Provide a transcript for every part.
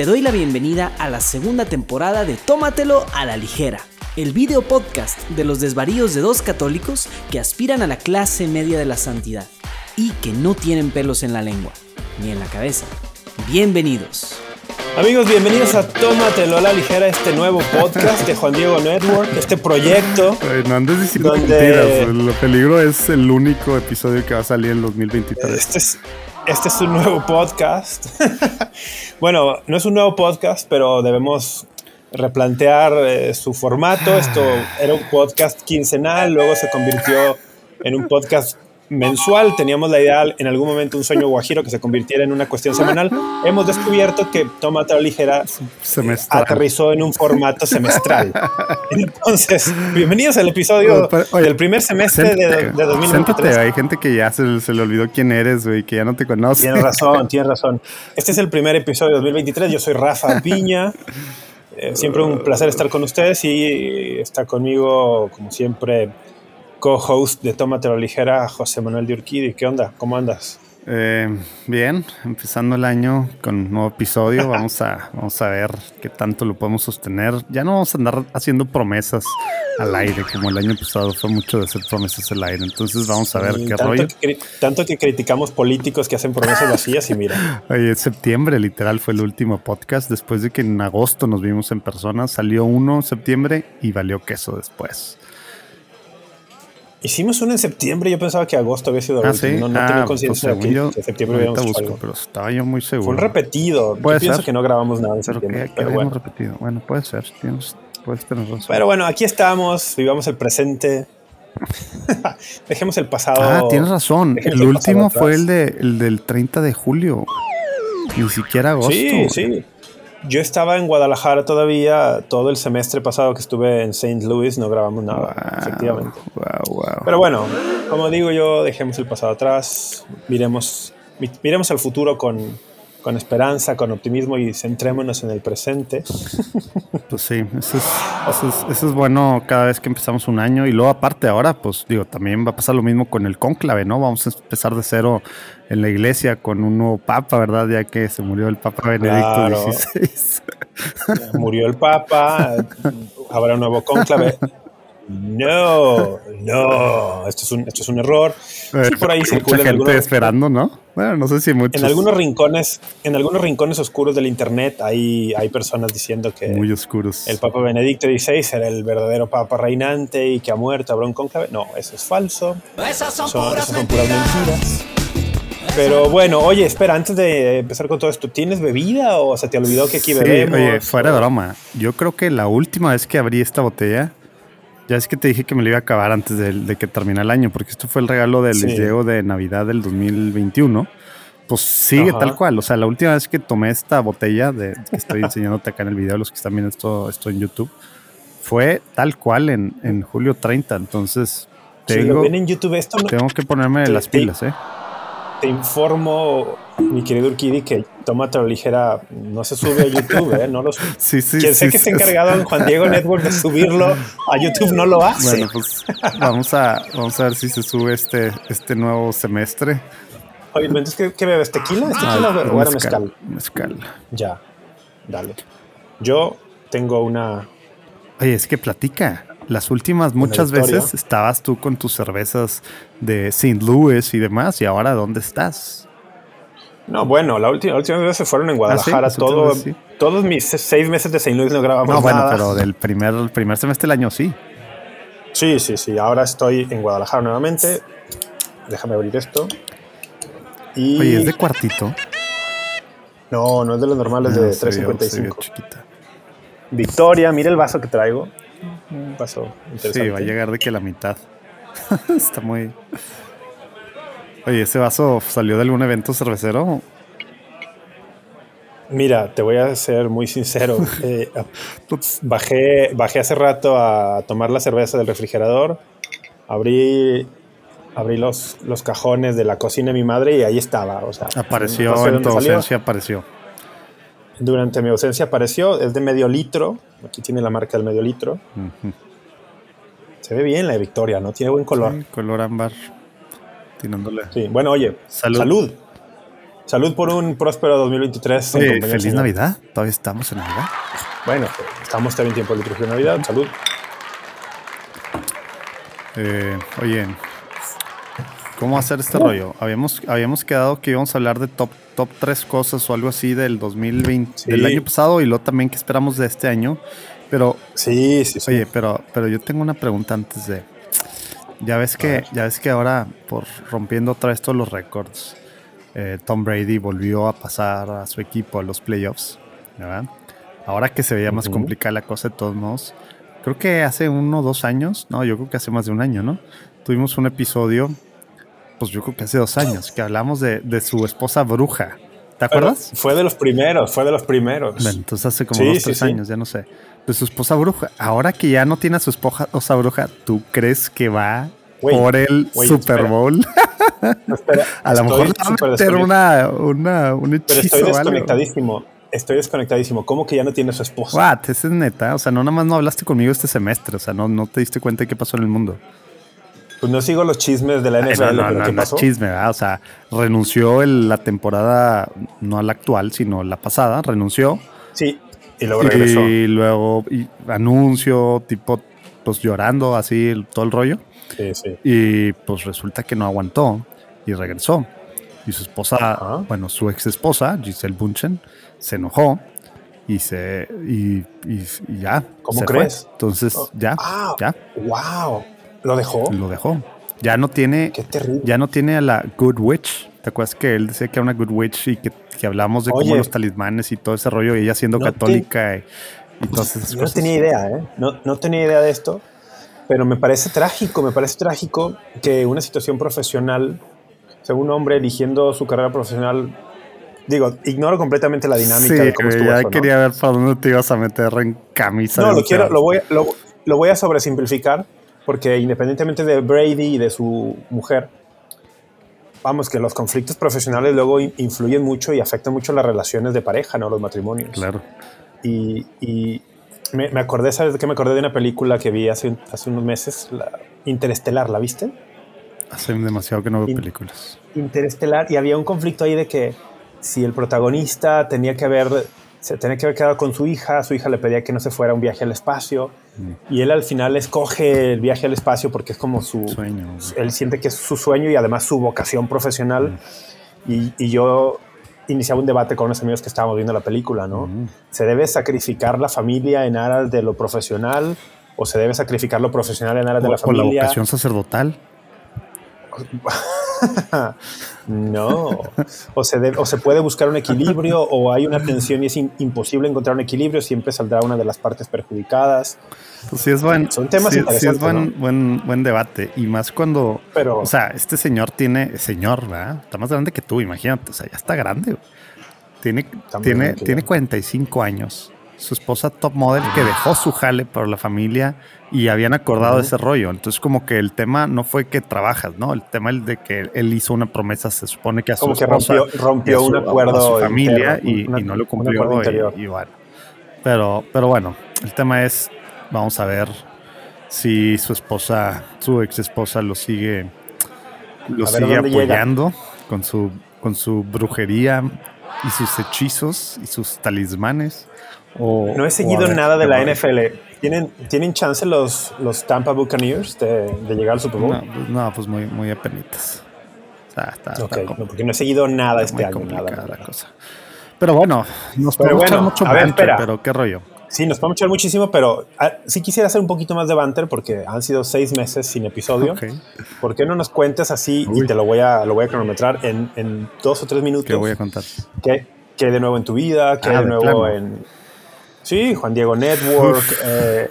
Te doy la bienvenida a la segunda temporada de Tómatelo a la ligera, el video podcast de los desvaríos de dos católicos que aspiran a la clase media de la santidad y que no tienen pelos en la lengua ni en la cabeza. Bienvenidos. Amigos, bienvenidos a Tómatelo a la ligera, este nuevo podcast de Juan Diego Network, este proyecto. Ay, no andes diciendo Donde- mentiras. El peligro es el único episodio que va a salir en 2023. Este es, este es un nuevo podcast. bueno, no es un nuevo podcast, pero debemos replantear eh, su formato. Esto era un podcast quincenal, luego se convirtió en un podcast mensual. Teníamos la idea en algún momento un sueño guajiro que se convirtiera en una cuestión semanal. Hemos descubierto que Tómate a la ligera Semestral. aterrizó en un formato semestral. Entonces, bienvenidos al episodio No, pero, oye, del primer semestre de, de 2023. siéntate, hay gente que ya se, se le olvidó quién eres, güey, que ya no te conoce. Tienes razón, tienes razón. Este es el primer episodio de 2023. Yo soy Rafa Piña. Eh, siempre un placer estar con ustedes y está conmigo, como siempre, co-host de Tómate la Ligera, José Manuel de Urquidi. ¿Qué onda? ¿Cómo andas? Eh, bien, empezando el año con un nuevo episodio. Vamos a, vamos a ver qué tanto lo podemos sostener. Ya no vamos a andar haciendo promesas al aire, como el año pasado fue mucho de hacer promesas al aire. Entonces vamos a ver qué tanto, rollo. que, tanto que criticamos políticos que hacen promesas vacías y mira, Oye, septiembre literal fue el último podcast. Después de que en agosto nos vimos en persona, salió uno en septiembre y valió queso después. Hicimos uno en septiembre. Yo pensaba que agosto había sido Ah, sí. No, no ah, tenía pues conciencia de según que, yo, que septiembre habíamos hecho busco, algo. pero estaba yo muy seguro. Fue un repetido. Yo pienso que no grabamos nada en Pero septiembre. que pero bueno. repetido. Bueno, puede ser. Tienes, puedes tener razón. Pero bueno, aquí estamos, vivamos el presente. Dejemos el pasado. ah, tienes razón. El último fue el, de, el del 30 de julio. Ni siquiera agosto. Sí, sí. Yo estaba en Guadalajara todavía todo el semestre pasado que estuve en St. Louis, no grabamos nada, Wow, efectivamente. wow, wow. Pero bueno, como digo yo, dejemos el pasado atrás, miremos, mi- miremos al futuro con, con esperanza, con optimismo y centrémonos en el presente. Pues sí, eso es, eso, es, eso es bueno cada vez que empezamos un año. Y luego, aparte, ahora, pues digo, también va a pasar lo mismo con el cónclave, ¿no? Vamos a empezar de cero en la iglesia con un nuevo papa, ¿verdad? Ya que se murió el papa Benedicto Claro. XVI. Murió el Papa, habrá un nuevo cónclave. No, no, esto es un, esto es un error. Sí, por ahí Mucha circula en gente algunos, esperando, ¿no? Bueno, no sé si muchos. en algunos rincones, en algunos rincones oscuros del internet hay, hay personas diciendo que muy oscuros. el Papa Benedicto XVI era el verdadero Papa reinante y que ha muerto, habrá un cónclave. No, eso es falso. Esas son Son, puras esas son puras mentiras. mentiras. Pero bueno, oye, espera, antes de empezar con todo esto, ¿tienes bebida o se te olvidó que aquí Sí, bebemos? oye, fuera de broma. Yo creo que la última vez que abrí esta botella, ya es que te dije que me la iba a acabar antes de, de que termine el año, porque esto fue el regalo del Sí. Diego de Navidad del 2021. Pues sigue Ajá. tal cual. O sea, la última vez que tomé esta botella de que estoy enseñándote acá en el video, los que están viendo esto, esto en YouTube, fue tal cual en, en julio 30. Entonces, Si lo tengo, ven en YouTube, esto no, tengo que ponerme te- las te- pilas, ¿eh? Te informo, mi querido Urquidi, que Tómate la ligera no se sube a YouTube, ¿eh? No lo sube. Sí, sí, Quien sí. sea que sí. encargado en Juan Diego Network de subirlo a YouTube no lo hace. Bueno, pues vamos a, vamos a ver si se sube este, este nuevo semestre. Oye, entonces, ¿qué, qué bebes? ¿Tequila? ¿Es tequila Ah, o era mezcal? Mezcal. Ya, dale. Yo tengo una... Oye, es que platica. Las últimas muchas veces estabas tú con tus cervezas de St. Louis y demás, y ahora ¿dónde estás? No, bueno, la última, la última vez se fueron en Guadalajara. Ah, todo, sí. Todos mis seis meses de St. Louis no grabamos No, bueno, nada. pero del primer, el primer semestre del año sí. Sí, sí, sí. Ahora estoy en Guadalajara nuevamente. Déjame abrir esto. Y... Oye, es de cuartito. No, no es de los normales Ah, de se vio- se vio 355. chiquita. Victoria, mira el vaso que traigo. Un vaso interesante. Sí, va a llegar de que la mitad. Está muy. Oye, ¿ese vaso salió de algún evento cervecero? Mira, te voy a ser muy sincero. Eh, bajé, bajé hace rato a tomar la cerveza del refrigerador. Abrí, abrí los, los cajones de la cocina de mi madre y ahí estaba. O sea, Apareció no sé en dónde tu salió. ausencia, apareció. Durante mi ausencia apareció. Es de medio litro. Aquí tiene la marca del medio litro. Se ve bien la de Victoria, ¿no? Tiene buen color. Sí, color ámbar. Tirándole. Sí, bueno, oye, Salud. salud. Salud por un próspero 2023. en Oye, feliz Señor. Navidad. Todavía estamos en Navidad. Bueno, estamos también en tiempo de liturgia de Navidad. Salud. Eh, oye, ¿cómo hacer este rollo? Habíamos, habíamos quedado que íbamos a hablar de top, top 3 cosas o algo así del 2020, Sí. del año pasado y luego también que esperamos de este año. Pero, Sí, sí, sí. oye, pero, pero yo tengo una pregunta antes de. Ya ves que, ya ves que ahora, por rompiendo otra vez todos los récords, eh, Tom Brady volvió a pasar a su equipo a los playoffs, ¿verdad? Ahora que se veía más Ujú. complicada la cosa de todos modos, creo que hace uno o dos años, no, yo creo que hace más de un año, ¿no? Tuvimos un episodio, pues yo creo que hace dos años, que hablamos de, de su esposa bruja. ¿Te Pero acuerdas? Fue de los primeros, fue de los primeros. Bueno, entonces hace como Sí, dos, sí, tres sí. años, ya no sé. De su esposa bruja. Ahora que ya no tiene a su esposa bruja, ¿tú crees que va por el Super. Bowl? No, espera, a lo estoy mejor va a meter una, una, un Pero hechizo estoy o algo. desconectadísimo. Estoy desconectadísimo. ¿Cómo que ya no tiene su esposa? What? Esa es neta. O sea, no nada más no hablaste conmigo este semestre. O sea, no, no te diste cuenta de qué pasó en el mundo. Pues no sigo los chismes de la NFL, no, no, pero no, ¿qué no es pasó? chisme, ¿verdad? O sea, renunció el- la temporada, no la actual, sino la pasada, renunció. Sí, y luego regresó. Y luego y anuncio, tipo, pues llorando, así, todo el rollo. Sí, sí. Y pues resulta que no aguantó y regresó. Y su esposa, Ajá. bueno, su ex esposa, Giselle Bunchen, se enojó y se. y, y- y ya. ¿Cómo se crees? fue. Entonces, ya, Ah, ya, wow. ¿Lo dejó? lo dejó. Ya no tiene. Qué terrible. Ya no tiene a la Good Witch. ¿Te acuerdas que él decía que era una Good Witch y que, que hablamos de cómo Oye. los talismanes y todo ese rollo, y ella siendo No te- católica y, y todas esas Yo no cosas? tenía idea, ¿eh? No, no tenía idea de esto, pero me parece trágico, me parece trágico que una situación profesional, o sea, un hombre eligiendo su carrera profesional, digo, ignoro completamente la dinámica Sí, de cómo estuvo ya eso, ¿no? quería ver para dónde te ibas a meter en camisa. No, lo quiero, lo voy, lo, lo voy a sobresimplificar, porque independientemente de Brady y de su mujer, vamos, que los conflictos profesionales luego in- influyen mucho y afectan mucho las relaciones de pareja, ¿no? Los matrimonios. Claro. Y, y me, me acordé, ¿sabes qué? Me acordé de una película que vi hace, hace unos meses, la Interestelar, ¿la viste? Hace demasiado que no veo In- películas. Interestelar, y había un conflicto ahí de que si el protagonista tenía que haber, se tenía que haber quedado con su hija, su hija le pedía que no se fuera a un viaje al espacio, y él al final escoge el viaje al espacio porque es como su Sueño. él siente que es su sueño y además su vocación profesional. Y, y yo iniciaba un debate con unos amigos que estábamos viendo la película, ¿no? Mm. ¿Se debe sacrificar la familia en aras de lo profesional o se debe sacrificar lo profesional en aras de la o la familia? vocación sacerdotal. no. O se, debe- o se puede buscar un equilibrio o hay una tensión y es in- imposible encontrar un equilibrio, siempre saldrá una de las partes perjudicadas. Pues sí es buen, Son temas sí- sí interesantes, es buen, ¿no? buen, buen debate. Y más cuando, Pero o sea, este señor tiene, señor, ¿verdad? Está más grande que tú, imagínate. O sea, ya está grande. Tiene, tiene, tiene yo. 45 años. Su esposa top model que dejó su jale por la familia y habían acordado ese rollo. Entonces como que el tema no fue que trabajas, ¿no? El tema es de que él hizo una promesa, se supone que a su como que rompió, y rompió a su- un a su acuerdo familia interno, y, una- y no lo un cumplió acuerdo y- bueno. Pero, pero bueno, el tema es, vamos a ver si su esposa, su ex esposa lo sigue, lo sigue llega. apoyando con su, con su brujería y sus hechizos y sus talismanes. O, No he seguido nada de la. NFL. ¿Tienen, ¿Tienen chance los, los Tampa Buccaneers de, de llegar al Super Bowl? No, pues, no, pues muy, muy apenitas. O sea, está, está Ok, com- no, porque no he seguido nada este muy año. Nada, la cosa. Pero bueno, nos Pero podemos echar bueno, mucho a ver, banter, espera. pero qué rollo. Sí, nos podemos echar muchísimo, pero ah, sí quisiera hacer un poquito más de banter porque han sido seis meses sin episodio. Ok, ¿Por qué no nos cuentes así Uy. y te lo voy a, lo voy a cronometrar en, en dos o tres minutos? ¿qué voy a contar? ¿Qué, qué hay de nuevo en tu vida? ¿Qué Ah, hay de de nuevo plano. en... Sí, Juan Diego Network. eh,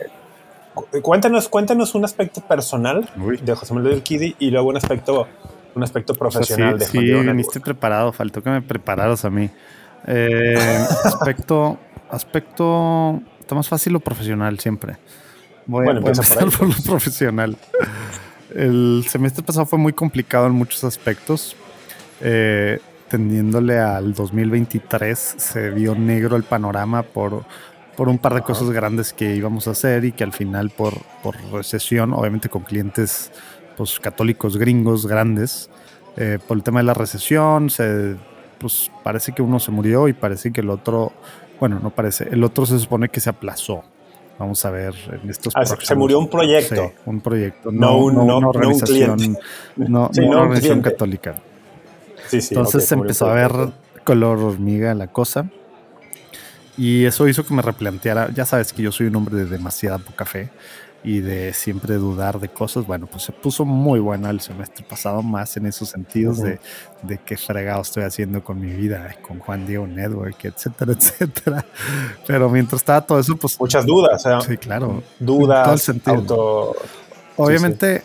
cu- cuéntanos, cuéntanos un aspecto personal Uy. de José Manuel Urquidi y luego un aspecto, un aspecto O sea, profesional sí, de sí, Juan Diego viniste preparado, faltó que me prepararas a mí. Eh, aspecto, aspecto, está más fácil lo profesional siempre. Voy, Bueno, a empieza por empezar por, lo profesional. El semestre pasado fue muy complicado en muchos aspectos. Eh, tendiéndole al 2023 se vio negro el panorama por, por un par de cosas grandes que íbamos a hacer y que al final por, por recesión, obviamente con clientes pues, católicos gringos grandes, eh, por el tema de la recesión se pues parece que uno se murió y parece que el otro, bueno, no parece, el otro se supone que se aplazó. Vamos a ver en estos ah, Se murió un proyecto. un proyecto, no, no, una organización, no, una organización católica. Sí, sí, Entonces se empezó a ver color hormiga la cosa. Y eso hizo que me replanteara, ya sabes que yo soy un hombre de demasiada poca fe y de siempre dudar de cosas. Bueno, pues se puso muy bueno el semestre pasado, más en esos sentidos de, de qué fregado estoy haciendo con mi vida, con Juan Diego Network, etcétera, etcétera. Pero mientras estaba todo eso, pues... Muchas dudas. sí, claro. Dudas, todo el sentido. Obviamente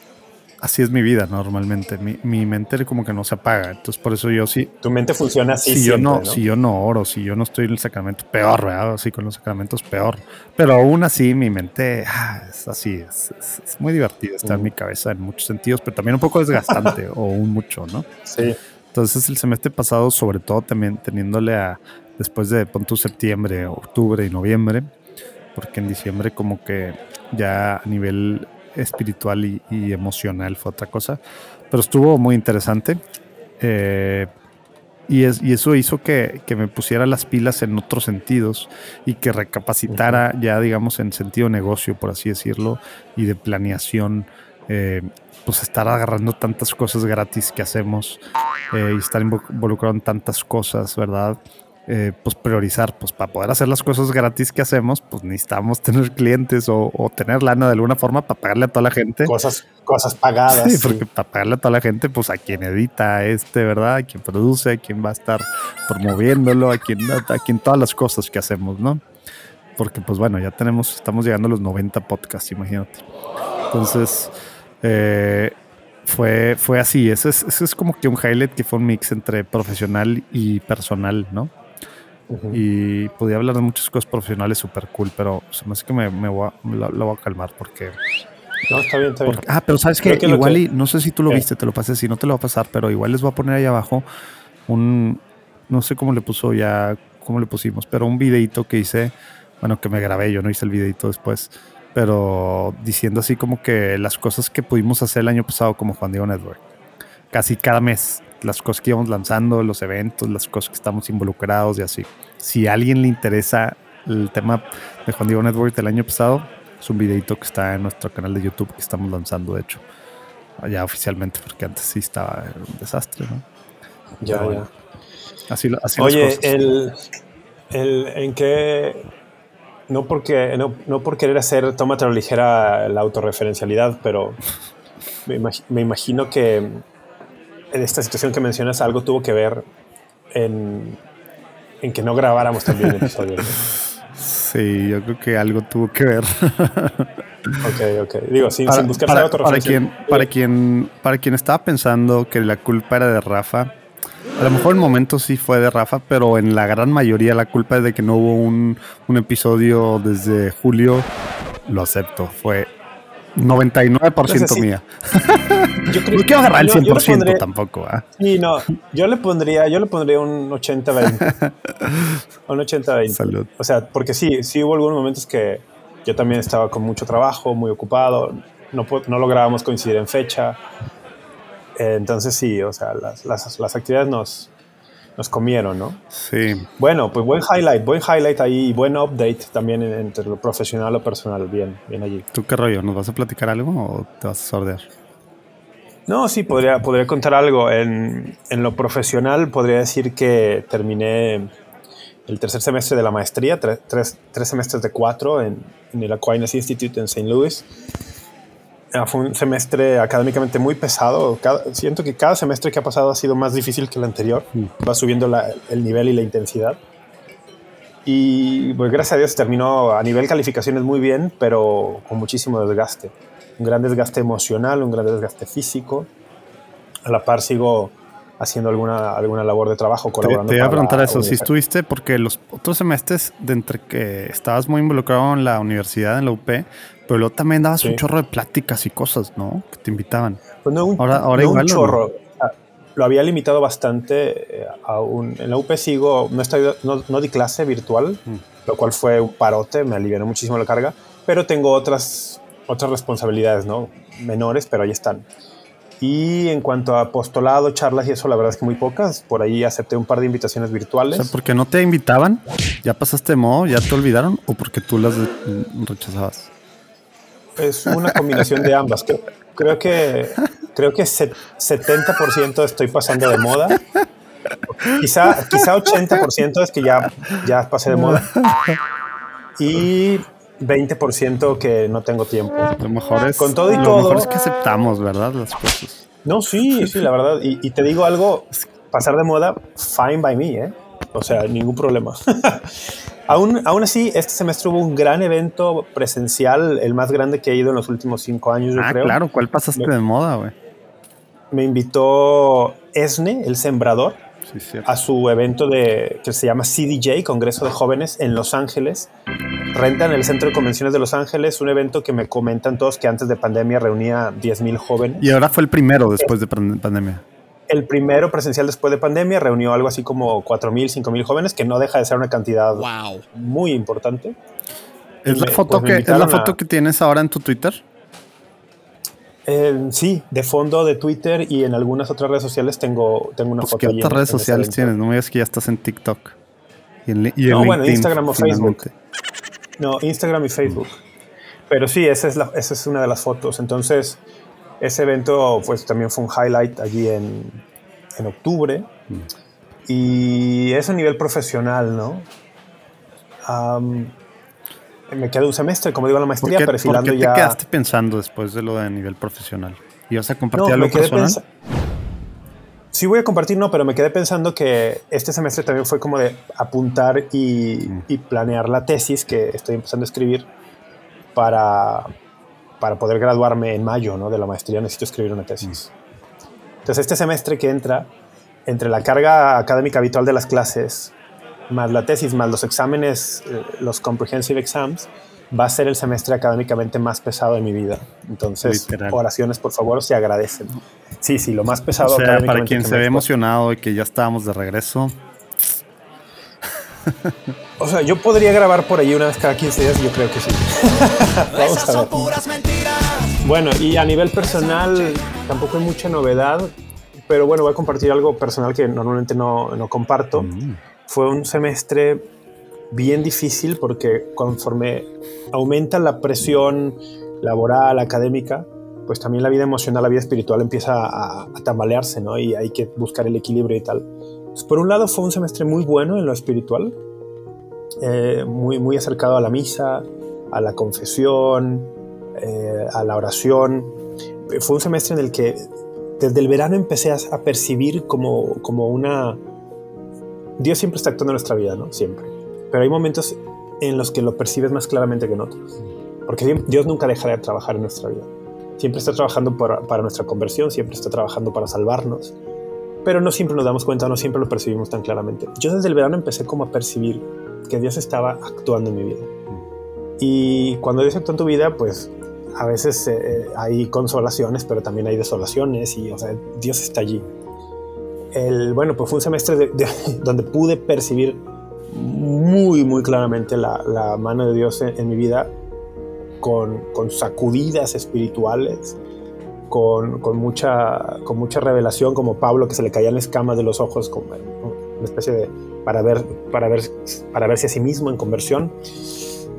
así es mi vida normalmente. Mi, mi, mente como que no se apaga. Entonces, por eso yo sí. Tu mente funciona así. Si yo no, si yo no oro, si yo no estoy en el sacramento, peor, ¿verdad? Así con los sacramentos, peor. Pero aún así, mi mente ah, es así. Es, muy divertido. Está en mi cabeza en muchos sentidos, pero también un poco desgastante o un mucho, ¿no? Sí. Entonces, el semestre pasado, sobre todo también teniéndole a después de punto septiembre, octubre y noviembre, porque en diciembre como que ya a nivel espiritual y, emocional fue otra cosa. Pero estuvo muy interesante. Eh, y, es, y, eso hizo que, que, me pusiera las pilas en otros sentidos y que recapacitara ya, digamos, en sentido negocio, por así decirlo, y de planeación, eh, pues estar agarrando tantas cosas gratis que hacemos eh, y estar involucrado en tantas cosas, ¿verdad? Eh, pues priorizar, pues para poder hacer las cosas gratis que hacemos, pues necesitamos tener clientes o, tener lana de alguna forma para pagarle a toda la gente. Cosas, cosas pagadas. Sí, porque para pagarle a toda la gente, pues a quien edita este, ¿verdad? A quien produce, a quien va a estar promoviéndolo, a quien, a quien todas las cosas que hacemos, ¿no? Porque pues bueno, ya tenemos, estamos llegando a los 90 podcasts, imagínate. Entonces, eh, fue, fue así. Ese es, ese es como que un highlight que fue un mix entre profesional y personal, ¿no? Y podía hablar de muchas cosas profesionales súper cool, pero se me hace que me, me voy a, lo, voy a calmar porque... No, está bien, está bien. ah, pero sabes que, igual, y, no sé si tú lo viste, te lo pasé, si no te lo va a pasar, pero igual les voy a poner ahí abajo un, no sé cómo le puso ya, cómo le pusimos, pero un videito que hice, bueno, que me grabé, yo no hice el videito después, pero diciendo así como que las cosas que pudimos hacer el año pasado como Juan Diego Network, casi cada mes las cosas que íbamos lanzando, los eventos, las cosas que estamos involucrados y así. Si a alguien le interesa el tema de Juan Diego Network del año pasado, es un videito que está en nuestro canal de YouTube que estamos lanzando, de hecho, ya oficialmente, porque antes sí estaba un desastre, ¿no? Ya, ya. Así, así Oye, el, el, ¿en qué? No porque no, no por querer hacer tómatelo ligera la autorreferencialidad, pero me imagino que esta situación que mencionas algo tuvo que ver en, en que no grabáramos también el episodio. Sí, yo creo que algo tuvo que ver. ok, ok. Digo, sin, buscar otro para quien, para quien Para quien estaba pensando que la culpa era de Rafa, a lo mejor en momentos sí fue de Rafa, pero en la gran mayoría la culpa es de que no hubo un, un episodio desde julio. Lo acepto, fue 99% mía. Yo creo, no quiero agarrar el 100% tampoco. ¿eh? Sí, no. Yo le pondría, yo le pondría un 80-20. un 80-20. O sea, porque sí, sí hubo algunos momentos que yo también estaba con mucho trabajo, muy ocupado. No, no lográbamos coincidir en fecha. Eh, entonces sí, o sea, las, las, las actividades nos, nos comieron, ¿no? Sí. Bueno, pues buen highlight, buen highlight ahí, buen update también entre lo profesional o personal, bien, bien allí. ¿Tú qué rollo? ¿Nos vas a platicar algo o te vas a sordear? No, sí, podría, podría contar algo. En, en lo profesional podría decir que terminé el tercer semestre de la maestría, tres, tres, semestres de cuatro en, en el Aquinas Institute en St. Louis. Ah, fue un semestre académicamente muy pesado. siento que cada semestre que ha pasado ha sido más difícil que el anterior. Mm. Va subiendo el nivel y la intensidad. Y pues gracias a Dios terminó a nivel calificaciones muy bien, pero con muchísimo desgaste. Un gran desgaste emocional, un gran desgaste físico. A la par sigo haciendo alguna, alguna labor de trabajo, colaborando. Te, te iba a preguntar eso, si estuviste, porque los otros semestres de entre que estabas muy involucrado en la universidad, en la UP, pero luego también dabas un chorro de pláticas y cosas, ¿no? Que te invitaban. Pues no, un, ahora, ahora igual, un chorro. Ah, lo había limitado bastante. Eh, a un, en la UP sigo, no, estoy, no, di clase virtual, mm. lo cual fue un parote, me alivió muchísimo la carga, pero tengo otras, otras responsabilidades, ¿no? Menores, pero ahí están. Y en cuanto a apostolado, charlas y eso, la verdad es que muy pocas. Por ahí acepté un par de invitaciones virtuales. O sea, porque no te invitaban, ya pasaste de modo, ya te olvidaron o porque tú las rechazabas. Es una combinación de ambas. Creo, creo que creo que 70% estoy pasando de moda. Quizá, quizá 80% es que ya, ya pasé de moda. Y 20% que no tengo tiempo. Lo mejor es, Con todo y lo todo. mejor es que aceptamos, ¿verdad? Las cosas. No, sí, sí, la verdad. Y, y te digo algo, pasar de moda, fine by me, ¿eh? O sea, ningún problema. aún, aún así, este semestre hubo un gran evento presencial, el más grande que he ido en los últimos cinco años, yo Ah, creo. claro, ¿cuál pasaste Me- de moda, güey? Me invitó Esne, el sembrador, Sí, a su evento de que se llama CDJ, Congreso de Jóvenes, en Los Ángeles. Rentan el Centro de Convenciones de Los Ángeles, un evento que me comentan todos que antes de pandemia reunía 10.000 jóvenes. Y ahora fue el primero después de pan- pandemia. El primero presencial después de pandemia reunió algo así como 4.000, 5.000 jóvenes, que no deja de ser una cantidad muy importante. ¿Es la Me- foto, pues me que, ¿es la invitaron foto a- que tienes ahora en tu Twitter? Eh, sí, de fondo de Twitter y en algunas otras redes sociales tengo, tengo una Pues, foto. ¿Qué otras en- redes en sociales tienes? No me digas que ya estás en TikTok. Y en, li- y en No, bueno, LinkedIn, Instagram o finalmente. No, Instagram y Facebook. Pero sí, esa es, la, esa es una de las fotos. Entonces, ese evento pues también fue un highlight allí en, en octubre. Y eso a nivel profesional, ¿no? Am, me quedé un semestre, como digo, la ¿Por maestría, qué, por perfilando qué te ya. quedaste pensando después de lo de nivel profesional? ¿Ibas a compartir No, algo personal? Sí voy a compartir, no, pero me quedé pensando que este semestre también fue como de apuntar y, Mm. y planear la tesis que estoy empezando a escribir para, para poder graduarme en mayo ¿no? de la maestría. Necesito escribir una tesis. Entonces este semestre que entra, entre la carga académica habitual de las clases, más la tesis, más los exámenes, eh, los comprehensive exams, va a ser el semestre académicamente más pesado de mi vida. Entonces, Literal. oraciones, por favor, se agradecen. Sí, sí, lo más pesado. O sea, para quien se ve emocionado y que ya estábamos de regreso, O sea, yo podría grabar por ahí una vez cada 15 días, yo creo que sí. Vamos a ver. Bueno, y a nivel personal tampoco hay mucha novedad, pero bueno, voy a compartir algo personal que normalmente no, no comparto. Mm. Fue un semestre bien difícil porque conforme aumenta la presión laboral, académica, pues también la vida emocional, la vida espiritual empieza a, a tambalearse, ¿no? Y hay que buscar el equilibrio y tal. Entonces, por un lado fue un semestre muy bueno en lo espiritual, eh, muy, muy acercado a la misa, a la confesión, eh, a la oración. Fue un semestre en el que desde el verano empecé a, a percibir como, como una... Dios siempre está actuando en nuestra vida, ¿no? Siempre. Pero hay momentos en los que lo percibes más claramente que en otros. Porque Dios nunca dejará de trabajar en nuestra vida. Siempre está trabajando por- para nuestra conversión, siempre está trabajando para salvarnos. Pero no siempre nos damos cuenta, no siempre lo percibimos tan claramente. Yo desde el verano empecé como a percibir que Dios estaba actuando en mi vida. Y cuando Dios actúa en tu vida, pues a veces eh, hay consolaciones, pero también hay desolaciones y, o sea, Dios está allí. El, bueno, pues fue un semestre de- de- donde pude percibir muy, muy claramente la, la mano de Dios en, en mi vida con, con sacudidas espirituales, con, con mucha, con mucha revelación, como Pablo, que se le caían escamas de los ojos, como una especie de, para ver, para ver, para verse a sí mismo en conversión.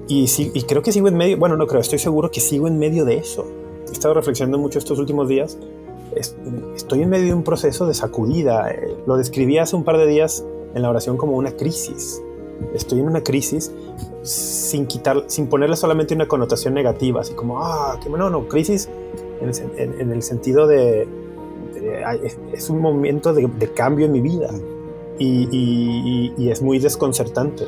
Y, sí, y creo que sigo en medio, bueno, no creo, estoy seguro que sigo en medio de eso. He estado reflexionando mucho estos últimos días. Es- estoy en medio de un proceso de sacudida. Eh, Lo describí hace un par de días en la oración como una crisis. Estoy en una crisis sin quitar, sin ponerle solamente una connotación negativa, así como, ah, que no, no, crisis en el, en- en el sentido de, de- es un momento de, de cambio en mi vida y, y- y- y es muy desconcertante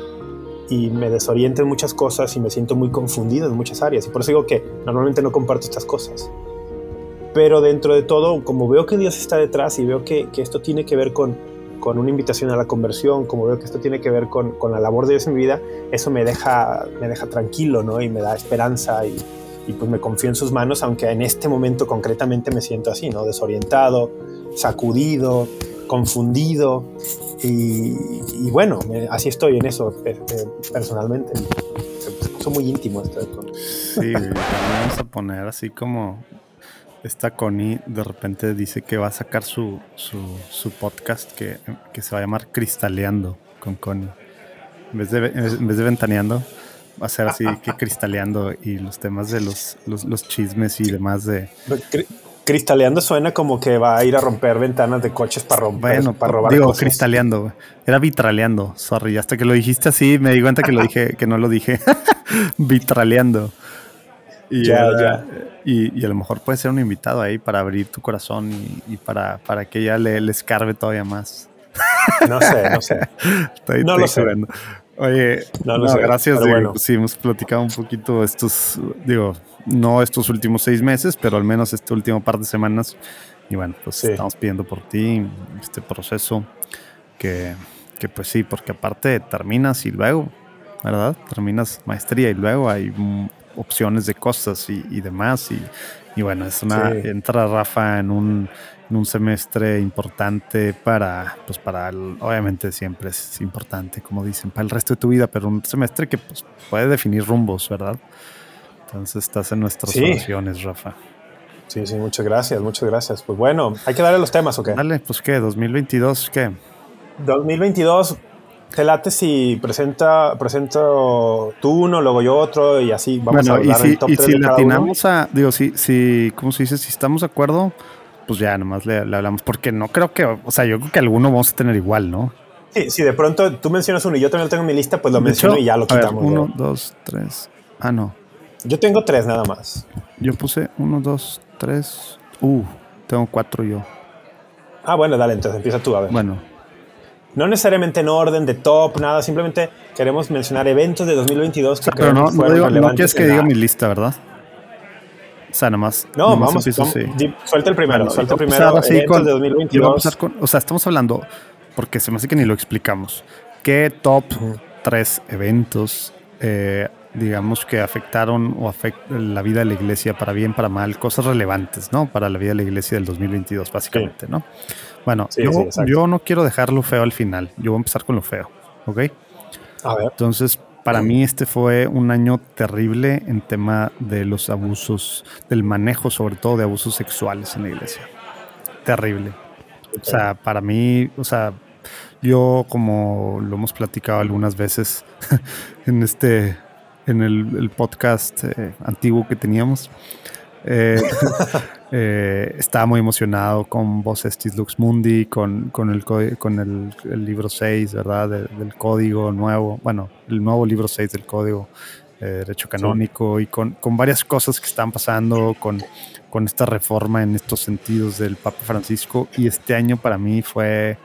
y me desorienta en muchas cosas y me siento muy confundido en muchas áreas y por eso digo que normalmente no comparto estas cosas. Pero dentro de todo, como veo que Dios está detrás y veo que, que esto tiene que ver con, con una invitación a la conversión, como veo que esto tiene que ver con, con la labor de Dios en mi vida, eso me deja, me deja tranquilo, ¿no? Y me da esperanza y, y pues me confío en sus manos, aunque en este momento concretamente me siento así, ¿no? Desorientado, sacudido, confundido y, y bueno, así estoy en eso personalmente. Se puso muy íntimo esto. sí, vamos a poner así como esta Connie de repente dice que va a sacar su, su, podcast que, se va a llamar Cristaleando con Connie. En vez de, en vez de ventaneando, va a ser así que cristaleando y los temas de los, los, chismes y demás de... Cristaleando suena como que va a ir a romper ventanas de coches para romper, bueno, para robar digo, cristaleando, era vitraleando, sorry, hasta que lo dijiste así me di cuenta que lo dije, que no lo dije, vitraleando. Y, ya, ya. Y, a lo mejor puede ser un invitado ahí para abrir tu corazón y, para, para que ella le, le escarbe todavía más. No sé, no sé. no lo sé. Oye, no, gracias. Bueno. Sí, hemos platicado un poquito estos, digo, no estos últimos seis meses, pero al menos este último par de semanas. Y bueno, pues estamos pidiendo por ti este proceso que, que, pues sí, porque aparte terminas y luego, ¿verdad? Terminas maestría y luego hay opciones de cosas y, demás. Y, y, bueno, es una, entra Rafa en un un semestre importante para, pues para, obviamente siempre es importante, como dicen, para el resto de tu vida, pero un semestre que pues, puede definir rumbos, ¿verdad? Entonces estás en nuestras oraciones, Rafa. Sí, sí, muchas gracias, muchas gracias. Pues bueno, hay que darle los temas, ¿o qué? Dale, pues qué, 2022, ¿qué? 2022, te late si presenta, presento tú uno, luego yo otro y así vamos a hablar y si, el top y si latinamos a, digo, si, si, ¿cómo se dice? Si estamos de acuerdo, pues ya nomás le, hablamos. Porque no creo que, o sea, yo creo que alguno vamos a tener igual, ¿no? Sí, si de pronto tú mencionas uno y yo también lo tengo en mi lista, pues lo menciono y ya lo quitamos. uno, dos, tres. Ah, no. Yo tengo tres nada más. Yo puse uno, dos, tres. Uh, tengo cuatro yo. Ah, bueno, dale, entonces empieza tú a ver. Bueno. No necesariamente en orden de top, nada, simplemente queremos mencionar eventos de 2022 que Pero no, no, no quieres que diga mi lista, ¿verdad? O sea, nomás. No, vamos, suelta el primero, suelta el primero. Con, de 2022. o sea, estamos hablando, porque se me hace que ni lo explicamos. ¿Qué top tres eventos, eh, digamos, que afectaron o afectan la vida de la iglesia para bien, para mal, cosas relevantes, ¿no? Para la vida de la iglesia del 2022, básicamente, ¿no? Bueno, yo, yo no quiero dejarlo feo al final. Yo voy a empezar con lo feo, ¿ok? A ver. Entonces, para mí este fue un año terrible en tema de los abusos, del manejo sobre todo de abusos sexuales en la iglesia. Terrible. O sea, para mí, o sea, yo como lo hemos platicado algunas veces en este, en el, podcast eh, antiguo que teníamos, eh, eh, estaba muy emocionado con Vos Estis Lux Mundi, con, con, el, con el, libro 6, ¿verdad? del código nuevo, bueno, el nuevo libro 6 del código eh, Derecho Canónico y con, con, varias cosas que están pasando con, con esta reforma en estos sentidos del Papa Francisco. Y este año para mí fue,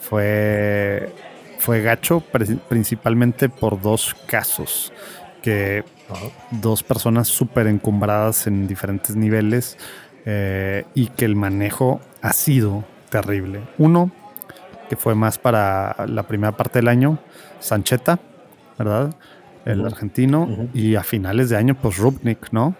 fue, fue gacho, principalmente por dos casos que dos personas súper encumbradas en diferentes niveles eh, y que el manejo ha sido terrible. Uno, que fue más para la primera parte del año, Sancheta, ¿verdad? El argentino, y a finales de año, pues Rubnik, ¿no?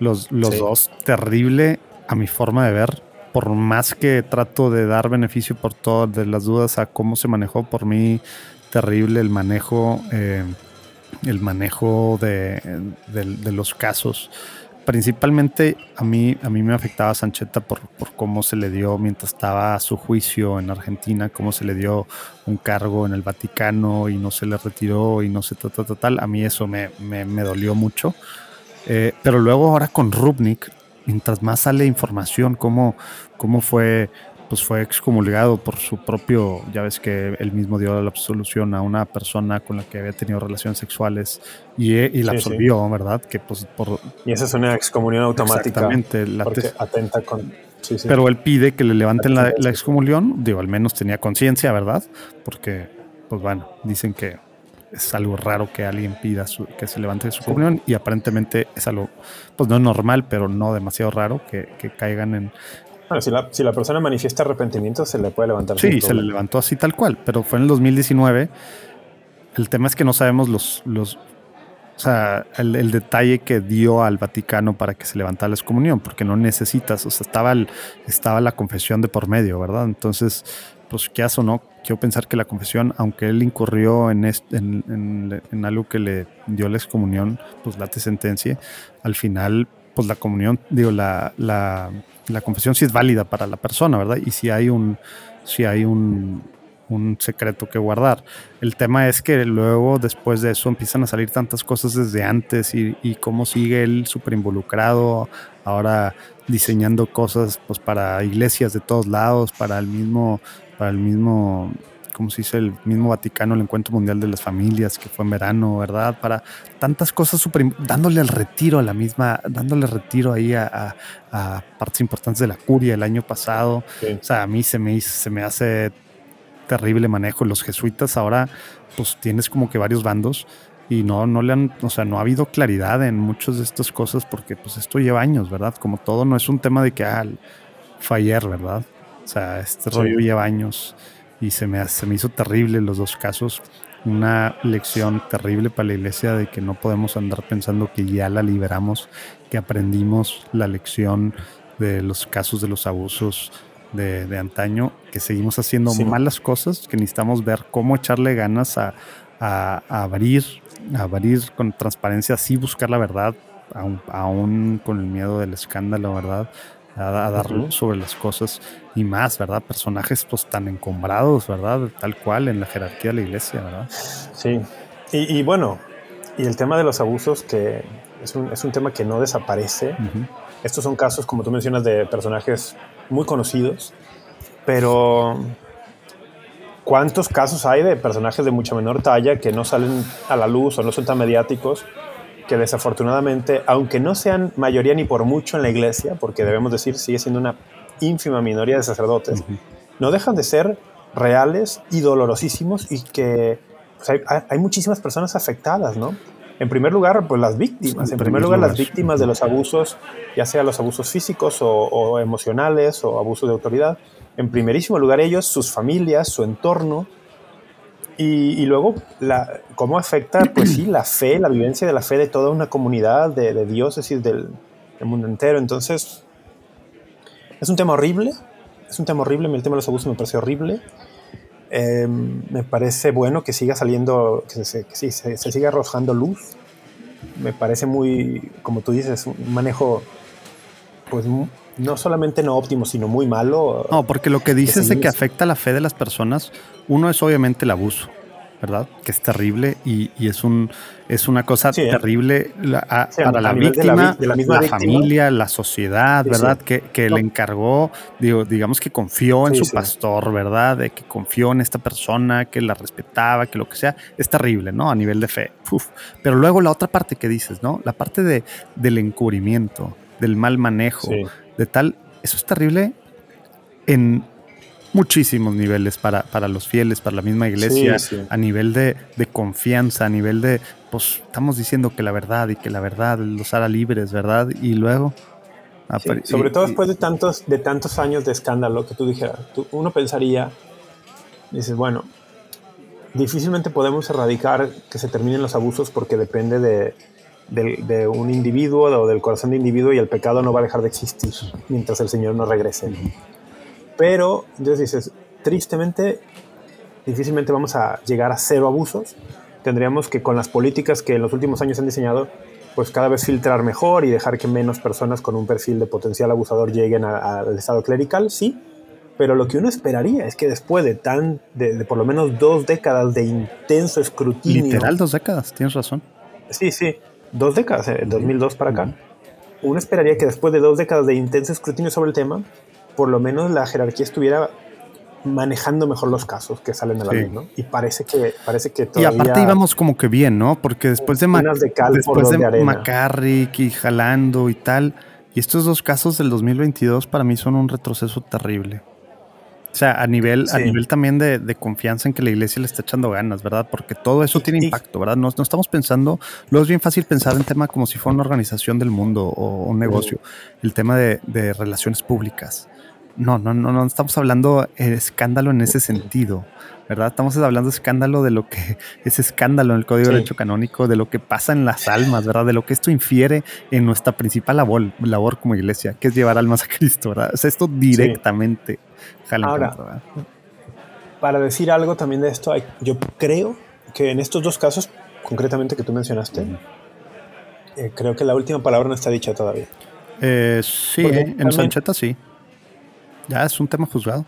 Los, los dos, terrible a mi forma de ver, por más que trato de dar beneficio por todas las dudas a cómo se manejó, por mí terrible el manejo. Eh, el manejo de, los casos. Principalmente a mí, a mí me afectaba Sancheta por, cómo se le dio mientras estaba a su juicio en Argentina, cómo se le dio un cargo en el Vaticano y no se le retiró y no se tal, tal, tal. A mí eso me, dolió mucho. Eh, pero luego ahora con Rubnik, mientras más sale información, cómo, cómo fue pues fue excomulgado por su propio, ya ves que él mismo dio la absolución a una persona con la que había tenido relaciones sexuales y, y la absolvió, ¿verdad? Que pues por y esa es una excomunión automática. Exactamente, la porque atenta con Pero él pide que le levanten la, la excomunión, digo, al menos tenía conciencia, ¿verdad? Porque pues bueno, dicen que es algo raro que alguien pida que se levante su comunión y aparentemente es algo, pues no normal, pero no demasiado raro que, que caigan en, bueno, si la, si la persona manifiesta arrepentimiento, se le puede levantar. Sí, se le levantó así tal cual, pero fue en el 2019. El tema es que no sabemos los, los o sea, el, detalle que dio al Vaticano para que se levantara la excomunión, porque no necesitas, o sea, estaba, estaba la confesión de por medio, ¿verdad? Entonces, pues, ¿qué o no? Quiero pensar que la confesión, aunque él incurrió en, en, en, algo que le dio la excomunión, pues late sentencia, al final pues la comunión, digo, la, la, la confesión sí es válida para la persona, ¿verdad? Y si hay un, si hay un, un secreto que guardar. El tema es que luego, después de eso, empiezan a salir tantas cosas desde antes y, y cómo sigue él súper involucrado, ahora diseñando cosas pues para iglesias de todos lados, para el mismo, para el mismo, como se dice, el mismo Vaticano, el Encuentro Mundial de las Familias, que fue en verano, ¿verdad? Para tantas cosas súper, dándole el retiro a la misma, dándole retiro ahí a, a, partes importantes de la curia el año pasado. O sea, a mí se me, se me hace terrible manejo. Los jesuitas ahora, pues tienes como que varios bandos y no, no le han, o sea, no ha habido claridad en muchas de estas cosas porque pues esto lleva años, ¿verdad? Como todo no es un tema de que, ah, fue ayer, ¿verdad? O sea, este rollo lleva años y se me, se me hizo terrible los dos casos. Una lección terrible para la iglesia de que no podemos andar pensando que ya la liberamos, que aprendimos la lección de los casos de los abusos de, antaño, que seguimos haciendo malas cosas, que necesitamos ver cómo echarle ganas a, abrir, a abrir con transparencia, sí buscar la verdad, aún, con el miedo del escándalo, ¿verdad? A, dar luz sobre las cosas y más, ¿verdad? Personajes pues tan encombrados, ¿verdad? Tal cual en la jerarquía de la iglesia, ¿verdad? Sí. Y, bueno, y el tema de los abusos, que es un, es un tema que no desaparece. Estos son casos, como tú mencionas, de personajes muy conocidos, pero ¿cuántos casos hay de personajes de mucha menor talla que no salen a la luz o no son tan mediáticos? Que desafortunadamente, aunque no sean mayoría ni por mucho en la iglesia, porque debemos decir sigue siendo una ínfima minoría de sacerdotes, no dejan de ser reales y dolorosísimos y que pues, hay, hay, muchísimas personas afectadas, ¿no? En primer lugar, pues las víctimas. En primer lugar, las víctimas de los abusos, ya sea los abusos físicos o, emocionales o abusos de autoridad. En primerísimo lugar, ellos, sus familias, su entorno. Y, luego, la, cómo afecta, pues sí, la fe, la vivencia de la fe de toda una comunidad, de, de diócesis del, del mundo entero. Entonces, es un tema horrible. Es un tema horrible. El tema de los abusos me parece horrible. Em, me parece bueno que siga saliendo, que, se, se, siga arrojando luz. Me parece muy, como tú dices, un manejo, pues no solamente no óptimo, sino muy malo. No, porque lo que dices de que afecta la fe de las personas, uno es obviamente el abuso. ¿verdad? Que es terrible y, es un es una cosa terrible para la víctima, la, familia, la sociedad, ¿verdad? Que, le encargó, digo, digamos que confió en su pastor, ¿verdad? De que confió en esta persona, que la respetaba, que lo que sea, es terrible, ¿no? A nivel de fe. Pero luego la otra parte que dices, ¿no? La parte de, del encubrimiento, del mal manejo, de tal, eso es terrible en muchísimos niveles para, para los fieles, para la misma iglesia, a nivel de, confianza, a nivel de, pues estamos diciendo que la verdad y que la verdad los hará libres, ¿verdad? Y luego... sobre todo después de tantos, de tantos años de escándalo que tú dijeras, uno pensaría, dices, bueno, difícilmente podemos erradicar que se terminen los abusos porque depende de, de, un individuo o del corazón de individuo y el pecado no va a dejar de existir mientras el Señor no regrese. Pero, entonces dices, tristemente, difícilmente vamos a llegar a cero abusos. Tendríamos que con las políticas que en los últimos años han diseñado, pues cada vez filtrar mejor y dejar que menos personas con un perfil de potencial abusador lleguen al estado clerical, sí. Pero lo que uno esperaría es que después de tan, de, por lo menos dos décadas de intenso escrutinio. Literal dos décadas, tienes razón. Sí, sí, dos décadas, de 2002 para acá. Uno esperaría que después de dos décadas de intenso escrutinio sobre el tema, por lo menos la jerarquía estuviera manejando mejor los casos que salen a la luz, ¿no? Y parece que, parece que todavía... Y aparte íbamos como que bien, ¿no? Porque después de, después de, McCarrick y jalando y tal, y estos dos casos del 2022 para mí son un retroceso terrible. O sea, a nivel, a nivel también de, confianza en que la iglesia le está echando ganas, ¿verdad? Porque todo eso tiene impacto, ¿verdad? No, no, estamos pensando, luego es bien fácil pensar en tema como si fuera una organización del mundo o un negocio, el tema de, de relaciones públicas no, no, no, no estamos hablando de escándalo en ese sentido, ¿verdad? Estamos hablando de escándalo de lo que es escándalo en el Código de Derecho Canónico, de lo que pasa en las almas, ¿verdad? De lo que esto infiere en nuestra principal labor, labor como iglesia, que es llevar almas a Cristo, ¿verdad? O sea, esto directamente Ahora, para decir algo también de esto, yo creo que en estos dos casos, concretamente que tú mencionaste, Eh, creo que la última palabra no está dicha todavía. Eh, sí, en Sancheta sí. Ya es un tema juzgado.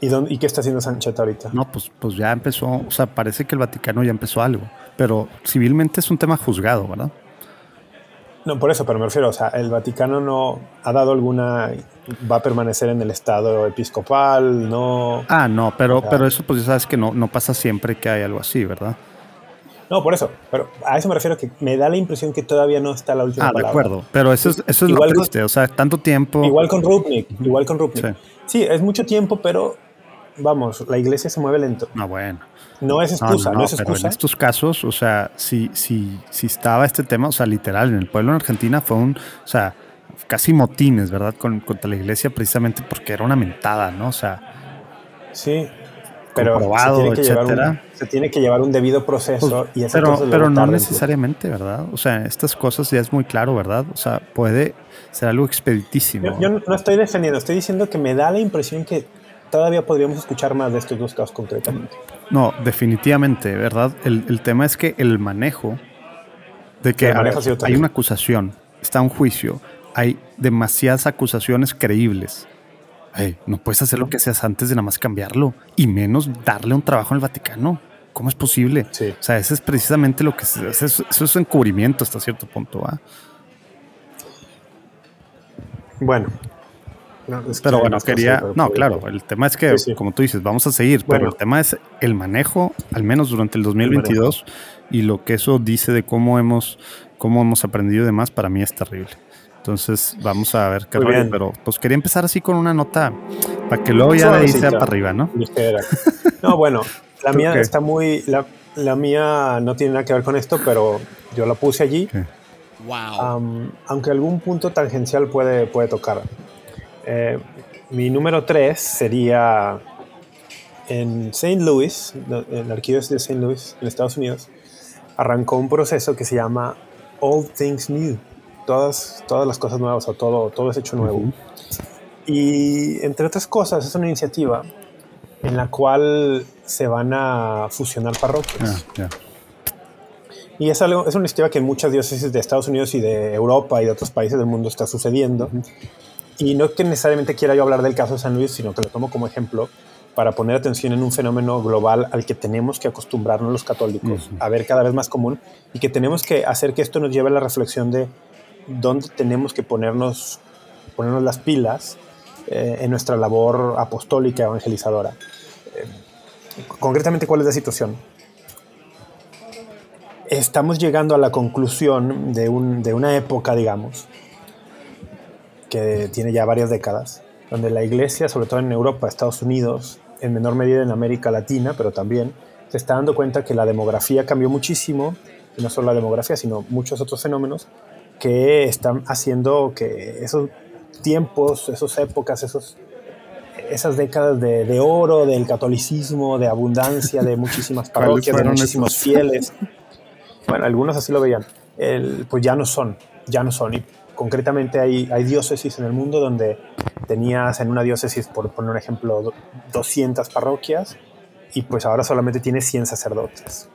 ¿Y, dónde, ¿Y qué está haciendo Sancheta ahorita? No, pues, pues ya empezó, o sea, parece que el Vaticano ya empezó algo, pero civilmente es un tema juzgado, ¿verdad? No, por eso, pero me refiero, o sea, el Vaticano no ha dado alguna, va a permanecer en el estado episcopal, no. Ah, no, pero, pero eso pues ya sabes que no, no pasa siempre que hay algo así, ¿verdad? No, por eso, pero a eso me refiero que me da la impresión que todavía no está la última Ah, de acuerdo, pero eso es, eso es lo triste, o sea, tanto tiempo. Igual con Rupnik, igual con Rupnik. Sí. es mucho tiempo, pero vamos, la iglesia se mueve lento. No, bueno. No es excusa, no, es excusa. Pero en estos casos, o sea, si, si, si estaba este tema, o sea, literal, en el pueblo en Argentina fue un, o sea, casi motines, ¿verdad? Con, contra la iglesia precisamente porque era una mentada, ¿no? O sea. Sí, pero se tiene, que llevar un, se tiene que llevar un debido proceso pues, y Pero, pero no necesariamente, ¿verdad? O sea, estas cosas ya es muy claro, ¿verdad? O sea, puede ser algo expeditísimo. Yo, no estoy defendiendo, estoy diciendo que me da la impresión que todavía podríamos escuchar más de estos dos casos concretamente. No, definitivamente, ¿verdad? El, tema es que el manejo de que hay una acusación, está un juicio, hay demasiadas acusaciones creíbles no puedes hacer lo que seas antes de nada más cambiarlo y menos darle un trabajo al Vaticano. ¿Cómo es posible? O sea, eso es precisamente lo que eso, eso es encubrimiento hasta cierto punto. Bueno, pero bueno, quería. No, claro, el tema es que, como tú dices, vamos a seguir, pero el tema es el manejo, al menos durante el 2022, y lo que eso dice de cómo hemos, cómo hemos aprendido y demás, para mí es terrible. Entonces vamos a ver qué rollo, pero pues quería empezar así con una nota para que luego ya le hice para arriba, ¿no? No, bueno, la mía está muy, la, mía no tiene nada que ver con esto, pero yo la puse allí. Wow. aunque algún punto tangencial puede, puede tocar. Eh, mi número 3 sería en St. Louis, en la arquidiócesis de St. Louis, en Estados Unidos, arrancó un proceso que se llama All Things New todas, todas las cosas nuevas o todo, todo es hecho nuevo. Y entre otras cosas, es una iniciativa en la cual se van a fusionar parroquias. Ah, y es, algo, es una iniciativa que en muchas diócesis de Estados Unidos y de Europa y de otros países del mundo está sucediendo. Y no es que necesariamente quiera yo hablar del caso de San Luis, sino que lo tomo como ejemplo para poner atención en un fenómeno global al que tenemos que acostumbrarnos los católicos a ver cada vez más común y que tenemos que hacer que esto nos lleve a la reflexión de dónde tenemos que ponernos, ponernos las pilas eh, en nuestra labor apostólica evangelizadora. Eh, concretamente, ¿cuál es la situación? Estamos llegando a la conclusión de, de una época, digamos, que tiene ya varias décadas, donde la iglesia, sobre todo en Europa, Estados Unidos, en menor medida en América Latina, pero también, se está dando cuenta que la demografía cambió muchísimo, y no solo la demografía, sino muchos otros fenómenos, que están haciendo que esos tiempos, esas épocas, esos, esas décadas de, oro del catolicismo, de abundancia, de muchísimas parroquias, de muchísimos fieles, bueno, algunos así lo veían, pues ya no son, ya no son. Y concretamente hay, diócesis en el mundo donde tenías en una diócesis, por poner un ejemplo, 200 parroquias y pues ahora solamente tienes 100 sacerdotes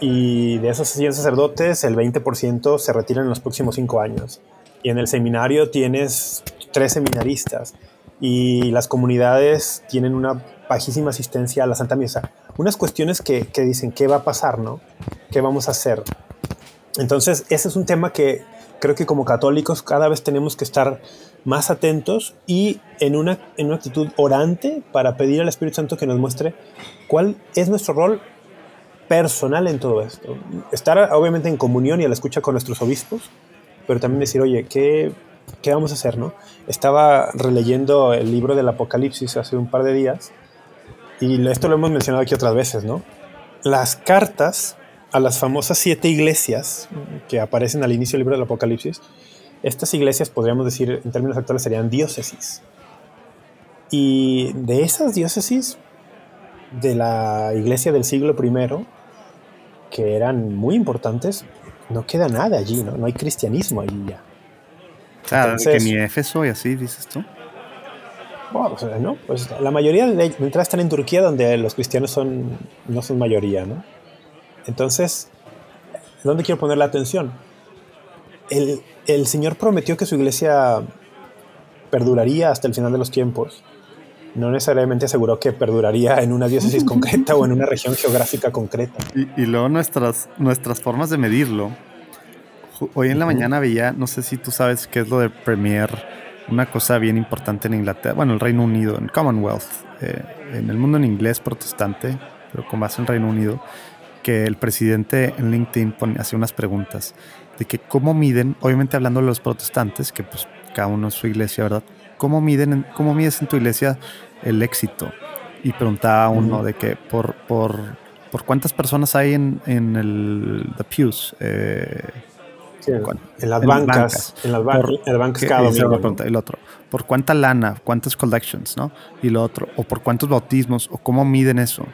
y de esos 100 sacerdotes, el 20% se retiran en los próximos 5 años. Y en el seminario tienes tres seminaristas y las comunidades tienen una bajísima asistencia a la Santa Misa. Unas cuestiones que, que dicen, ¿qué va a pasar? ¿no? ¿Qué vamos a hacer? Entonces, ese es un tema que creo que como católicos cada vez tenemos que estar más atentos y en una, en una actitud orante para pedir al Espíritu Santo que nos muestre cuál es nuestro rol personal en todo esto. Estar obviamente en comunión y a la escucha con nuestros obispos, pero también decir, oye, ¿qué, qué vamos a hacer? No? Estaba releyendo el libro del Apocalipsis hace un par de días y esto lo hemos mencionado aquí otras veces, ¿no? Las cartas a las famosas siete iglesias que aparecen al inicio del libro del Apocalipsis, estas iglesias, podríamos decir en términos actuales, serían diócesis. Y de esas diócesis, de la iglesia del siglo I, que eran muy importantes, no queda nada allí, ¿no? No hay cristianismo allí ya. Ah, que ni Éfeso y así, dices tú. Bueno, no, pues la mayoría de, entrada están en Turquía, donde los cristianos son, no son mayoría, ¿no? Entonces, ¿dónde quiero poner la atención? El, el Señor prometió que su iglesia perduraría hasta el final de los tiempos. No necesariamente aseguró que perduraría en una diócesis concreta o en una región geográfica concreta. Y, y, luego nuestras, nuestras formas de medirlo. Hoy en la mañana veía, no sé si tú sabes qué es lo de Premier, una cosa bien importante en Inglaterra, bueno, el Reino Unido, en Commonwealth, eh, en el mundo en inglés protestante, pero con base en Reino Unido, que el presidente en LinkedIn hace unas preguntas de que cómo miden, obviamente hablando de los protestantes, que pues cada uno es su iglesia, ¿verdad? ¿Cómo, miden, cómo mides en tu iglesia el éxito? Y preguntaba uno de que por, por, por cuántas personas hay en, en el The Pews. Eh, sí, en, las bancas, en las bancas, por, en bancas cada domingo. El otro, ¿por cuánta lana? ¿Cuántas collections? ¿no? Y lo otro, ¿o por cuántos bautismos? ¿O cómo miden eso?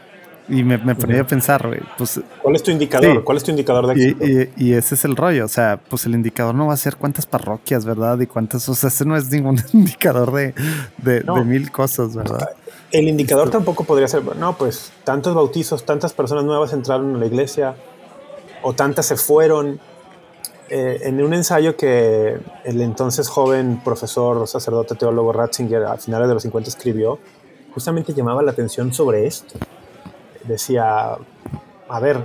Y me, me ponía a pensar, güey, pues... ¿Cuál es tu indicador? Sí. ¿Cuál es tu indicador de éxito? Y, y, y, ese es el rollo, o sea, pues el indicador no va a ser cuántas parroquias, ¿verdad? Y cuántas, o sea, ese no es ningún indicador de, de, no. de mil cosas, ¿verdad? El indicador Esto. tampoco podría ser, no, pues tantos bautizos, tantas personas nuevas entraron a la iglesia, o tantas se fueron. Eh, en un ensayo que el entonces joven profesor, sacerdote, teólogo Ratzinger a finales de los 50 escribió, justamente llamaba la atención sobre esto decía, a ver,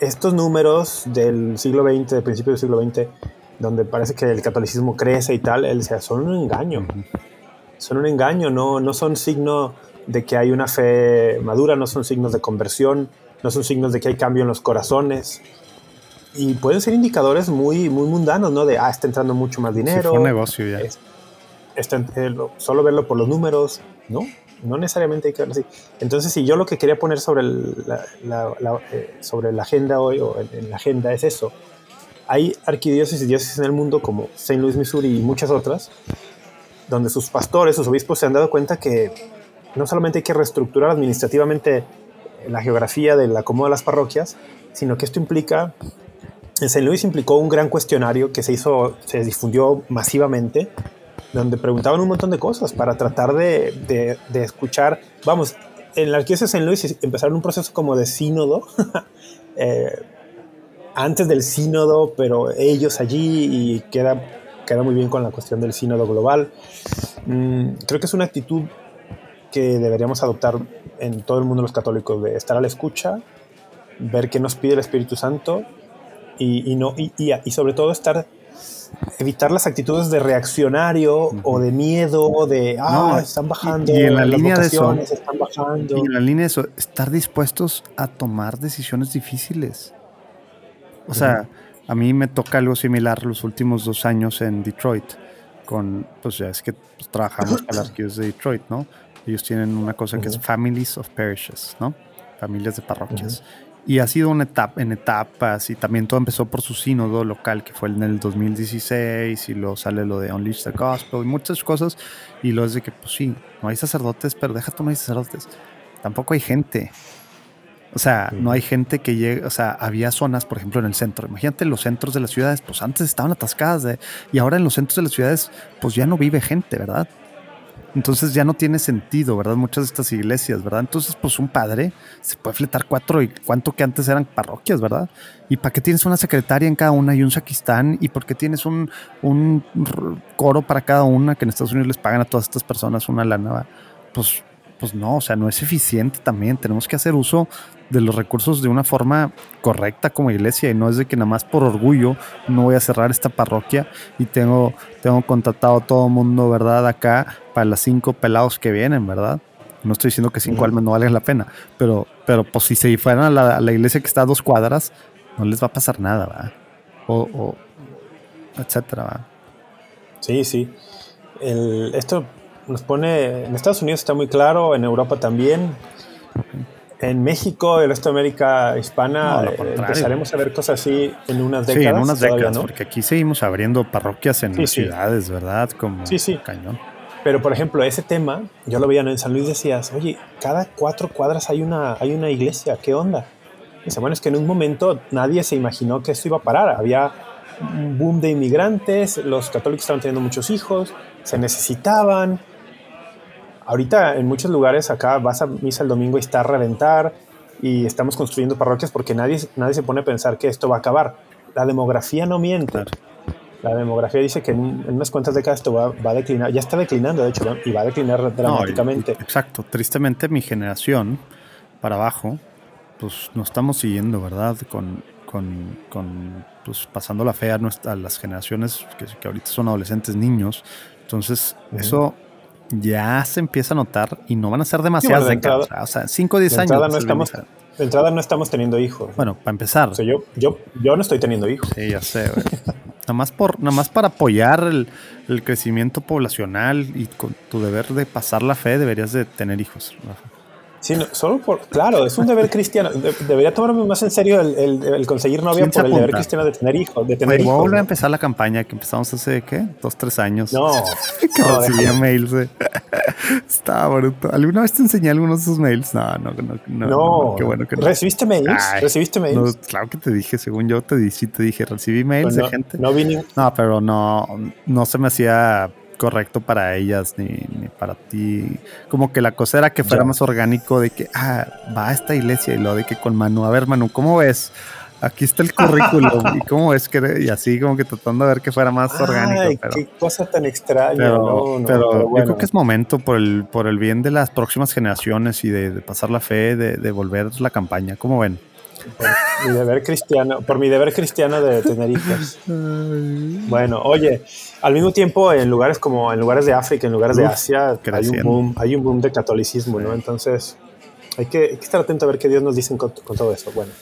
estos números del siglo XX, del principio del siglo XX, donde parece que el catolicismo crece y tal, él decía, son un engaño. Son un engaño, no, no son signo de que hay una fe madura, no son signos de conversión, no son signos de que hay cambio en los corazones. Y pueden ser indicadores muy, muy mundanos, ¿no? De, ah, está entrando mucho más dinero. Sí, fue un negocio ya. Es, está, eh, solo verlo por los números, ¿no? No necesariamente hay que verlo así. Entonces, si yo lo que quería poner sobre, la, eh, sobre la agenda hoy, o en, en, la agenda, es eso. Hay arquidiócesis y diócesis en el mundo, como St. Louis, Missouri y muchas otras, donde sus pastores, sus obispos se han dado cuenta que no solamente hay que reestructurar administrativamente la geografía del acomodo de las parroquias, sino que esto implica, en St. Louis implicó un gran cuestionario que se hizo, se difundió masivamente, donde preguntaban un montón de cosas para tratar de, escuchar. Vamos, en la arquidiócesis de San Luis empezaron un proceso como de sínodo, eh, antes del sínodo, pero ellos allí y queda, queda muy bien con la cuestión del sínodo global. Mm, creo que es una actitud que deberíamos adoptar en todo el mundo los católicos, de estar a la escucha, ver qué nos pide el Espíritu Santo y, no, y sobre todo estar evitar las actitudes de reaccionario uh -huh. o de miedo, de ah, no, están bajando, y, y en la línea de eso, están bajando. Y en la línea de eso, estar dispuestos a tomar decisiones difíciles. O uh -huh. sea, a mí me toca algo similar los últimos dos años en Detroit. Con, pues ya es que pues, trabajamos para las arquivos de Detroit, ¿no? Ellos tienen una cosa uh -huh. que es Families of Parishes, ¿no? Familias de parroquias. Y ha sido una etapa, en etapas y también todo empezó por su sínodo local que fue en el 2016 y luego sale lo de Unleash the Gospel y muchas cosas y luego es de que pues sí, no hay sacerdotes, pero deja tú no hay sacerdotes, tampoco hay gente. O sea, sí. no hay gente que llegue, o sea, había zonas, por ejemplo, en el centro. Imagínate los centros de las ciudades, pues antes estaban atascadas de, y ahora en los centros de las ciudades, pues ya no vive gente, ¿verdad? Entonces ya no tiene sentido, ¿verdad? Muchas de estas iglesias, ¿verdad? Entonces, pues un padre se puede fletar cuatro y cuánto que antes eran parroquias, ¿verdad? ¿Y para qué tienes una secretaria en cada una y un saquistán? ¿Y por qué tienes un, un coro para cada una que en Estados Unidos les pagan a todas estas personas una lana? Pues, pues no, o sea, no es eficiente también. Tenemos que hacer uso de los recursos de una forma correcta como iglesia y no es de que nada más por orgullo no voy a cerrar esta parroquia y tengo, tengo contratado a todo mundo, ¿verdad? Acá para las cinco pelados que vienen, ¿verdad? No estoy diciendo que cinco almas no valen la pena, pero, pero pues si se fueran a la, a la, iglesia que está a dos cuadras, no les va a pasar nada, ¿verdad? O, o etcétera, ¿verdad? Sí, sí. El, esto nos pone, en Estados Unidos está muy claro, en Europa también en México, el resto de América hispana, no, eh, empezaremos a ver cosas así en unas décadas. Sí, en unas décadas, ¿no? porque aquí seguimos abriendo parroquias en sí, ciudades, sí. ¿verdad? Como sí, sí. Cañón. Pero, por ejemplo, ese tema, yo lo veía en San Luis, decías, oye, cada cuatro cuadras hay una, hay una iglesia, ¿qué onda? Dice, bueno, es que en un momento nadie se imaginó que esto iba a parar. Había un boom de inmigrantes, los católicos estaban teniendo muchos hijos, se necesitaban, Ahorita en muchos lugares acá vas a misa el domingo y está a reventar y estamos construyendo parroquias porque nadie, nadie se pone a pensar que esto va a acabar. La demografía no miente. La demografía dice que en, unas cuantas décadas esto va, va, a declinar, ya está declinando de hecho, y va a declinar dramáticamente. exacto, tristemente mi generación para abajo, pues no estamos siguiendo, ¿verdad? Con, con, con pues pasando la fe a, nuestra, las generaciones que, que, ahorita son adolescentes, niños. Entonces, eso ya se empieza a notar y no van a ser demasiadas décadas. O sea, 5 o 10 años. No estamos, de entrada no estamos teniendo hijos. Bueno, para empezar. O sea, yo, yo, yo no estoy teniendo hijos. Sí, ya sé, nada, más por, nada más para apoyar el, crecimiento poblacional y con tu deber de pasar la fe deberías de tener hijos. Sí, solo por. Claro, es un deber cristiano. debería tomarme más en serio el, el, conseguir novia por el deber cristiano de tener hijos. De tener hijos. volver a empezar la campaña que empezamos hace, ¿qué? Dos, tres años. No. que no, recibía mails. De... Estaba bruto. ¿Alguna vez te enseñé algunos de esos mails? No, no, no. No. no. Qué bueno que no. ¿Recibiste mails? ¿Recibiste mails? claro que te dije, según yo te dije, sí te dije, recibí mails de gente. No vi No, pero no, no se me hacía correcto para ellas ni, ni, para ti. Como que la cosa era que fuera más orgánico de que, ah, va a esta iglesia y lo de que con Manu, a ver Manu, ¿cómo ves? Aquí está el currículum y cómo es que, y así como que tratando de ver que fuera más orgánico. Pero, qué cosa tan extraña. Pero, yo creo que es momento por el, por el bien de las próximas generaciones y de, de pasar la fe, de, de volver la campaña. ¿Cómo ven? Por mi deber cristiano, por mi deber cristiano de tener hijos. Bueno, oye, al mismo tiempo en lugares como en lugares de África, en lugares de Asia, hay un boom, hay un boom de catolicismo, ¿no? Entonces hay que, estar atento a ver qué Dios nos dice con, todo eso. Bueno,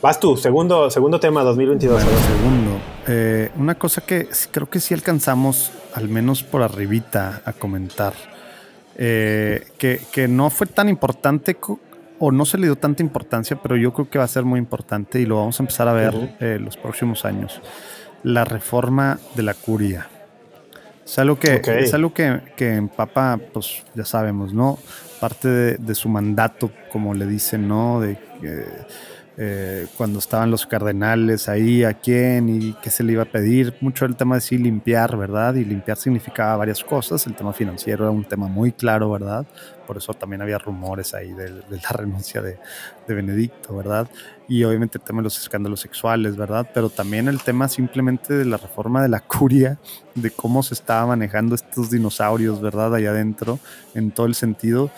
vas tú, segundo, segundo tema 2022. segundo, eh, una cosa que creo que sí alcanzamos, al menos por arribita, a comentar. Eh, que, que, no fue tan importante o no se le dio tanta importancia, pero yo creo que va a ser muy importante y lo vamos a empezar a ver eh, los próximos años. La reforma de la curia. Es algo que, es algo que, que, en Papa, pues ya sabemos, ¿no? Parte de, de su mandato, como le dicen, ¿no? De eh, cuando estaban los cardenales ahí, a quién y qué se le iba a pedir. Mucho el tema de sí limpiar, ¿verdad? Y limpiar significaba varias cosas. El tema financiero era un tema muy claro, ¿verdad? Por eso también había rumores ahí de, la renuncia de, Benedicto, ¿verdad? Y obviamente el tema de los escándalos sexuales, ¿verdad? Pero también el tema simplemente de la reforma de la curia, de cómo se estaba manejando estos dinosaurios, ¿verdad? Allá adentro, en todo el sentido.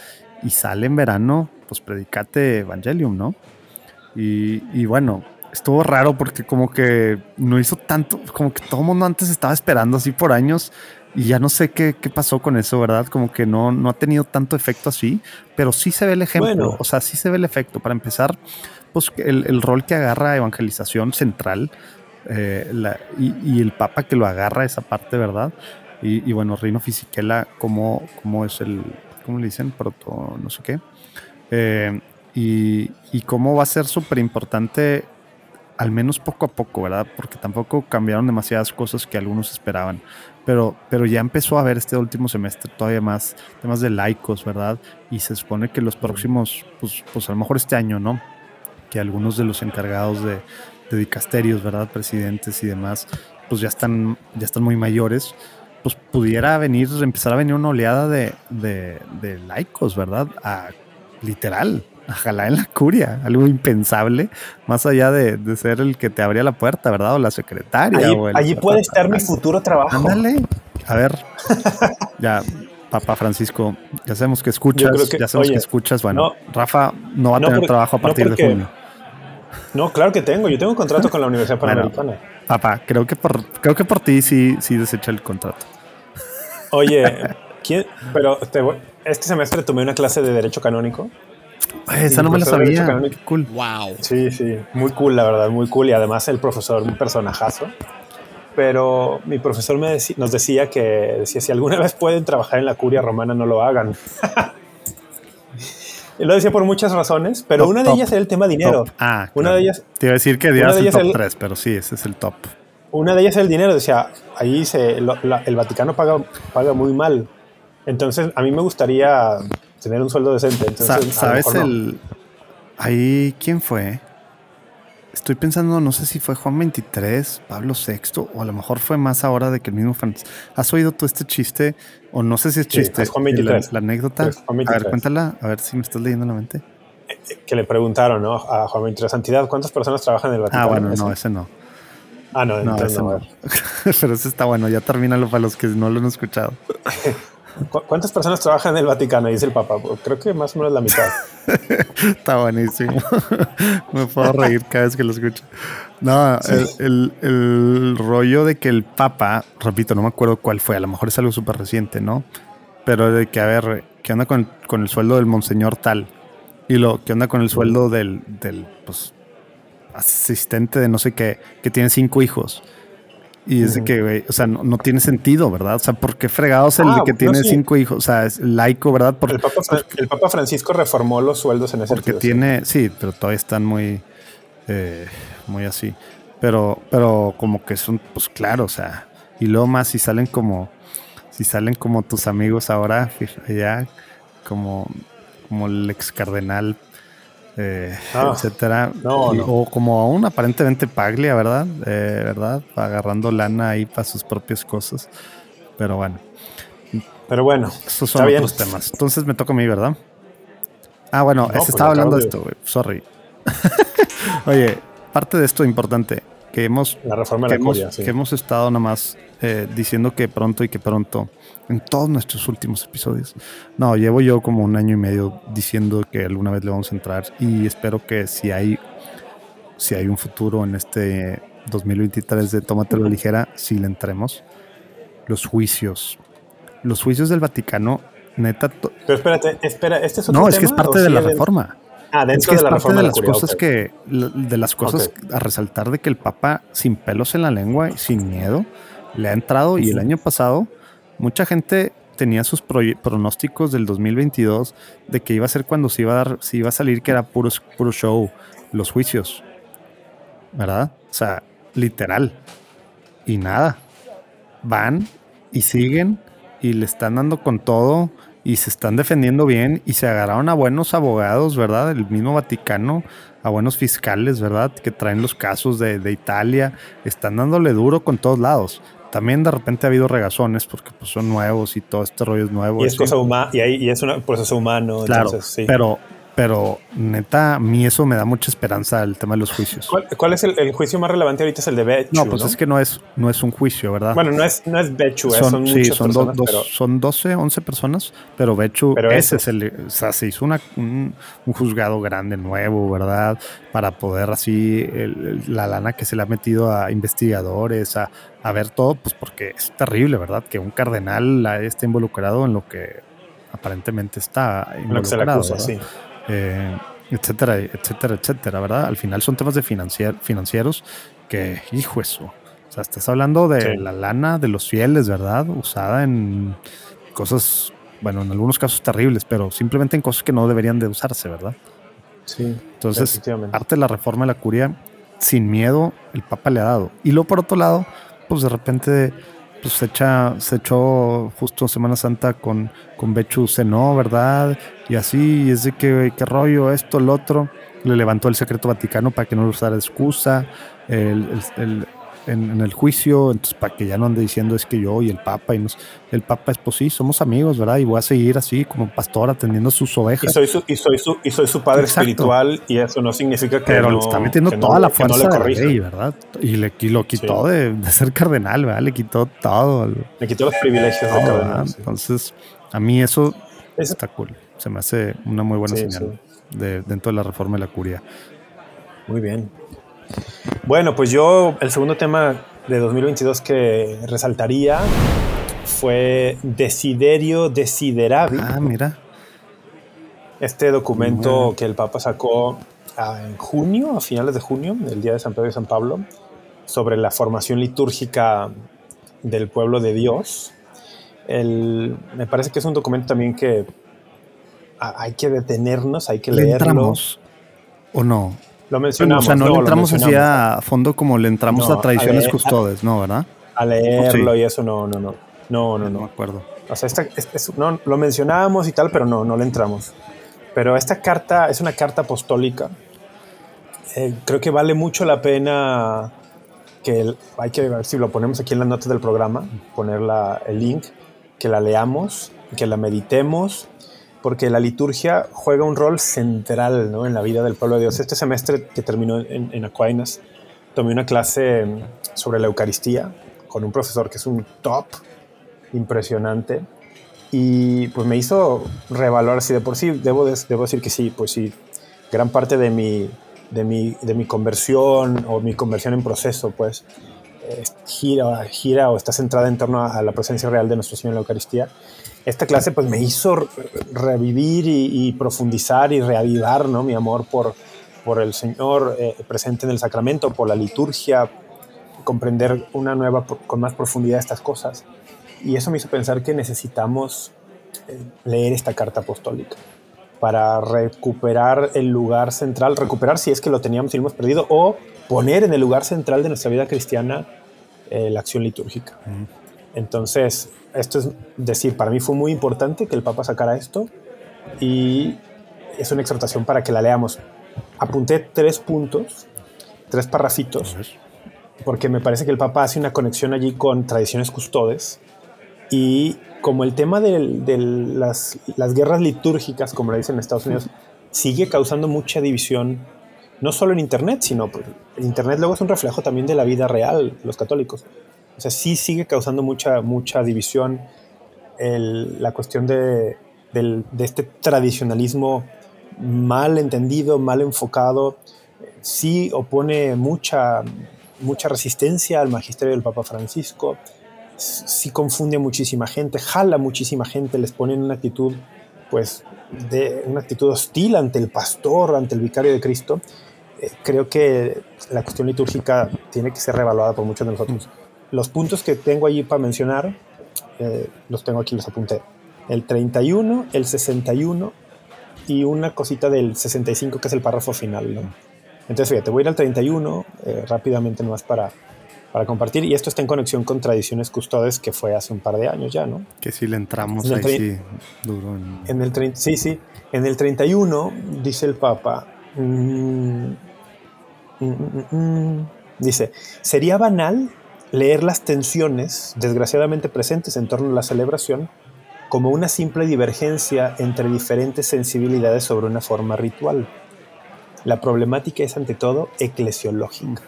Y sale en verano, pues predicate Evangelium, ¿no? Y, bueno, estuvo raro porque como que no hizo tanto, como que todo el mundo antes estaba esperando así por años y ya no sé qué, qué pasó con eso, ¿verdad? Como que no, no ha tenido tanto efecto así, pero sí se ve el ejemplo, o sea, sí se ve el efecto. Para empezar, pues el, el rol que agarra evangelización central eh, y, el Papa que lo agarra esa parte, ¿verdad? Y, bueno, Reino Fisichella, ¿cómo, cómo es el, ¿cómo le dicen? Proto, no sé qué. Eh, y, cómo va a ser súper importante, al menos poco a poco, ¿verdad? Porque tampoco cambiaron demasiadas cosas que algunos esperaban. Pero, pero ya empezó a haber este último semestre todavía más temas de laicos, ¿verdad? Y se supone que los próximos, pues, pues a lo mejor este año, ¿no? Que algunos de los encargados de, de dicasterios, ¿verdad? Presidentes y demás, pues ya están, ya están muy mayores pues pudiera venir, empezar a venir una oleada de, de, de laicos, ¿verdad? A, literal, ojalá en la curia, algo impensable, más allá de, ser el que te abría la puerta, ¿verdad? O la secretaria. Allí, puede estar mi futuro trabajo. Ándale. A ver, ya, papá Francisco, ya sabemos que escuchas, ya sabemos que escuchas. Bueno, Rafa no va a tener trabajo a partir de junio. No, claro que tengo. Yo tengo un contrato con la Universidad Panamericana. papá, creo que por, creo que por ti sí, sí desecha el contrato. Oye, ¿quién? Pero este semestre tomé una clase de Derecho Canónico esa no me la sabía. cool. Wow. Sí, sí, muy cool, la verdad, muy cool. Y además el profesor, un personajazo. Pero mi profesor me nos decía que decía, si alguna vez pueden trabajar en la curia romana, no lo hagan. y lo decía por muchas razones, pero una de ellas era el tema dinero. Ah, una de ellas. Te iba a decir que días el top 3, pero sí, ese es el top. Una de ellas es el dinero. Decía, ahí se, el Vaticano paga, paga muy mal. Entonces, a mí me gustaría tener un sueldo decente. Entonces, ¿Sabes el... Ahí, ¿quién fue? Estoy pensando, no sé si fue Juan 23, Pablo VI, o a lo mejor fue más ahora de que el mismo Francisco. ¿Has oído tú este chiste? O no sé si es chiste. Juan 23. La, anécdota. A ver, cuéntala, a ver si me estás leyendo la mente. que le preguntaron ¿no? a Juan 23 Santidad, ¿cuántas personas trabajan en el Vaticano? Ah, bueno, no, ese no. Ah, no, No, entonces ese no. no. Pero ese está bueno, ya termínalo para los que no lo han escuchado. ¿Cu- ¿Cuántas personas trabajan en el Vaticano? Dice el Papa. Creo que más o menos la mitad. Está buenísimo. Me puedo reír cada vez que lo escucho. No, el, el- el rollo de que el Papa, repito, no me acuerdo cuál fue, a lo mejor es algo súper reciente, ¿no? Pero de que, a ver, ¿qué onda con, con el sueldo del monseñor tal? Y lo, ¿qué onda con el sueldo del, del pues, asistente de no sé qué, que tiene cinco hijos? Y es de que, güey, o sea, no, no tiene sentido, ¿verdad? O sea, ¿por qué fregados el Ah, que no, tiene sí. cinco hijos? O sea, es laico, ¿verdad? Por- El Papa, Fra- el Papa Francisco reformó los sueldos en ese porque sentido, tiene, sí, pero todavía están muy, eh, muy así. Pero, pero como que son, pues claro, o sea, y luego más si salen como, si salen como tus amigos ahora, allá, como, como el ex cardenal, eh, Ah, etcétera, no, y- no. o como aún aparentemente Paglia, ¿verdad? Eh, ¿Verdad? Agarrando lana ahí para sus propias cosas. Pero bueno, Pero bueno, esos son bien. otros temas. Entonces me toca a mí, ¿verdad? Ah, bueno, No, se pues estaba hablando de esto, güey. Sorry. Oye, parte de esto importante que hemos, La reforma que de la hemos, curia, sí. que hemos estado nada más eh, diciendo que pronto y que pronto en todos nuestros últimos episodios. No, llevo yo como un año y medio diciendo que alguna vez le vamos a entrar y espero que si hay si hay un futuro en este 2023 de Tómatelo Ligera, si le entremos. Los juicios. Los juicios del Vaticano, neta, Pero espérate, espera, ¿este es otro no, es que es parte de la sigue reforma. Ah, Es que es de la parte de la las curia, cosas que, de las cosas a resaltar de que el Papa, sin pelos en la lengua y sin miedo, le ha entrado. Y el año pasado, mucha gente tenía sus pronósticos del 2022 de que iba a ser cuando se iba a dar, se iba a salir que era puro, puro show, los juicios. ¿Verdad? O sea, literal. Y nada. Van y siguen y le están dando con todo y se están defendiendo bien y se agarraron a buenos abogados, ¿verdad? El mismo Vaticano, a buenos fiscales, ¿verdad? Que traen los casos de, de Italia, están dándole duro con todos lados. También de repente ha habido regazones porque pues, son nuevos y todo este rollo es nuevo. Y es cosa humana, y, ahí- y es un proceso humano. Claro, entonces, sí. pero, pero neta, a mí eso me da mucha esperanza el tema de los juicios. ¿Cuál, cuál es el, el juicio más relevante ahorita? Es el de Bechu. No, pues es que no es, no es un juicio, ¿verdad? Bueno, no es, no es Bechu, eh, son, son, sí, son, do- dos- pero son 12, 11 personas, pero Bechu, Pero ese es el, o sea, se hizo una- un, un juzgado grande nuevo, ¿verdad? Para poder así, el- la lana que se le ha metido a investigadores, a, a ver todo, pues porque es terrible, ¿verdad? Que un cardenal esté involucrado en lo que aparentemente está en lo que se le involucrado, acusa, sí. Eh, etcétera, etcétera, etcétera, ¿verdad? Al final son temas de financier- financieros que, hijo eso. O sea, estás hablando de Sí. la lana de los fieles, ¿verdad? Usada en cosas, bueno, en algunos casos terribles, pero simplemente en cosas que no deberían de usarse, ¿verdad? Sí, Entonces, parte de la reforma de la curia, sin miedo, el Papa le ha dado. Y luego, por otro lado, pues de repente pues, se, echa, se echó justo Semana Santa con, con Bechu Cenó, ¿verdad? Y así, es de que, qué rollo, esto, el otro. Le levantó el secreto Vaticano para que no lo usara excusa. El- el- en, en el juicio, entonces para que ya no ande diciendo es que yo y el Papa y nos, el Papa es pues sí, somos amigos, ¿verdad? Y voy a seguir así como pastor atendiendo sus Y ovejas. soy, su, y, soy su, y soy su padre Exacto. espiritual y eso no significa que Pero no, le está metiendo no- toda la no fuerza le de la corrija. ley, ¿verdad? Y le y lo quitó de, de ser cardenal, ¿verdad? Le quitó todo. Me quitó los privilegios de. Entonces, a mí eso Es- está cool. Se me hace una muy buena Sí, señal De, dentro de la reforma de la curia. Muy bien. Bueno, pues yo el segundo tema de 2022 que resaltaría fue Desiderio Desiderabit. Ah, mira. Este documento que el Papa sacó ah, en junio, a finales de junio, el día de San Pedro y San Pablo, sobre la formación litúrgica del pueblo de Dios. El- me parece que es un documento también que ah, hay que detenernos, hay que ¿Le leerlo. entramos o no? Lo mencionamos. o sea, no, lo le entramos así a fondo como le entramos No, a tradiciones a ver, custodes, ¿no? ¿Verdad? A leerlo Sí. y eso no, no, no. No, no, No me no. acuerdo. O sea, esta, es- es- no, lo mencionábamos y tal, pero no, no le entramos. Pero esta carta es una carta apostólica. Eh, creo que vale mucho la pena que el- hay que ver si lo ponemos aquí en las notas del programa, poner la- el link, que la leamos, que la meditemos, porque la liturgia juega un rol central ¿no? en la vida del pueblo de Dios. Este semestre que terminó en, en Aquinas, tomé una clase sobre la Eucaristía con un profesor que es un top impresionante y pues me hizo reevaluar de por sí, debo, debo decir que sí, pues sí, gran parte de mi, de mi, de mi conversión o mi conversión en proceso, pues gira, gira o está centrada en torno a, la presencia real de nuestro Señor en la Eucaristía esta clase pues me hizo revivir y, profundizar y reavivar ¿no? mi amor por, por el Señor eh, presente en el sacramento, por la liturgia, comprender una nueva, con más profundidad estas cosas. Y eso me hizo pensar que necesitamos eh, leer esta carta apostólica para recuperar el lugar central, recuperar si es que lo teníamos y lo hemos perdido, o poner en el lugar central de nuestra vida cristiana eh, la acción litúrgica. Entonces, esto es decir, para mí fue muy importante que el Papa sacara esto y es una exhortación para que la leamos. Apunté tres puntos, tres parrafitos, porque me parece que el Papa hace una conexión allí con tradiciones custodes y como el tema de, las, guerras litúrgicas, como le dicen en Estados Unidos, sigue causando mucha división, no solo en Internet, sino el Internet luego es un reflejo también de la vida real, los católicos. O sea, sí sigue causando mucha, mucha división la cuestión de, este tradicionalismo mal entendido, mal enfocado. Sí opone mucha, mucha resistencia al magisterio del Papa Francisco. Sí confunde a muchísima gente, jala a muchísima gente, les pone en una actitud, pues, de una actitud hostil ante el pastor, ante el vicario de Cristo. Eh, creo que la cuestión litúrgica tiene que ser revaluada por muchos de nosotros los puntos que tengo allí para mencionar, eh, los tengo aquí, los apunté. El 31, el 61 y una cosita del 65 que es el párrafo final. Entonces, fíjate, voy a ir al 31 eh, rápidamente nomás para, para compartir. Y esto está en conexión con Tradiciones Custodes, que fue hace un par de años ya, ¿no? Que si le entramos ahí sí, duro. En... el 30, sí, sí. En el 31 dice el Papa, mm, mm, mm, dice, sería banal leer las tensiones desgraciadamente presentes en torno a la celebración como una simple divergencia entre diferentes sensibilidades sobre una forma ritual. La problemática es ante todo eclesiológica.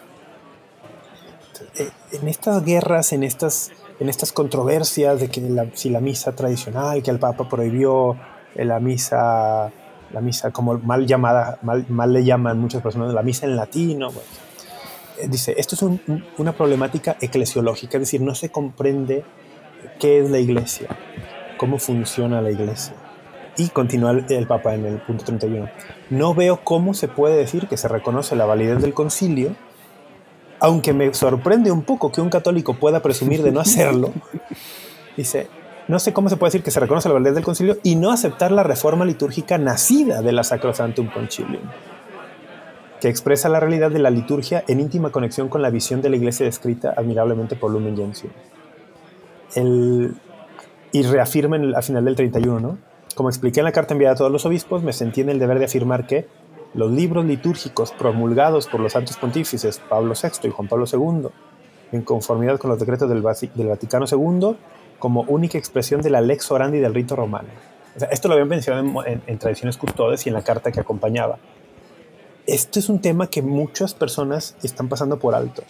Eh, en estas guerras, en estas, en estas controversias de que si la misa tradicional, que el Papa prohibió eh, la misa, la misa como mal llamada, mal, mal le llaman muchas personas, la misa en latino, dice, esto es una problemática eclesiológica, es decir, no se comprende qué es la iglesia, cómo funciona la iglesia. Y continúa el, Papa en el punto 31. No veo cómo se puede decir que se reconoce la validez del concilio, aunque me sorprende un poco que un católico pueda presumir de no hacerlo. Dice, no sé cómo se puede decir que se reconoce la validez del concilio y no aceptar la reforma litúrgica nacida de la Sacrosantum Concilium que expresa la realidad de la liturgia en íntima conexión con la visión de la iglesia descrita admirablemente por Lumen Gentium. El, y reafirma al final del 31, ¿no? Como expliqué en la carta enviada a todos los obispos, me sentí en el deber de afirmar que los libros litúrgicos promulgados por los santos pontífices Pablo VI y Juan Pablo II, en conformidad con los decretos del, Vaticano II, como única expresión de la lex orandi del rito romano. esto lo habían mencionado en, en tradiciones custodes y en la carta que acompañaba esto es un tema que muchas personas están pasando por alto.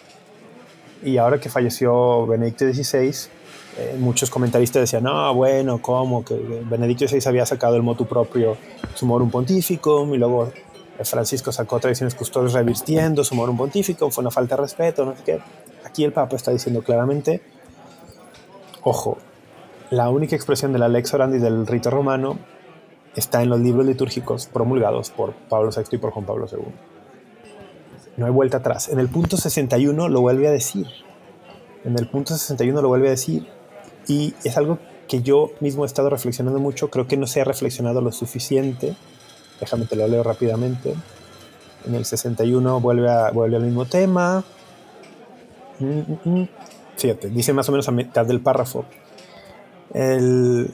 Y ahora que falleció Benedicto XVI, eh, muchos comentaristas decían, no, bueno, ¿cómo? Que Benedicto XVI había sacado el motu propio Sumorum Pontificum y luego Francisco sacó tradiciones custodias revirtiendo Sumorum Pontificum, fue una falta de respeto, no sé qué. Aquí el Papa está diciendo claramente, ojo, la única expresión de la lex orandi del rito romano está en los libros litúrgicos promulgados por Pablo VI y por Juan Pablo II. No hay vuelta atrás. En el punto 61 lo vuelve a decir. En el punto 61 lo vuelve a decir. Y es algo que yo mismo he estado reflexionando mucho. Creo que no se ha reflexionado lo suficiente. Déjame te lo leo rápidamente. En el 61 vuelve, a, vuelve al mismo tema. Mm, mm, mm. Fíjate, dice más o menos a mitad del párrafo. El,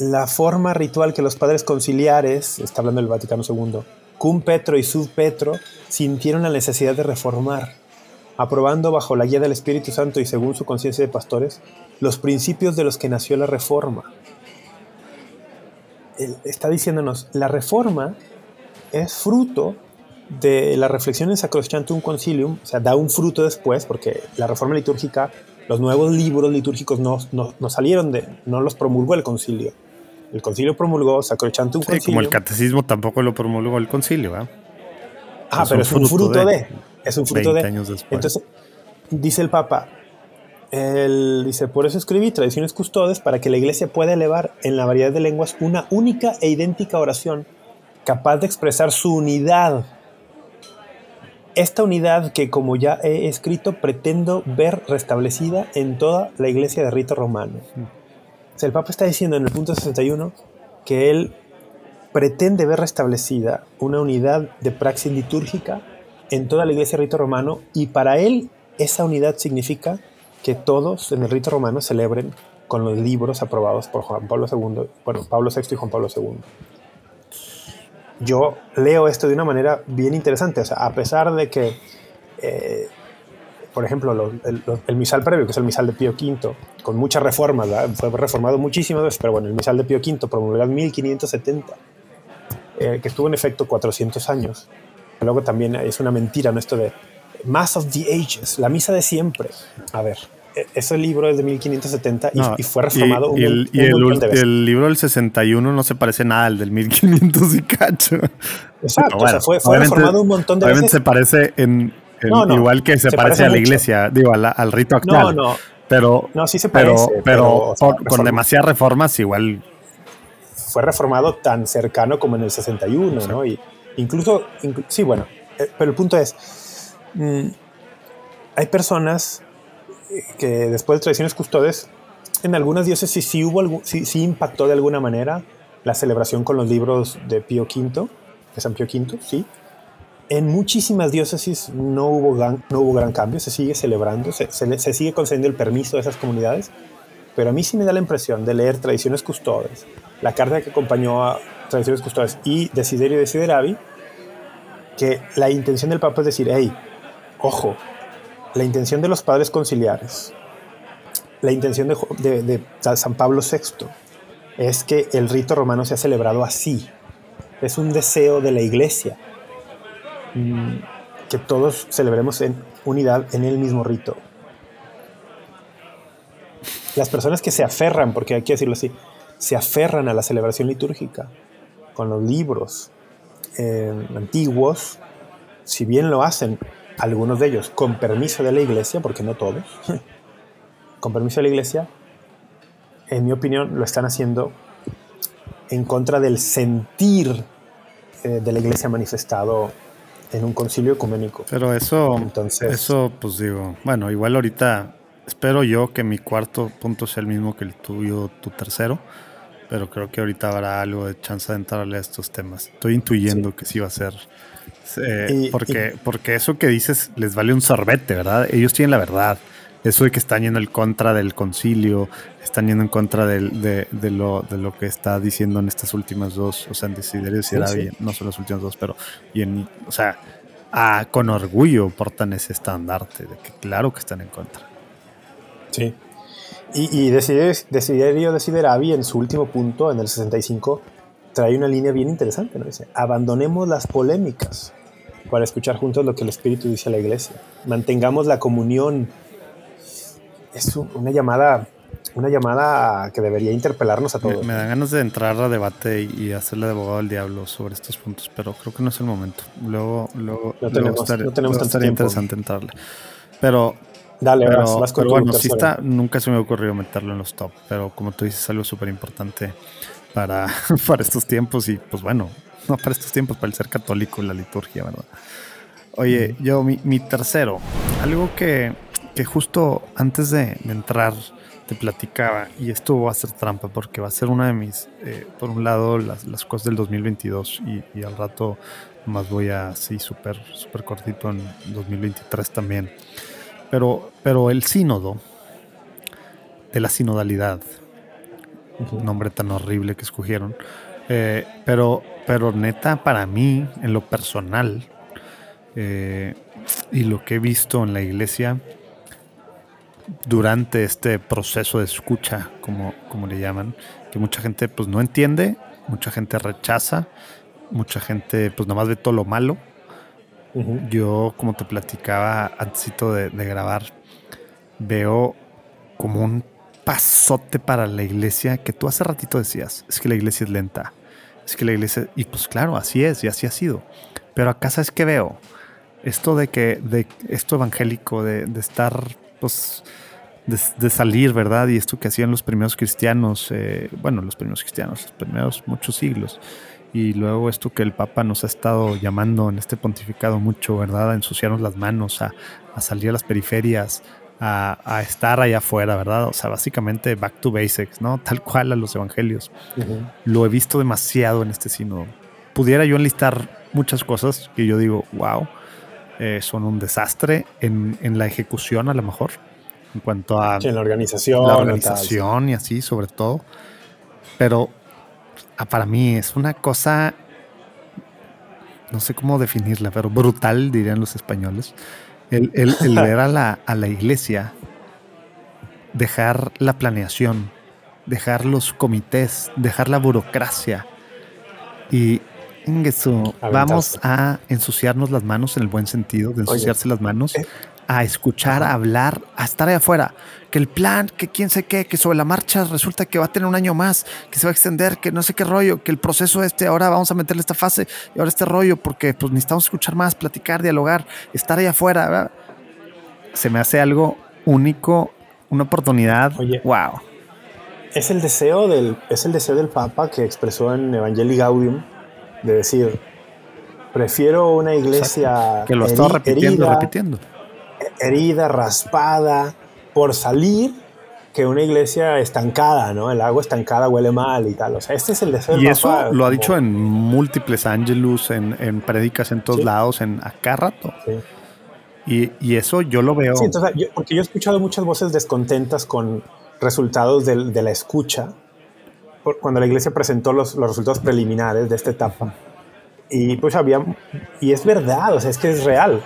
la forma ritual que los padres conciliares, está hablando del Vaticano II, cum Petro y sub Petro, sintieron la necesidad de reformar, aprobando bajo la guía del Espíritu Santo y según su conciencia de pastores, los principios de los que nació la reforma. está diciéndonos, la reforma es fruto de la reflexión en Sacrosanctum Concilium, o sea, da un fruto después, porque la reforma litúrgica, los nuevos libros litúrgicos no, no, salieron de, no los promulgó el concilio. El concilio promulgó Sacrosanctum sí, Como el catecismo tampoco lo promulgó el concilio, ¿verdad? Ah, pero es un fruto de, Es un fruto de. Años después. Entonces, dice el Papa, él dice, por eso escribí tradiciones custodes para que la iglesia pueda elevar en la variedad de lenguas una única e idéntica oración capaz de expresar su unidad. Esta unidad que, como ya he escrito, pretendo ver restablecida en toda la iglesia de rito romano. El Papa está diciendo en el punto 61 que él pretende ver restablecida una unidad de praxis litúrgica en toda la iglesia de rito romano y para él esa unidad significa que todos en el rito romano celebren con los libros aprobados por Juan Pablo II, bueno, Pablo VI y Juan Pablo II. Yo leo esto de una manera bien interesante, o sea, a pesar de que, eh, por ejemplo, el, misal previo, que es el misal de Pío V, con muchas reformas, fue reformado muchísimas veces, pero bueno, el misal de Pío V promulgado en 1570, eh, que estuvo en efecto 400 años. Luego también es una mentira, ¿no? Esto de Mass of the Ages, la misa de siempre. A ver, e-, ese libro es de 1570 y, fue reformado y, un, y el, libro del 61 no se parece nada al del 1500 y cacho. Exacto, o sea, fue, reformado un montón de obviamente se parece en, igual que se, parece, a la iglesia, digo, al, rito actual. No, no. Pero, no, sí se parece. Pero, con demasiadas reformas igual. Fue reformado tan cercano como en el 61, ¿no? Y incluso, sí, bueno, eh, pero el punto es, Mm, hay personas eh, que después de tradiciones custodes, en algunas diócesis sí, hubo sí, impactó de alguna manera la celebración con los libros de Pío V, de San Pío V, sí. En muchísimas diócesis no hubo, gran, no hubo gran cambio, se sigue celebrando, se, se, sigue concediendo el permiso de esas comunidades, pero a mí sí me da la impresión de leer Tradiciones Custodes, la carta que acompañó a Tradiciones Custodes y Desiderio Desideravi, que la intención del Papa es decir, hey, Ojo, la intención de los padres conciliares, la intención de, San Pablo VI, es que el rito romano sea celebrado así. Es un deseo de la iglesia que todos celebremos en unidad en el mismo rito. Las personas que se aferran, porque hay que decirlo así, se aferran a la celebración litúrgica con los libros eh, antiguos, si bien lo hacen algunos de ellos con permiso de la iglesia, porque no todos, con permiso de la iglesia, en mi opinión lo están haciendo en contra del sentir eh, de la iglesia manifestado en un concilio ecuménico. Pero eso, Entonces, eso pues digo, bueno, igual ahorita espero yo que mi cuarto punto sea el mismo que el tuyo, tu tercero, pero creo que ahorita habrá algo de chance de entrarle a estos temas. Estoy intuyendo que sí va a ser porque, porque eso que dices les vale un sorbete, ¿verdad? Ellos tienen la verdad. Eso de que están yendo en contra del concilio, están yendo en contra de, lo, de lo que está diciendo en estas últimas dos, o sea, en Desiderio y no son las últimas dos, pero, y en, o sea, con orgullo portan ese estandarte de que claro que están en contra. Sí. Y, y Desiderio, Desideravi en su último punto, en el 65, trae una línea bien interesante, ¿no? Dice, abandonemos las polémicas para escuchar juntos lo que el Espíritu dice a la iglesia. Mantengamos la comunión. Es una llamada, una llamada que debería interpelarnos a todos. Me, dan ganas de entrar a debate y hacerle de abogado al diablo sobre estos puntos, pero creo que no es el momento. Luego, luego, no tenemos, no tenemos estaría interesante entrarle. Pero Dale, pero, vas, con bueno, sí está, nunca se me ha ocurrido meterlo en los top, pero como tú dices, algo súper importante para, para estos tiempos y pues bueno, no para estos tiempos, para el ser católico, la liturgia, ¿verdad? Oye, yo, mi, tercero, algo que, que justo antes de, entrar te platicaba, y esto va a ser trampa porque va a ser una de mis, eh, por un lado, las, las, cosas del 2022 y, y al rato más voy a, sí, súper, súper cortito en 2023 también. Pero, pero el sínodo de la sinodalidad, nombre tan horrible que escogieron, eh, pero, pero neta, para mí, en lo personal, eh, y lo que he visto en la iglesia durante este proceso de escucha, como, como le llaman, que mucha gente pues no entiende, mucha gente rechaza, mucha gente pues nomás ve todo lo malo. Yo, como te platicaba antes de, de grabar, veo como un pasote para la iglesia que tú hace ratito decías, es que la iglesia es lenta, es que la iglesia, y pues claro, así es y así ha sido. Pero acá sabes que veo, esto de que, de esto evangélico, de, estar, pues, de, salir, ¿verdad? Y esto que hacían los primeros cristianos, eh, bueno, los primeros cristianos, los primeros muchos siglos. Y luego esto que el Papa nos ha estado llamando en este pontificado mucho, ¿verdad? A ensuciarnos las manos, a, salir a las periferias, a, estar allá afuera, ¿verdad? O sea, básicamente back to basics, ¿no? Tal cual a los evangelios. Lo he visto demasiado en este sínodo. Pudiera yo enlistar muchas cosas que yo digo, wow, eh, son un desastre en, la ejecución a lo mejor, en cuanto a en la organización, la organización y, así sobre todo. Pero ah, para mí es una cosa, no sé cómo definirla, pero brutal dirían los españoles, el, el ver a la, a la iglesia dejar la planeación, dejar los comités, dejar la burocracia y, vamos a ensuciarnos las manos en el buen sentido, de ensuciarse las manos, eh, a escuchar, a hablar, a estar ahí afuera. Que el plan, que quién sé qué, que sobre la marcha resulta que va a tener un año más, que se va a extender, que no sé qué rollo, que el proceso este, ahora vamos a meterle esta fase y ahora este rollo, porque pues necesitamos escuchar más, platicar, dialogar, estar ahí afuera. Se me hace algo único, una oportunidad. Oye, wow. Es el deseo del, es el deseo del Papa que expresó en Evangelii Gaudium de decir, prefiero una iglesia que lo está repitiendo, herida, repitiendo. herida, raspada, por salir, que una iglesia estancada, ¿no? El agua estancada huele mal y tal. O sea, este es el deseo. Y eso lo ha dicho en múltiples ángelus, en, en prédicas en todos lados, en acá rato. Y, y, eso yo lo veo. Sí, entonces, porque yo he escuchado muchas voces descontentas con resultados de, de la escucha cuando la iglesia presentó los, los, resultados preliminares de esta etapa. Y pues había, y es verdad, o sea, es que es real.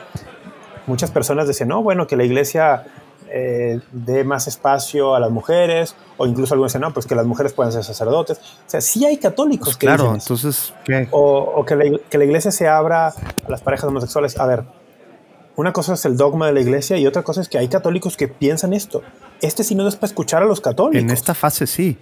Muchas personas decían, no, bueno, que la iglesia eh, dé más espacio a las mujeres, o incluso algunos decían, no, pues que las mujeres puedan ser sacerdotes. O sea, sí hay católicos pues que Claro, entonces, ¿qué? O, o que, la, que la iglesia se abra a las parejas homosexuales. A ver, una cosa es el dogma de la iglesia y otra cosa es que hay católicos que piensan esto. Este sínodo es para escuchar a los católicos. En esta fase sí.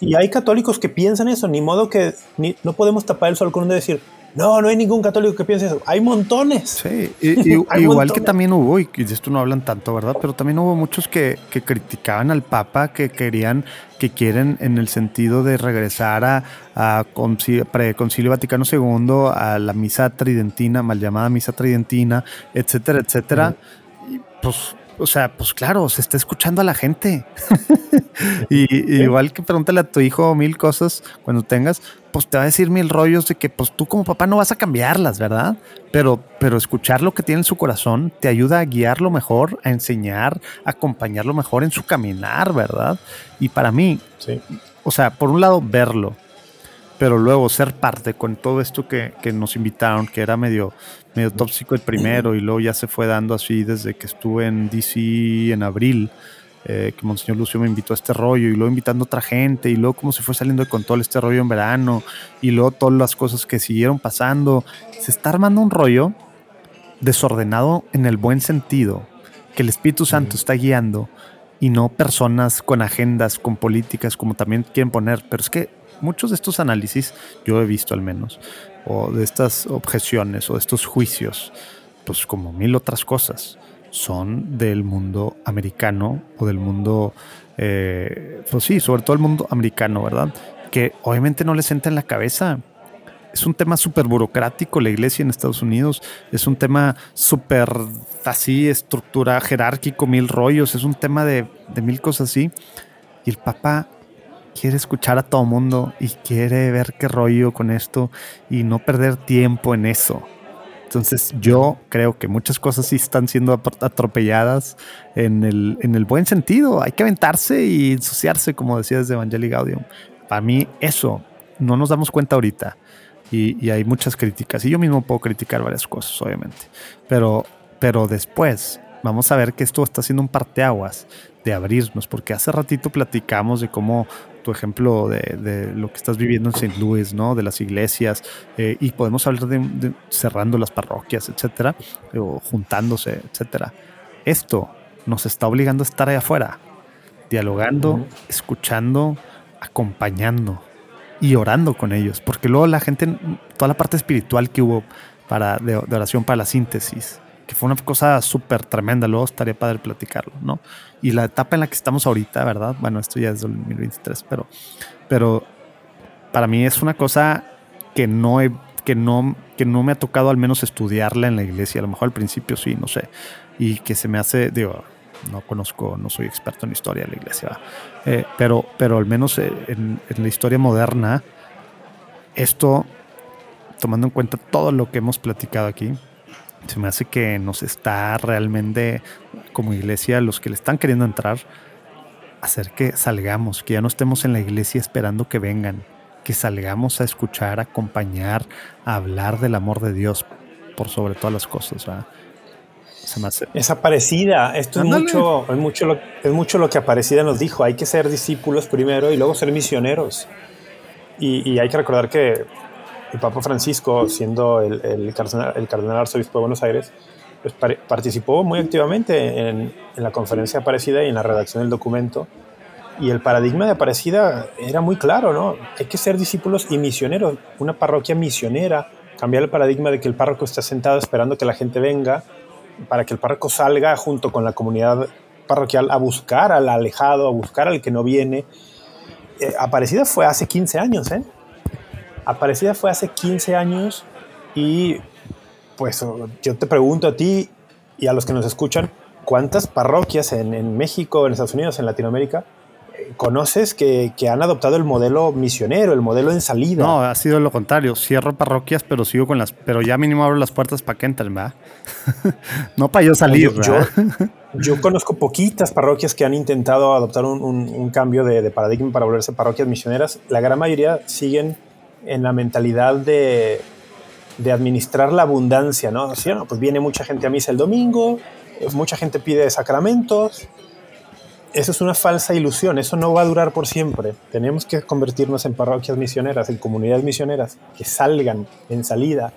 Y hay católicos que piensan eso, ni modo que no podemos tapar el sol con un de decir, no, no hay ningún católico que piense eso. Hay montones. Sí, igual que también hubo, y de esto no hablan tanto, ¿verdad? Pero también hubo muchos que, criticaban al Papa, que querían, que quieren en el sentido de regresar a, a Concilio Vaticano II, a la misa tridentina, mal llamada misa tridentina, etcétera, etcétera. Y pues o sea, pues claro, se está escuchando a la gente. y, igual que pregúntale a tu hijo mil cosas cuando tengas, pues te va a decir mil rollos de que pues tú como papá no vas a cambiarlas, ¿verdad? Pero, pero escuchar lo que tiene en su corazón te ayuda a guiarlo mejor, a enseñar, a acompañarlo mejor en su caminar, ¿verdad? Y para mí, o sea, por un lado verlo, pero luego ser parte con todo esto que, que, nos invitaron, que era medio, medio tóxico el primero y luego ya se fue dando así desde que estuve en DC en abril, eh, que Monseñor Lucio me invitó a este rollo y luego invitando a otra gente y luego cómo se fue saliendo de control este rollo en verano y luego todas las cosas que siguieron pasando. Se está armando un rollo desordenado en el buen sentido, que el Espíritu Santo está guiando y no personas con agendas, con políticas como también quieren poner, pero es que muchos de estos análisis, yo he visto al menos, o de estas objeciones o de estos juicios, pues como mil otras cosas, son del mundo americano o del mundo, eh, pues sí, sobre todo el mundo americano, ¿verdad? Que obviamente no les entra en la cabeza. Es un tema súper burocrático la iglesia en Estados Unidos, es un tema súper así, estructura jerárquico, mil rollos, es un tema de, de mil cosas así. Y el Papa quiere escuchar a todo mundo y quiere ver qué rollo con esto y no perder tiempo en eso. Entonces yo creo que muchas cosas sí están siendo atropelladas en el, en el buen sentido. Hay que aventarse y ensuciarse, como decías de Evangelii Gaudium. Para mí eso no nos damos cuenta ahorita y, y, hay muchas críticas. Y yo mismo puedo criticar varias cosas, obviamente. Pero, pero después vamos a ver que esto está haciendo un parteaguas de abrirnos, porque hace ratito platicamos de cómo tu ejemplo de, lo que estás viviendo en St. Louis, ¿no? De las iglesias, eh, y podemos hablar de, cerrando las parroquias, etcétera, o juntándose, etcétera. Esto nos está obligando a estar ahí afuera, dialogando, escuchando, acompañando y orando con ellos, porque luego la gente, toda la parte espiritual que hubo para, de, oración para la síntesis, que fue una cosa súper tremenda, luego estaría padre platicarlo, ¿no? Y la etapa en la que estamos ahorita, ¿verdad? Bueno, esto ya es 2023, pero, pero para mí es una cosa que no, he, que, no, que no me ha tocado al menos estudiarla en la iglesia, a lo mejor al principio sí, no sé, y que se me hace, digo, no conozco, no soy experto en historia de la iglesia, eh, pero, pero al menos eh, en, la historia moderna, esto, tomando en cuenta todo lo que hemos platicado aquí, se me hace que nos está realmente, como iglesia, los que le están queriendo entrar, hacer que salgamos, que ya no estemos en la iglesia esperando que vengan, que salgamos a escuchar, a acompañar, a hablar del amor de Dios por sobre todas las cosas. ¿verdad? Es Aparecida. Esto es mucho, es, mucho lo, es mucho lo que Aparecida nos dijo. Hay que ser discípulos primero y luego ser misioneros. Y, hay que recordar que el Papa Francisco, siendo el, cardenal, arzobispo de Buenos Aires, pues participó muy activamente en, la conferencia Aparecida y en la redacción del documento. Y el paradigma de Aparecida era muy claro, ¿no? Hay que ser discípulos y misioneros. Una parroquia misionera, cambiar el paradigma de que el párroco está sentado esperando que la gente venga para que el párroco salga junto con la comunidad parroquial a buscar al alejado, a buscar al que no viene. Eh, Aparecida fue hace 15 años, ¿eh? Aparecida fue hace 15 años y pues yo te pregunto a ti y a los que nos escuchan, ¿cuántas parroquias en, en México, en Estados Unidos, en Latinoamérica conoces que, han adoptado el modelo misionero, el modelo en salida. No, ha sido lo contrario. Cierro parroquias, pero sigo con las. Pero ya mínimo abro las puertas para que entren, ¿verdad? no para yo salir. Yo, conozco poquitas parroquias que han intentado adoptar un, cambio de, paradigma para volverse parroquias misioneras. La gran mayoría siguen en la mentalidad de, administrar la abundancia, ¿no? pues viene mucha gente a misa el domingo, eh, mucha gente pide sacramentos eso es una falsa ilusión, eso no va a durar por siempre. Tenemos que convertirnos en parroquias misioneras, en comunidades misioneras, que salgan en salida.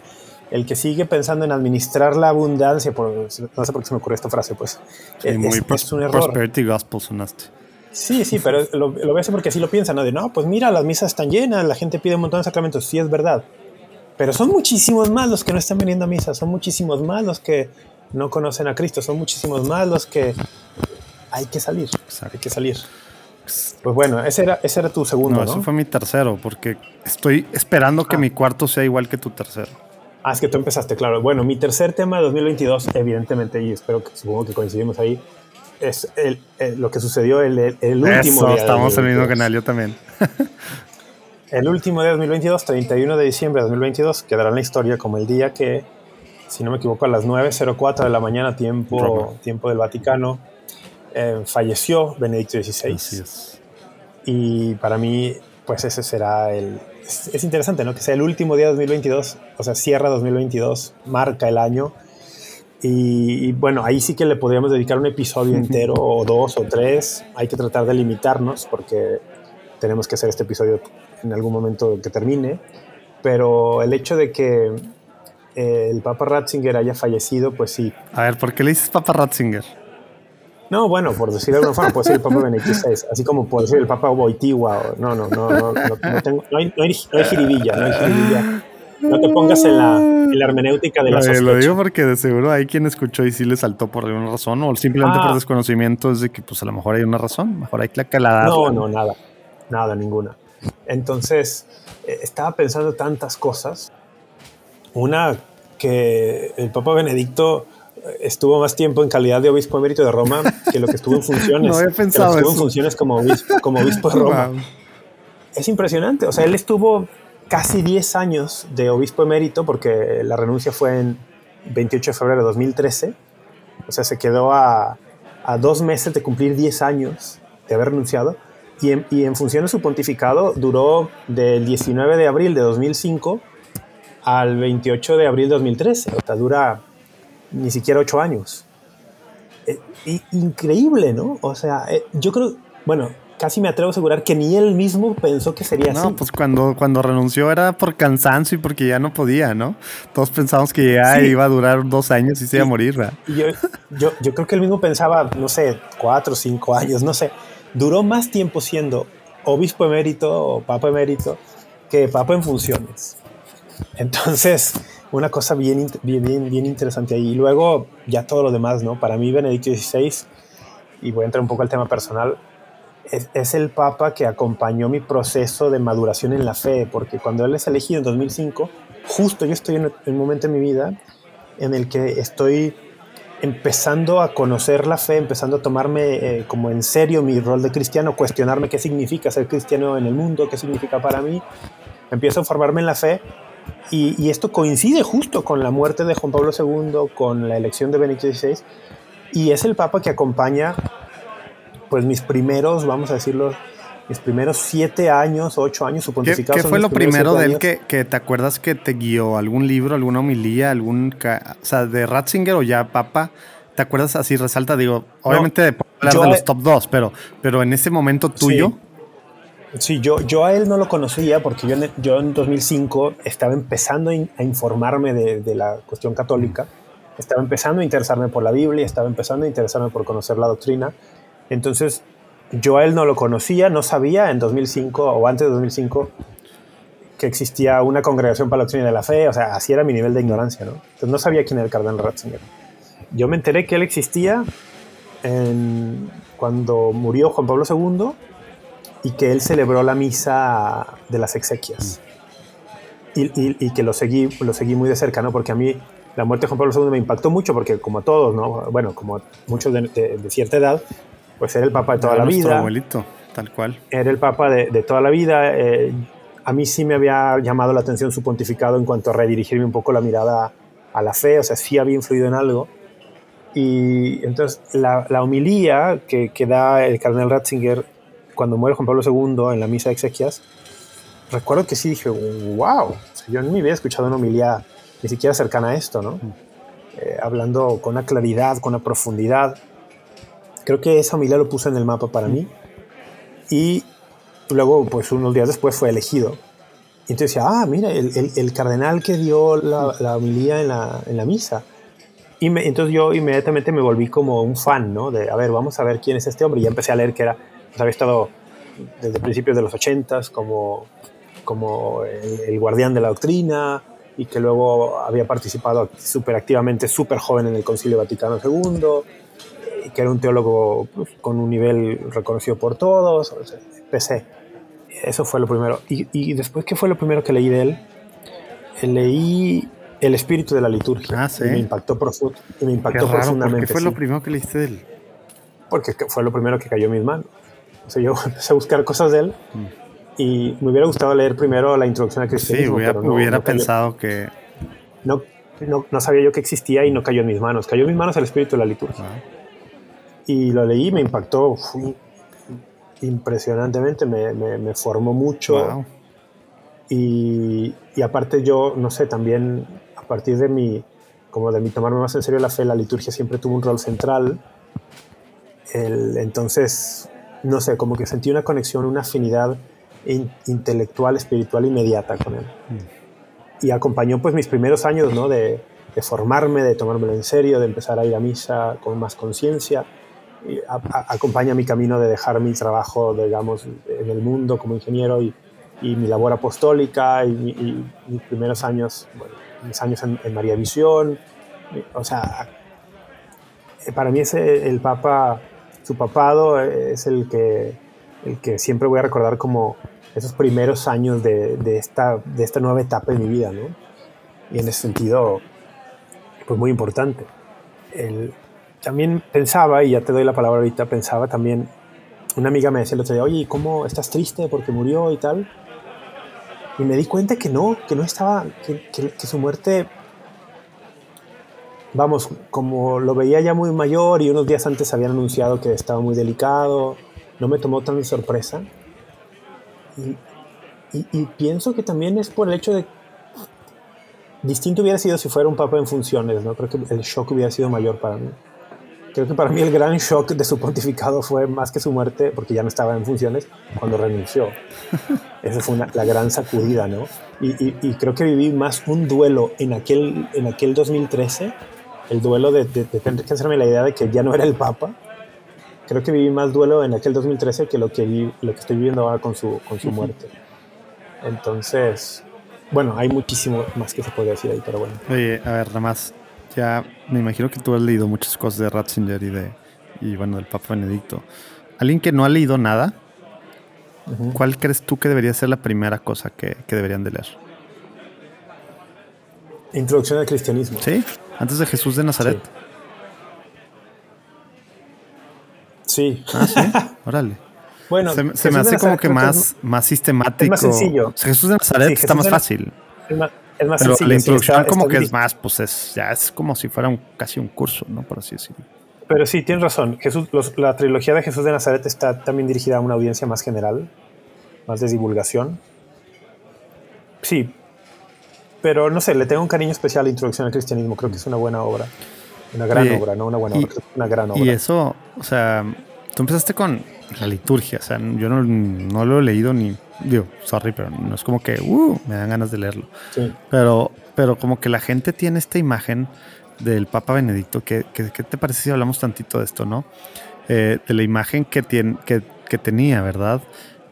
El que sigue pensando en administrar la abundancia, por, no sé por qué se me ocurre esta frase, pues es, un error. Prosperity Gospel sonaste. Sí, sí, pero lo, lo ves porque así lo piensan, ¿no? De no, pues mira, las misas están llenas, la gente pide un montón de sacramentos, sí es verdad. Pero son muchísimos más los que no están viniendo a misa, son muchísimos más los que no conocen a Cristo, son muchísimos más los que hay que salir, hay que salir. Pues bueno, ese era, ese era tu segundo. No, ¿no? fue mi tercero, porque estoy esperando que ah. mi cuarto sea igual que tu tercero. Ah, es que tú empezaste, claro. Bueno, mi tercer tema de 2022, evidentemente, y espero que supongo que coincidimos ahí, es el, lo que sucedió el, el último día. Estamos en el mismo canal, yo también. el último día de 2022, 31 de diciembre de 2022, quedará en la historia como el día que, si no me equivoco, a las 9.04 de la mañana, tiempo, tiempo del Vaticano, eh, falleció Benedicto XVI. Y para mí, pues ese será el... Es, interesante, ¿no? Que sea el último día de 2022, o sea, cierra 2022, marca el año. Y, bueno, ahí sí que le podríamos dedicar un episodio entero, o dos, o tres. Hay que tratar de limitarnos porque tenemos que hacer este episodio en algún momento que termine. Pero el hecho de que eh, el Papa Ratzinger haya fallecido, pues sí. A ver, ¿por qué le dices Papa Ratzinger? No, bueno, por decir de alguna forma, puede ser el Papa Benedicto XVI, así como puede ser el Papa Boitigua. No, no, no, no, no, tengo, no, hay, no, hay, no hay jiribilla, no hay jiribilla. No te pongas en la, en la hermenéutica de la sospecha. Lo digo porque de seguro hay quien escuchó y sí le saltó por alguna razón o simplemente por ah. desconocimiento es de que pues a lo mejor hay una razón, mejor hay que aclarar. No, no, nada, nada, ninguna. Entonces, eh, estaba pensando tantas cosas. Una, que el Papa Benedicto estuvo más tiempo en calidad de obispo emérito de Roma que lo que estuvo en funciones. no he pensado estuvo en funciones como obispo, como obispo de Roma. Es impresionante. O sea, él estuvo casi 10 años de obispo emérito porque la renuncia fue en 28 de febrero de 2013. O sea, se quedó a, a dos meses de cumplir 10 años de haber renunciado. Y en, y en función de su pontificado duró del 19 de abril de 2005 al 28 de abril de 2013. O sea, dura ni siquiera ocho años. Eh, increíble, ¿no? O sea, eh, yo creo, bueno, casi me atrevo a asegurar que ni él mismo pensó que sería así. No, pues cuando, cuando renunció era por cansancio y porque ya no podía, ¿no? Todos pensamos que ya iba a durar dos años y se iba a morir. Yo, yo, yo creo que él mismo pensaba, no sé, cuatro o cinco años, no sé. Duró más tiempo siendo obispo emérito o papa emérito que papa en funciones. Entonces, una cosa bien, bien, bien, interesante ahí. Y luego ya todo lo demás, ¿no? Para mí Benedicto XVI, y voy a entrar un poco al tema personal, es, el papa que acompañó mi proceso de maduración en la fe, porque cuando él es elegido en 2005, justo yo estoy en un momento en mi vida en el que estoy empezando a conocer la fe, empezando a tomarme eh, como en serio mi rol de cristiano, cuestionarme qué significa ser cristiano en el mundo, qué significa para mí. Empiezo a formarme en la fe y, esto coincide justo con la muerte de Juan Pablo II, con la elección de Benedicto XVI, y es el Papa que acompaña, pues mis primeros, vamos a decirlo, mis primeros siete años, ocho años, su pontificado. ¿Qué, fue lo primero de él que, que, te acuerdas que te guió? ¿Algún libro, alguna homilía, algún, o sea, de Ratzinger o ya Papa? ¿Te acuerdas así, resalta? Digo, obviamente de hablar de los top dos, pero, pero en ese momento tuyo. Sí, yo, yo a él no lo conocía porque yo en, yo en 2005 estaba empezando a informarme de, la cuestión católica, estaba empezando a interesarme por la Biblia, estaba empezando a interesarme por conocer la doctrina. Entonces, yo a él no lo conocía, no sabía en 2005 o antes de 2005 que existía una congregación para la doctrina de la fe, o sea, así era mi nivel de ignorancia, ¿no? Entonces no sabía quién era el cardenal Ratzinger. Yo me enteré que él existía cuando murió Juan Pablo II y que él celebró la misa de las exequias. Y, que lo seguí, lo seguí muy de cerca, ¿no? Porque a mí la muerte de Juan Pablo II me impactó mucho, porque como a todos, ¿no? Bueno, como muchos de, cierta edad, pues era el papa de toda la vida. abuelito, tal cual. Era el papa de, toda la vida. Eh, a mí sí me había llamado la atención su pontificado en cuanto a redirigirme un poco la mirada a la fe, o sea, sí había influido en algo. Y entonces la, la homilía que, que da el cardenal Ratzinger cuando muere Juan Pablo II en la misa de exequias, recuerdo que sí dije, wow, yo no me había escuchado una homilía ni siquiera cercana a esto, ¿no? Eh, hablando con una claridad, con una profundidad. Creo que esa homilía lo puso en el mapa para mí. Y luego, pues unos días después fue elegido. Y entonces decía, ah, mira, el, el, cardenal que dio la, la homilía en la, en la misa. Y me, entonces yo inmediatamente me volví como un fan, ¿no? De, a ver, vamos a ver quién es este hombre. Y ya empecé a leer que era pues, había estado desde principios de los 80 como, como el, guardián de la doctrina y que luego había participado súper activamente, súper joven en el Concilio Vaticano II, que era un teólogo pues, con un nivel reconocido por todos. empecé. Eso fue lo primero. Y, y, después, ¿qué fue lo primero que leí de él? Leí El espíritu de la liturgia. Ah, sí. Y me impactó, y me impactó profundamente. ¿Por qué fue lo primero que leíste de él? Porque fue lo primero que cayó en mis manos. O sea, yo empecé a buscar cosas de él y me hubiera gustado leer primero la introducción al cristianismo. Sí, hubiera, hubiera pensado que... No, no, no, sabía yo que existía y no cayó en mis manos. Cayó en mis manos el espíritu de la liturgia. Y lo leí, me impactó impresionantemente, me, me, formó mucho. Y, y, aparte yo, no sé, también a partir de mi, como de mi tomarme más en serio la fe, la liturgia siempre tuvo un rol central. El, entonces no sé, como que sentí una conexión, una afinidad intelectual, espiritual inmediata con él. Mm. Y acompañó pues mis primeros años, ¿no? De, formarme, de tomármelo en serio, de empezar a ir a misa con más conciencia. Acompaña mi camino de dejar mi trabajo, digamos, en el mundo como ingeniero y, mi labor apostólica y, mis primeros años, mis años en, en María Visión. O sea, para mí es el Papa su papado es el que, el que siempre voy a recordar como esos primeros años de, de, esta, de esta nueva etapa de mi vida, ¿no? Y en ese sentido, pues muy importante. El, también pensaba, y ya te doy la palabra ahorita, pensaba también, una amiga me decía el otro día, oye, ¿cómo estás triste porque murió y tal? Y me di cuenta que no, que no estaba, que, su muerte vamos, como lo veía ya muy mayor y unos días antes habían anunciado que estaba muy delicado, no me tomó tan sorpresa. Y, pienso que también es por el hecho de... Distinto hubiera sido si fuera un papa en funciones, ¿no? Creo que el shock hubiera sido mayor para mí. Creo que para mí el gran shock de su pontificado fue más que su muerte, porque ya no estaba en funciones, cuando renunció. Esa fue la gran sacudida, ¿no? Y, creo que viví más un duelo en aquel, en aquel 2013, el duelo de, tener que hacerme la idea de que ya no era el Papa. Creo que viví más duelo en aquel 2013 que lo que, vi, lo que estoy viviendo ahora con su, con su muerte. Entonces, bueno, hay muchísimo más que se puede decir ahí, pero bueno. Oye, a ver, nada más, ya me imagino que tú has leído muchas cosas de Ratzinger y de, y bueno, del Papa Benedicto. Alguien que no ha leído nada, ¿cuál crees tú que debería ser la primera cosa que, deberían de leer? Introducción al cristianismo. Sí, antes de Jesús de Nazaret. Sí. Ah, sí. Órale. Bueno, se, me hace como que más, más sistemático. Es más sencillo. Jesús de Nazaret está más fácil. Es más, es más Pero la introducción como que es más, pues es, ya es como si fuera un, casi un curso, ¿no? Por así decirlo. Pero sí, tienes razón. Jesús, la trilogía de Jesús de Nazaret está también dirigida a una audiencia más general, más de divulgación. Sí, pero no sé, le tengo un cariño especial a la introducción al cristianismo. Creo que es una buena obra. Una gran obra, no una buena obra, una gran obra. Y eso, o sea, tú empezaste con la liturgia, o sea, yo no, lo he leído ni, digo, sorry, pero no es como que, uh, me dan ganas de leerlo. Sí. Pero, pero como que la gente tiene esta imagen del Papa Benedicto, ¿qué, te parece si hablamos tantito de esto, no? Eh, de la imagen que, tiene, que, tenía, ¿verdad?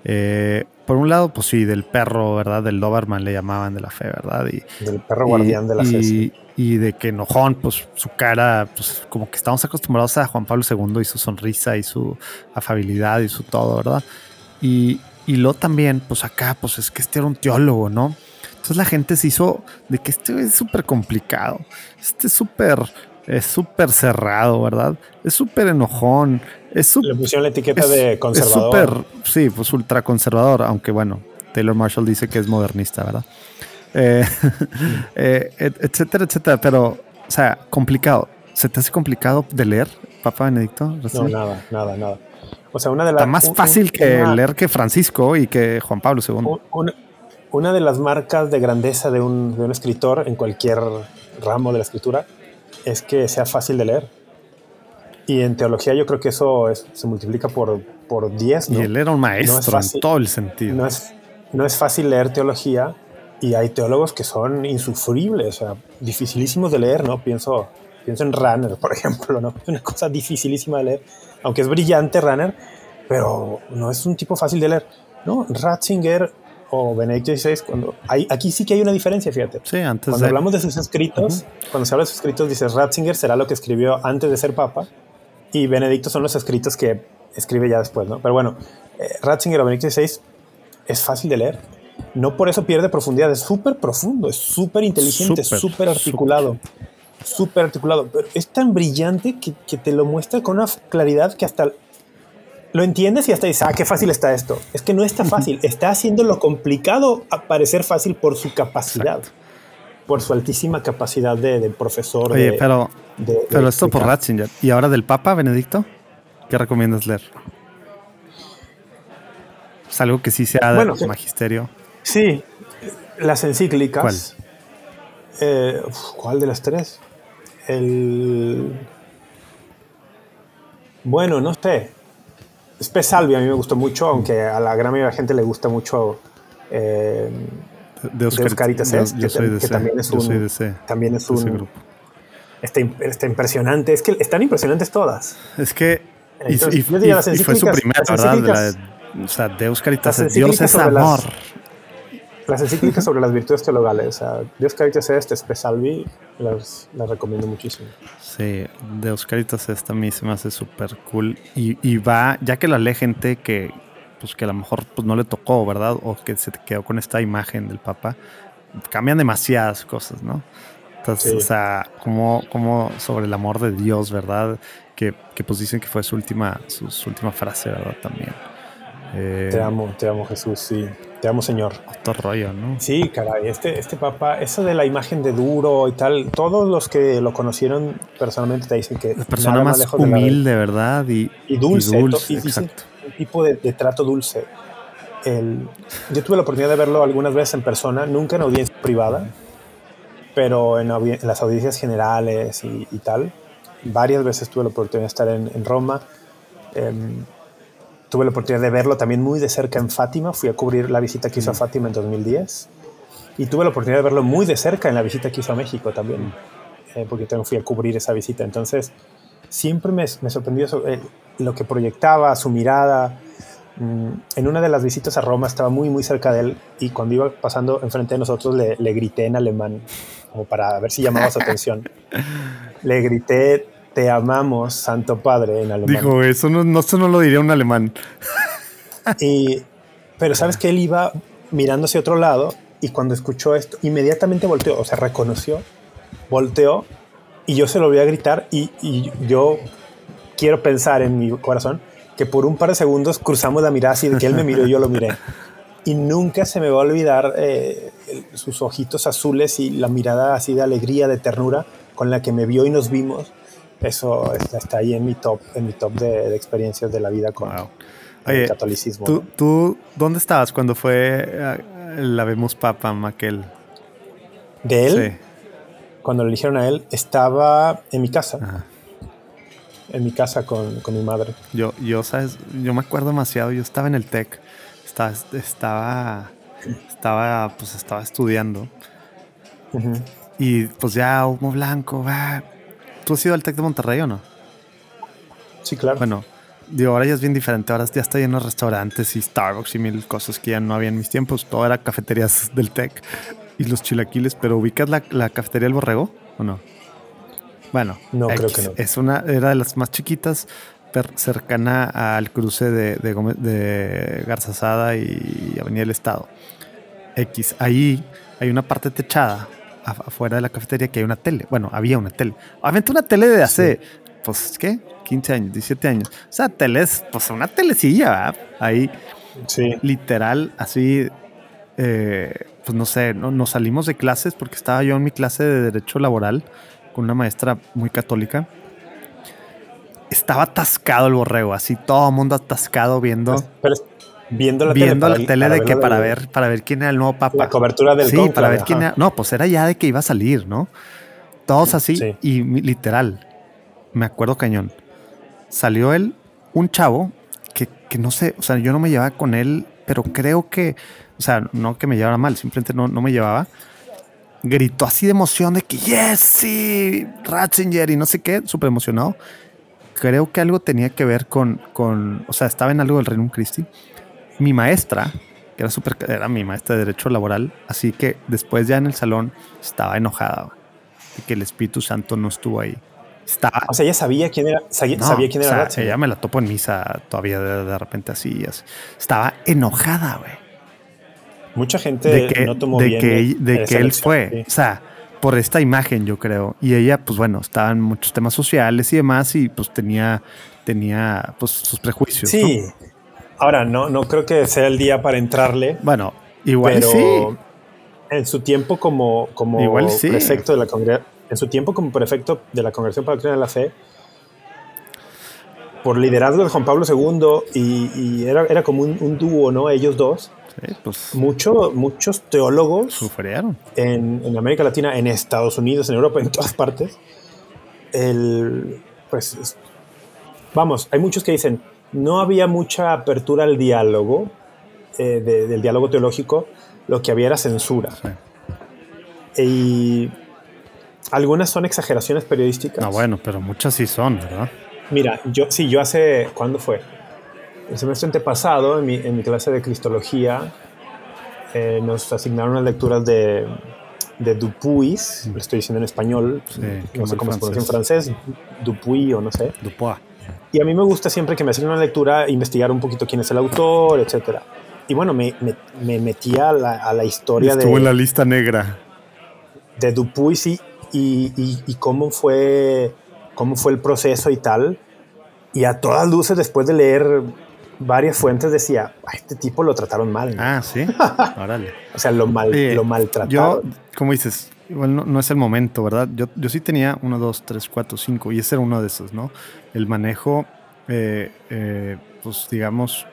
Eh, por un lado, pues sí, del perro, ¿verdad? Del Doberman le llamaban de la fe, ¿verdad? Y, del perro guardián de la fe. Y de que enojón, pues su cara, pues como que estamos acostumbrados a Juan Pablo II y su sonrisa y su afabilidad y su todo, ¿verdad? Y, y lo también, pues acá, pues es que este era un teólogo, ¿no? Entonces la gente se hizo de que este es súper complicado, este es súper, es súper cerrado, ¿verdad? Es súper enojón, es súper... Le pusieron la etiqueta de conservador. Es súper, sí, pues ultra conservador, aunque bueno, Taylor Marshall dice que es modernista, ¿verdad? Eh, eh, etcétera, etcétera, pero, o sea, complicado. ¿Se te hace complicado de leer, Papa Benedicto? No, nada, nada, nada. O sea, una de las... Está más fácil que leer que Francisco y que Juan Pablo II una de las marcas de grandeza de un, escritor en cualquier ramo de la escritura es que sea fácil de leer. Y en teología yo creo que eso se multiplica por, por 10. Y él era un maestro en todo el sentido. No es, no es fácil leer teología y hay teólogos que son insufribles, o sea, dificilísimos de leer, ¿no? Pienso, pienso en Runner, por ejemplo, ¿no? Es una cosa dificilísima de leer, aunque es brillante Runner, pero no es un tipo fácil de leer, ¿no? Ratzinger o Benedicto XVI, cuando hay, aquí sí que hay una diferencia, fíjate. Sí, antes cuando hablamos de sus escritos, cuando se habla de sus escritos, dices Ratzinger será lo que escribió antes de ser papa y Benedicto son los escritos que escribe ya después, ¿no? Pero bueno, eh, Ratzinger o Benedicto XVI es fácil de leer. No por eso pierde profundidad, es súper profundo, es súper inteligente, súper articulado. Súper articulado, pero es tan brillante que, que te lo muestra con una claridad que hasta lo entiendes y hasta dices, ah, qué fácil está esto. Es que no está fácil, está haciendo lo complicado a parecer fácil por su capacidad, por su altísima capacidad de, profesor. Oye, pero, pero esto por Ratzinger. ¿Y ahora del Papa Benedicto? ¿Qué recomiendas leer? Es algo que sí sea bueno, magisterio. Sí, las encíclicas. ¿Cuál? Eh, ¿Cuál de las tres? El. Bueno, no sé. Salvi a mí me gustó mucho, aunque a la gran mayoría de la gente le gusta mucho eh, de Oscaritas que, también es un, también es un está, impresionante, es que están impresionantes todas. Es que y, fue su primera, ¿verdad? o sea, Deus Caritas, Dios es amor. Las, encíclicas sobre las virtudes teologales, o sea, Deus Caritas Est, Salvi, las, las recomiendo muchísimo. Sí, de Oscaritas esta a mí se me hace súper cool. Y, va, ya que la lee gente que, pues que a lo mejor pues, no le tocó, ¿verdad? O que se quedó con esta imagen del Papa, cambian demasiadas cosas, ¿no? Entonces, o sea, como, como sobre el amor de Dios, ¿verdad? Que, que pues dicen que fue su última, su última frase, ¿verdad? También. Eh, te amo, te amo Jesús, sí. Te amo, Señor. Otro rollo, ¿no? Sí, caray. Este, este papá, eso de la imagen de duro y tal, todos los que lo conocieron personalmente te dicen que. La persona más, humilde, ¿verdad? Y, y dulce. Y exacto. un tipo de, trato dulce. El, yo tuve la oportunidad de verlo algunas veces en persona, nunca en audiencia privada, pero en, las audiencias generales y, tal. varias veces tuve la oportunidad de estar en, Roma. Em, tuve la oportunidad de verlo también muy de cerca en Fátima. Fui a cubrir la visita que hizo a Fátima en 2010. Y tuve la oportunidad de verlo muy de cerca en la visita que hizo a México también, eh, porque también fui a cubrir esa visita. Entonces, siempre me, me sorprendió eh, lo que proyectaba, su mirada. Mm, en una de las visitas a Roma estaba muy, muy cerca de él y cuando iba pasando enfrente de nosotros le, le grité en alemán, como para ver si llamaba su atención. Le grité, te amamos, Santo Padre, en alemán. Dijo, eso no, no, eso no lo diría un alemán. Y, pero sabes que él iba mirando hacia otro lado y cuando escuchó esto, inmediatamente volteó, o sea, reconoció, volteó y yo se lo voy a gritar y, y, yo quiero pensar en mi corazón que por un par de segundos cruzamos la mirada así de que él me miró y yo lo miré. Y nunca se me va a olvidar eh, sus ojitos azules y la mirada así de alegría, de ternura con la que me vio y nos vimos. Eso está ahí en mi top, en mi top de, experiencias de la vida con, el catolicismo. ¿tú, ¿tú, dónde estabas cuando fue eh, la vemos Papa Maquel. ¿De él? Sí. Cuando lo eligieron a él, estaba en mi casa. En mi casa con, mi madre. Yo, yo, ¿sabes? Yo me acuerdo demasiado. Yo estaba en el TEC. Estaba, estaba, estaba, pues estaba estudiando. Y pues ya humo blanco. Va. ¿Tú has ido al TEC de Monterrey o no? Sí, claro. Bueno, Digo, ahora ya es bien diferente. Ahora ya está lleno de restaurantes y Starbucks y mil cosas que ya no había en mis tiempos. Todo era cafeterías del TEC y los chilaquiles. Pero ¿ubicas la, cafetería del Borrego o no? Bueno, no, creo que no. Es una, era de las más chiquitas, cercana al cruce de, de, de Garzazada y Avenida del Estado. X. Ahí hay una parte techada afuera de la cafetería que hay una tele. Bueno, había una tele. Obviamente una tele de hace, pues, ¿qué? 15 años, 17 años. O sea, teles, pues una telecilla, ¿verdad? Ahí, sí. literal, así, eh, pues no sé, no, nos salimos de clases porque estaba yo en mi clase de Derecho Laboral con una maestra muy católica. Estaba atascado el borrego, así todo el mundo atascado viendo. Pues, viendo la viendo tele, la tele de que para ver, para ver quién era el nuevo papa. La cobertura del Sí, para ver quién era. No, pues era ya de que iba a salir, ¿no? Todos así y literal. Me acuerdo cañón salió él, un chavo que, no sé, o sea, yo no me llevaba con él, pero creo que, o sea, no que me llevara mal, simplemente no, no me llevaba. Gritó así de emoción de que, yes, sí, Ratzinger y no sé qué, súper emocionado. Creo que algo tenía que ver con, con, o sea, estaba en algo del Reino Christi. Mi maestra, que era súper, era mi maestra de Derecho Laboral, así que después ya en el salón estaba enojada de que el Espíritu Santo no estuvo ahí. O sea, ella sabía quién era, sabía, quién era o Ella me la topo en misa todavía de, repente así. Estaba enojada, güey. Mucha gente no tomó de que, de que él fue. O sea, por esta imagen, yo creo. Y ella, pues bueno, estaba en muchos temas sociales y demás, y pues tenía, tenía pues sus prejuicios. Sí. Ahora, no, no creo que sea el día para entrarle. Bueno, igual sí. En su tiempo como, como igual prefecto de la congregación en su tiempo como prefecto de la Congregación para la Doctrina de la Fe, por liderazgo de Juan Pablo II, y, era, era, como un, dúo, ¿no? Ellos dos. pues, Mucho, muchos teólogos sufrieron. En, en, América Latina, en Estados Unidos, en Europa, en todas partes. El, pues, vamos, hay muchos que dicen, no había mucha apertura al diálogo, eh, del diálogo teológico, lo que había era censura. Y algunas son exageraciones periodísticas. No, bueno, pero muchas sí son, ¿verdad? Mira, yo sí, yo hace, ¿cuándo fue? El semestre antepasado, en mi, en mi clase de Cristología, eh, nos asignaron unas lecturas de, de Dupuis, lo estoy diciendo en español, no sé cómo se pronuncia en francés, Dupuis o no sé. Dupuis. Y a mí me gusta siempre que me hacen una lectura investigar un poquito quién es el autor, etc. Y bueno, me, me, me metí a la, a la historia de... Estuvo en la lista negra. De Dupuis y, y, cómo, fue, cómo fue el proceso y tal. Y a todas luces, después de leer varias fuentes, decía, este tipo lo trataron mal. Ah, sí. Órale. o sea, lo, mal, lo maltrataron. Yo, como dices, igual no, es el momento, ¿verdad? Yo, yo sí tenía uno, dos, tres, cuatro, cinco, y ese era uno de esos, ¿no? El manejo, eh, eh, pues digamos,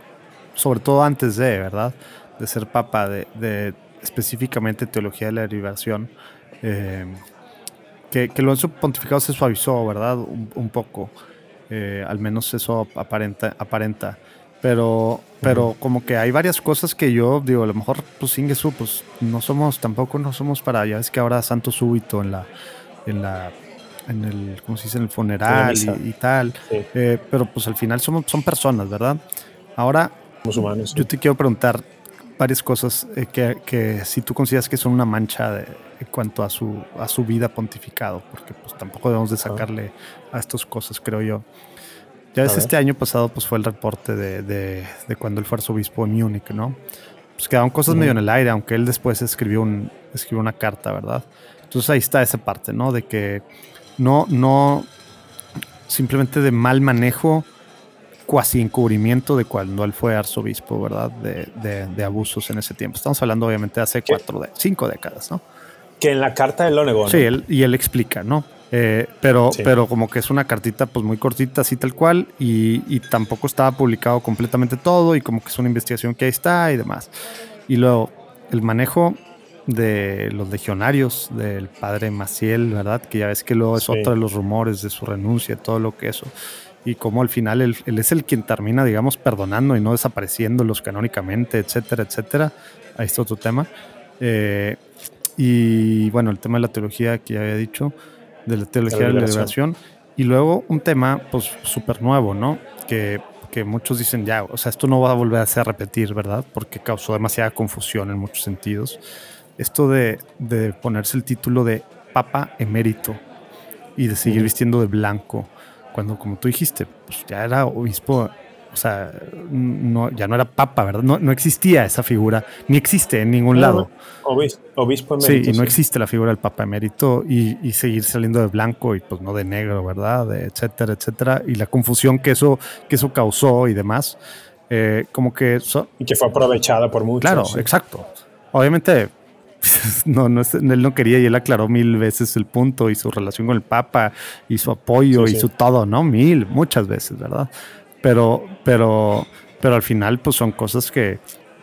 sobre todo antes de, ¿verdad? De ser papa, de, de específicamente teología de la liberación. Eh, que, que lo pontificado se suavizó, ¿verdad? Un, poco. Eh, al menos eso aparenta. aparenta. Pero, pero como que hay varias cosas que yo digo, a lo mejor, pues Ingesu, pues no somos, tampoco no somos para, ya es que ahora santo súbito en la, en la, en el, ¿cómo se dice? En el funeral y, tal. Eh, pero pues al final somos, son personas, ¿verdad? Ahora, humanos, yo te quiero preguntar varias cosas eh, que, que, si tú consideras que son una mancha de, en cuanto a su, a su vida pontificado, porque pues tampoco debemos de sacarle a estas cosas, creo yo. Ya ves, este año pasado pues fue el reporte de, de, cuando él fue arzobispo en Múnich, ¿no? Pues quedaron cosas medio en el aire, aunque él después escribió, un, escribió una carta, ¿verdad? Entonces ahí está esa parte, ¿no? De que no, no, simplemente de mal manejo, cuasi encubrimiento de cuando él fue arzobispo, ¿verdad? De, de, abusos en ese tiempo. Estamos hablando obviamente de hace cuatro, de, cinco décadas, ¿no? Que en la carta él lo negó. Sí, él, y él explica, ¿no? Eh, pero, pero como que es una cartita pues muy cortita, así tal cual, y, tampoco estaba publicado completamente todo, y como que es una investigación que ahí está y demás. Y luego, el manejo de los legionarios del padre Maciel, ¿verdad? Que ya ves que luego es otro de los rumores de su renuncia, todo lo que eso. Y como al final él, es el quien termina, digamos, perdonando y no desapareciéndolos canónicamente, etcétera, etcétera. Ahí está otro tema. Eh, y bueno, el tema de la teología que ya había dicho de la teología de la liberación. Y luego un tema, pues, súper nuevo, ¿no? Que, que, muchos dicen, ya, o sea, esto no va a volver a ser repetir, ¿verdad? Porque causó demasiada confusión en muchos sentidos. Esto de, de ponerse el título de Papa emérito y de seguir vistiendo de blanco, cuando, como tú dijiste, pues ya era obispo o sea, no, ya no era papa, ¿verdad? No, no existía esa figura, ni existe en ningún lado. Obispo, emérito. Sí, y no existe la figura del papa emérito y, y, seguir saliendo de blanco y pues no de negro, ¿verdad? etcétera, etcétera. Y la confusión que eso, que eso causó y demás. Eh, como que... y que fue aprovechada por muchos. Claro, exacto. Obviamente no, no, él no quería y él aclaró mil veces el punto y su relación con el Papa y su apoyo y su todo, ¿no? Mil, muchas veces, ¿verdad? Pero, pero, pero al final, pues son cosas que,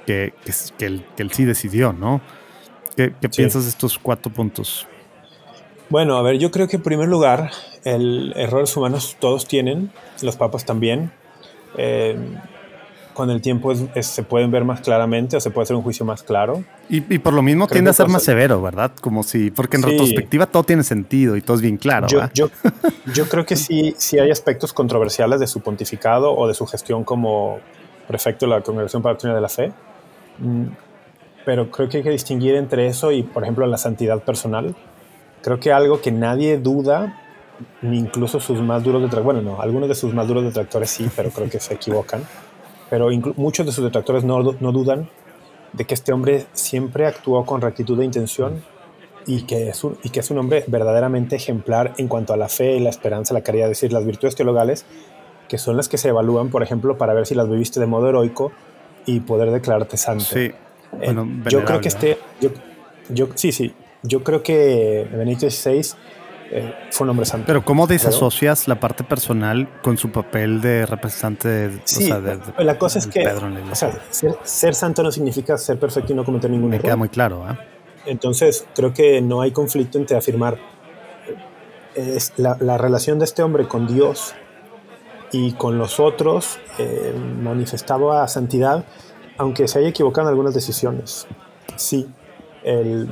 que, que, él, sí decidió, ¿no? ¿Qué, piensas de estos cuatro puntos? Bueno, a ver, yo creo que en primer lugar, el errores humanos todos tienen, los papas también. Eh, con el tiempo se pueden ver más claramente o se puede hacer un juicio más claro. Y, por lo mismo tiende a ser más severo, ¿verdad? Como si, porque en retrospectiva todo tiene sentido y todo es bien claro. Yo, yo, creo que sí, sí hay aspectos controversiales de su pontificado o de su gestión como prefecto de la Congregación para la Doctrina de la Fe. Mm, pero creo que hay que distinguir entre eso y, por ejemplo, la santidad personal. Creo que algo que nadie duda, ni incluso sus más duros detractores, bueno, no, algunos de sus más duros detractores sí, pero creo que se equivocan pero muchos de sus detractores no, no, dudan de que este hombre siempre actuó con rectitud de intención y que, es un, y que es un hombre verdaderamente ejemplar en cuanto a la fe, la esperanza, la caridad, es decir, las virtudes teologales, que son las que se evalúan, por ejemplo, para ver si las viviste de modo heroico y poder declararte santo. Sí. Eh, yo creo que este, yo, yo, sí, sí, yo creo que Benito XVI eh, fue un hombre santo. Pero ¿cómo desasocias la parte personal con su papel de representante de, sí, la cosa es que ser, santo no significa ser perfecto y no cometer ningún Me error. queda muy claro. ¿eh? Entonces, creo que no hay conflicto entre afirmar eh, es la, la, relación de este hombre con Dios y con los otros eh, manifestado a santidad, aunque se haya equivocado en algunas decisiones. Sí, el,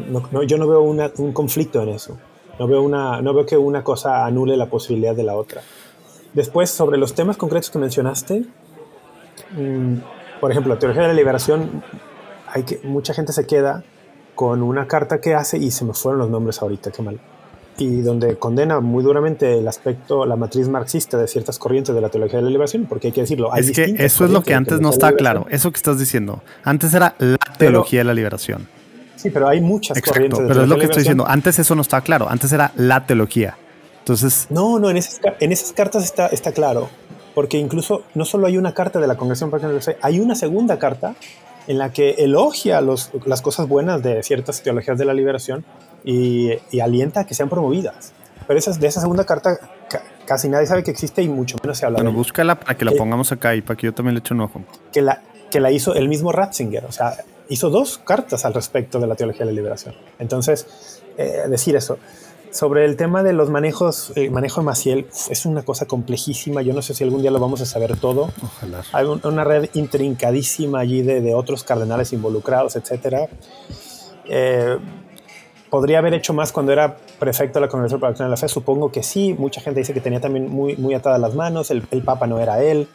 yo no veo un conflicto en eso. No veo, una, no veo que una cosa anule la posibilidad de la otra. Después, sobre los temas concretos que mencionaste, mm, por ejemplo, la teología de la liberación, hay que, mucha gente se queda con una carta que hace y se me fueron los nombres ahorita, qué mal. Y donde condena muy duramente el aspecto, la matriz marxista de ciertas corrientes de la teología de la liberación, porque hay que decirlo. es que eso es lo que antes no está claro, eso que estás diciendo. Antes era la teología de la liberación. Sí, pero hay muchas Exacto, Pero es lo que estoy diciendo. Antes eso no estaba claro. Antes era la teología. Entonces. No, no, en esas, en esas cartas está, está claro. Porque incluso no solo hay una carta de la Congregación para hay una segunda carta en la que elogia los, las cosas buenas de ciertas teologías de la liberación y, y alienta a que sean promovidas. Pero esas, de esa segunda carta casi nadie sabe que existe y mucho menos se habla bueno, búscala para que la eh, pongamos acá y para que yo también le eche un ojo. Que la, que la hizo el mismo Ratzinger. O sea, hizo dos cartas al respecto de la teología de la liberación. Entonces, eh, decir eso. sobre el tema de los manejos, el manejo de Maciel, es una cosa complejísima. Yo no sé si algún día lo vamos a saber todo. Ojalá. Hay una red intrincadísima allí de, otros cardenales involucrados, etcétera. Eh, ¿Podría haber hecho más cuando era prefecto de la Congregación para la Fe? Supongo que sí. Mucha gente dice que tenía también muy, muy atadas las manos. El, Papa no era él.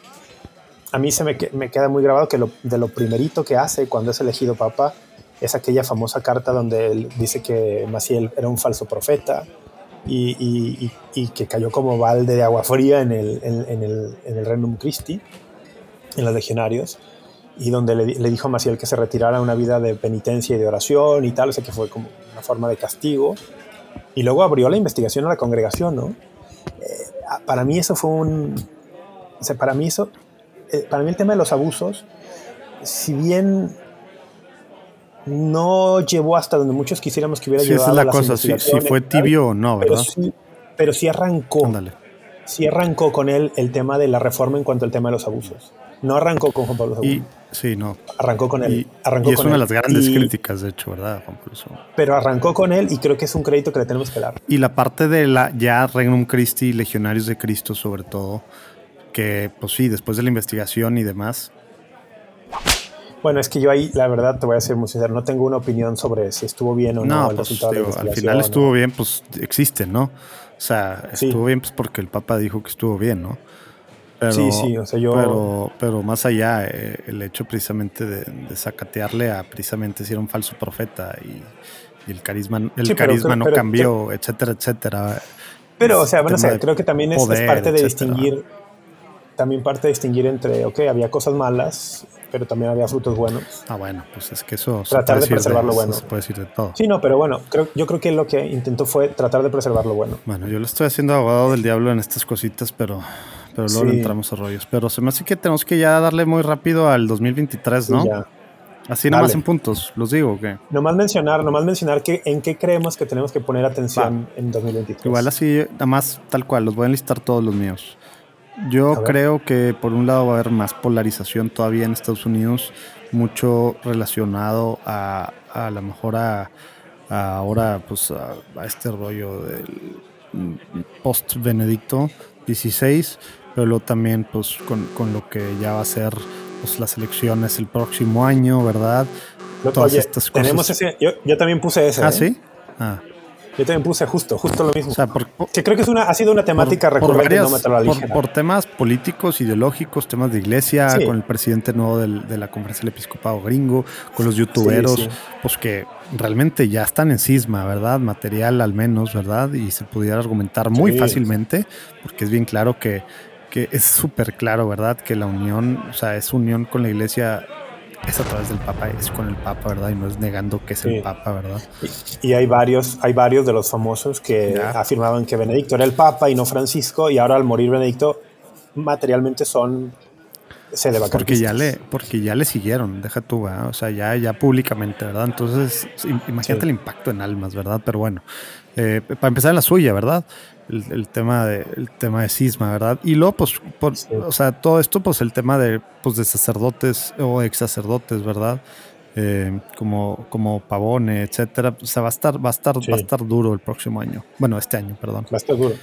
A mí se me, me queda muy grabado que de lo primerito que hace cuando es elegido Papa es aquella famosa carta donde él dice que Maciel era un falso profeta y, que cayó como balde de agua fría en el, en, el, en el Renum Christi, en los legionarios, y donde le, dijo a Maciel que se retirara una vida de penitencia y de oración y tal, o sea que fue como una forma de castigo. Y luego abrió la investigación a la congregación, ¿no? Eh, para mí eso fue un... O sea, para mí eso... Eh, para mí el tema de los abusos, si bien no llevó hasta donde muchos quisiéramos que hubiera sí, llevado. Esa es la cosa, si, fue tibio o no, ¿verdad? Pero sí, arrancó. Sí arrancó con él el tema de la reforma en cuanto al tema de los abusos. No arrancó con Juan Pablo II. sí, no. Arrancó con él. Y, arrancó es una de las grandes críticas, de hecho, ¿verdad, Juan Pablo II? Pero arrancó con él y creo que es un crédito que le tenemos que dar. Y la parte de la ya Regnum Christi, Legionarios de Cristo, sobre todo, que, pues sí, después de la investigación y demás, bueno, es que yo ahí, la verdad, te voy a ser muy sincero, no tengo una opinión sobre si estuvo bien o no, el pues, resultado Al final estuvo bien, pues existe, ¿no? O sea, estuvo bien pues porque el Papa dijo que estuvo bien, ¿no? sí, sí, o sea, yo... Pero, pero más allá, eh, el hecho precisamente de, de, sacatearle a precisamente si era un falso profeta y, el carisma, el carisma no cambió, etcétera, etcétera. Pero, o sea, bueno, o sea, creo que también es, parte de distinguir también parte de distinguir entre, ok, había cosas malas pero también había frutos buenos. Ah, bueno, pues es que eso... Tratar de preservar lo bueno. Se puede decir de todo. Sí, no, pero bueno, creo, yo creo que lo que intentó fue tratar de preservar lo bueno. Bueno, yo le estoy haciendo abogado del diablo en estas cositas, pero, pero luego entramos a rollos. Pero se me hace que tenemos que ya darle muy rápido al 2023, ¿no? ya. Así nomás en puntos, los digo, ¿o qué? Nomás mencionar, nomás mencionar que en qué creemos que tenemos que poner atención en 2023. Igual así, nada más tal cual, los voy a enlistar todos los míos. Yo creo que por un lado va a haber más polarización todavía en Estados Unidos, mucho relacionado a, a lo mejor a, ahora pues a, este rollo del post Benedicto XVI, pero luego también pues con, lo que ya va a ser pues, las elecciones el próximo año, ¿verdad? Todas estas cosas. Tenemos ese, yo, yo, también puse ese. Ah, ¿eh? sí. Ah. Yo también puse justo, justo lo mismo. que creo que es una, ha sido una temática recurrente por, temas políticos, ideológicos, temas de iglesia, con el presidente nuevo de la conferencia del episcopado gringo, con los youtuberos, pues que realmente ya están en cisma, ¿verdad? Material al menos, ¿verdad? Y se pudiera argumentar muy fácilmente, porque es bien claro que, que es súper claro, ¿verdad? Que la unión, o sea, es unión con la iglesia es a través del Papa, es con el Papa, ¿verdad? Y no es negando que es el Papa, ¿verdad? Y, hay varios, hay varios de los famosos que afirmaban que Benedicto era el Papa y no Francisco, y ahora al morir Benedicto, materialmente son porque ya le porque ya le siguieron deja tú ¿verdad? o sea ya ya públicamente verdad entonces imagínate el impacto en almas verdad pero bueno eh, para empezar en la suya verdad el, tema de el tema de cisma, ¿verdad? Y luego, pues, o sea, todo esto, pues, el tema de, pues, de sacerdotes o ex sacerdotes, ¿verdad? Eh, como, como Pavone, etcétera. O sea, va a estar, va a estar, va a estar duro el próximo año. Bueno, este año, perdón. Va a estar duro.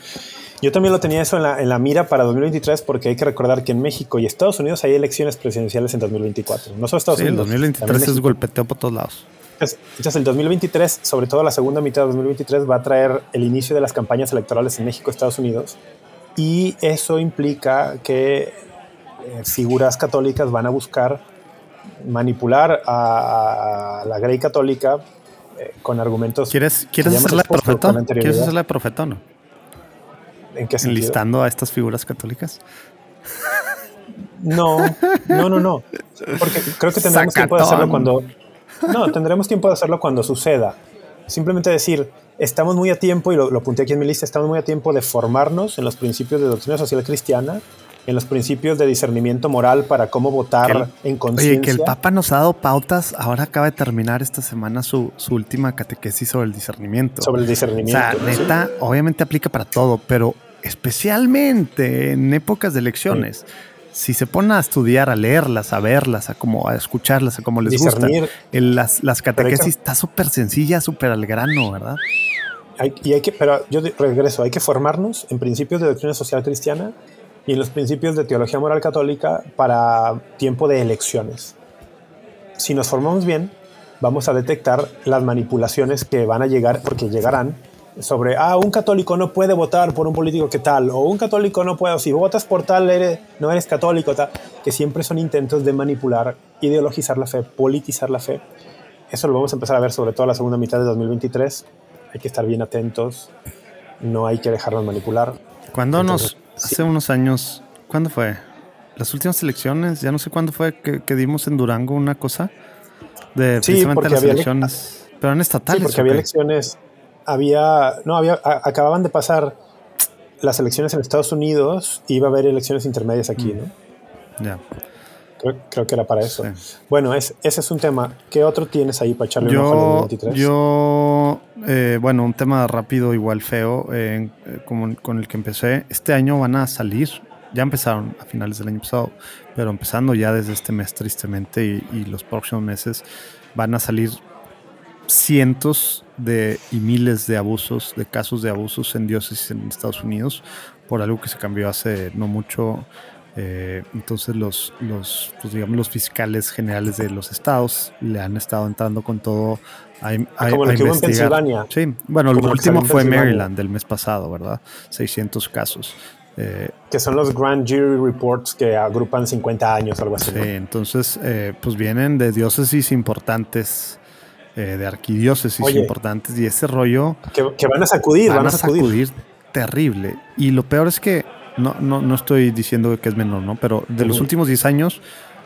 Yo también lo tenía eso en la, en la mira para 2023 porque hay que recordar que en México y Estados Unidos hay elecciones presidenciales en 2024. No solo Estados sí, Unidos. el 2023 es golpeteo por todos lados. Entonces, el 2023, sobre todo la segunda mitad de 2023, va a traer el inicio de las campañas electorales en México, Estados Unidos, y eso implica que eh, figuras católicas van a buscar manipular a, la Grey católica eh, con argumentos. ¿Quieres, ¿quieres hacerla profeta? ¿Quieres hacerla profeta o no? ¿En qué sentido? ¿Enlistando a estas figuras católicas? No, no, no, no. Porque creo que tendremos tiempo de hacerlo cuando, no, tendremos tiempo de hacerlo cuando suceda. Simplemente decir, estamos muy a tiempo, y lo, lo apunté aquí en mi lista, estamos muy a tiempo de formarnos en los principios de doctrina social cristiana, en los principios de discernimiento moral para cómo votar en conciencia. Oye, que el Papa nos ha dado pautas, ahora acaba de terminar esta semana su, última catequesis sobre el discernimiento. Sobre el discernimiento. O sea, neta, obviamente aplica para todo, pero especialmente en épocas de elecciones si se ponen a estudiar, a leerlas, a verlas, a como a escucharlas, a como les gusta, las, las catequesis está súper sencilla, súper al grano, ¿verdad? y hay que, pero yo regreso, hay que formarnos en principios de doctrina social cristiana y en los principios de teología moral católica para tiempo de elecciones. Si nos formamos bien, vamos a detectar las manipulaciones que van a llegar, porque llegarán, sobre, ah, un católico no puede votar por un político que tal, o un católico no puede, o si votas por tal, eres, no eres católico, tal, que siempre son intentos de manipular, ideologizar la fe, politizar la fe. Eso lo vamos a empezar a ver sobre todo la segunda mitad de 2023. Hay que estar bien atentos, no hay que dejarnos manipular. Cuando nos, hace unos años, ¿cuándo fue? Las últimas elecciones, ya no sé cuándo fue que, dimos en Durango una cosa de sí, porque las elecciones, pero eran estatales. Sí, porque había elecciones había, no, había, acababan de pasar las elecciones en Estados Unidos y iba a haber elecciones intermedias aquí, ¿no? Ya. Creo, que era para eso. Bueno, es, ese es un tema. ¿Qué otro tienes ahí para echarle yo, un ojo 23? Yo, eh, bueno, un tema rápido, igual feo, eh, como con el que empecé. Este año van a salir, ya empezaron a finales del año pasado, pero empezando ya desde este mes, tristemente, y, y los próximos meses, van a salir cientos de y miles de abusos, de casos de abusos en diócesis en Estados Unidos por algo que se cambió hace no mucho. Eh, entonces los, los, pues digamos, los fiscales generales de los estados le han estado entrando con todo a, ah, Como lo que hubo en Pensilvania. Sí, bueno, lo último fue Maryland del mes pasado, ¿verdad? 600 casos. Eh, que son los Grand Jury Reports que agrupan 50 años, algo así. Sí, entonces, eh, pues vienen de diócesis importantes eh, de arquidiócesis importantes y ese rollo... Que, van a sacudir, van, a sacudir. terrible. Y lo peor es que, no, no, no estoy diciendo que es menor, ¿no? Pero de los últimos 10 años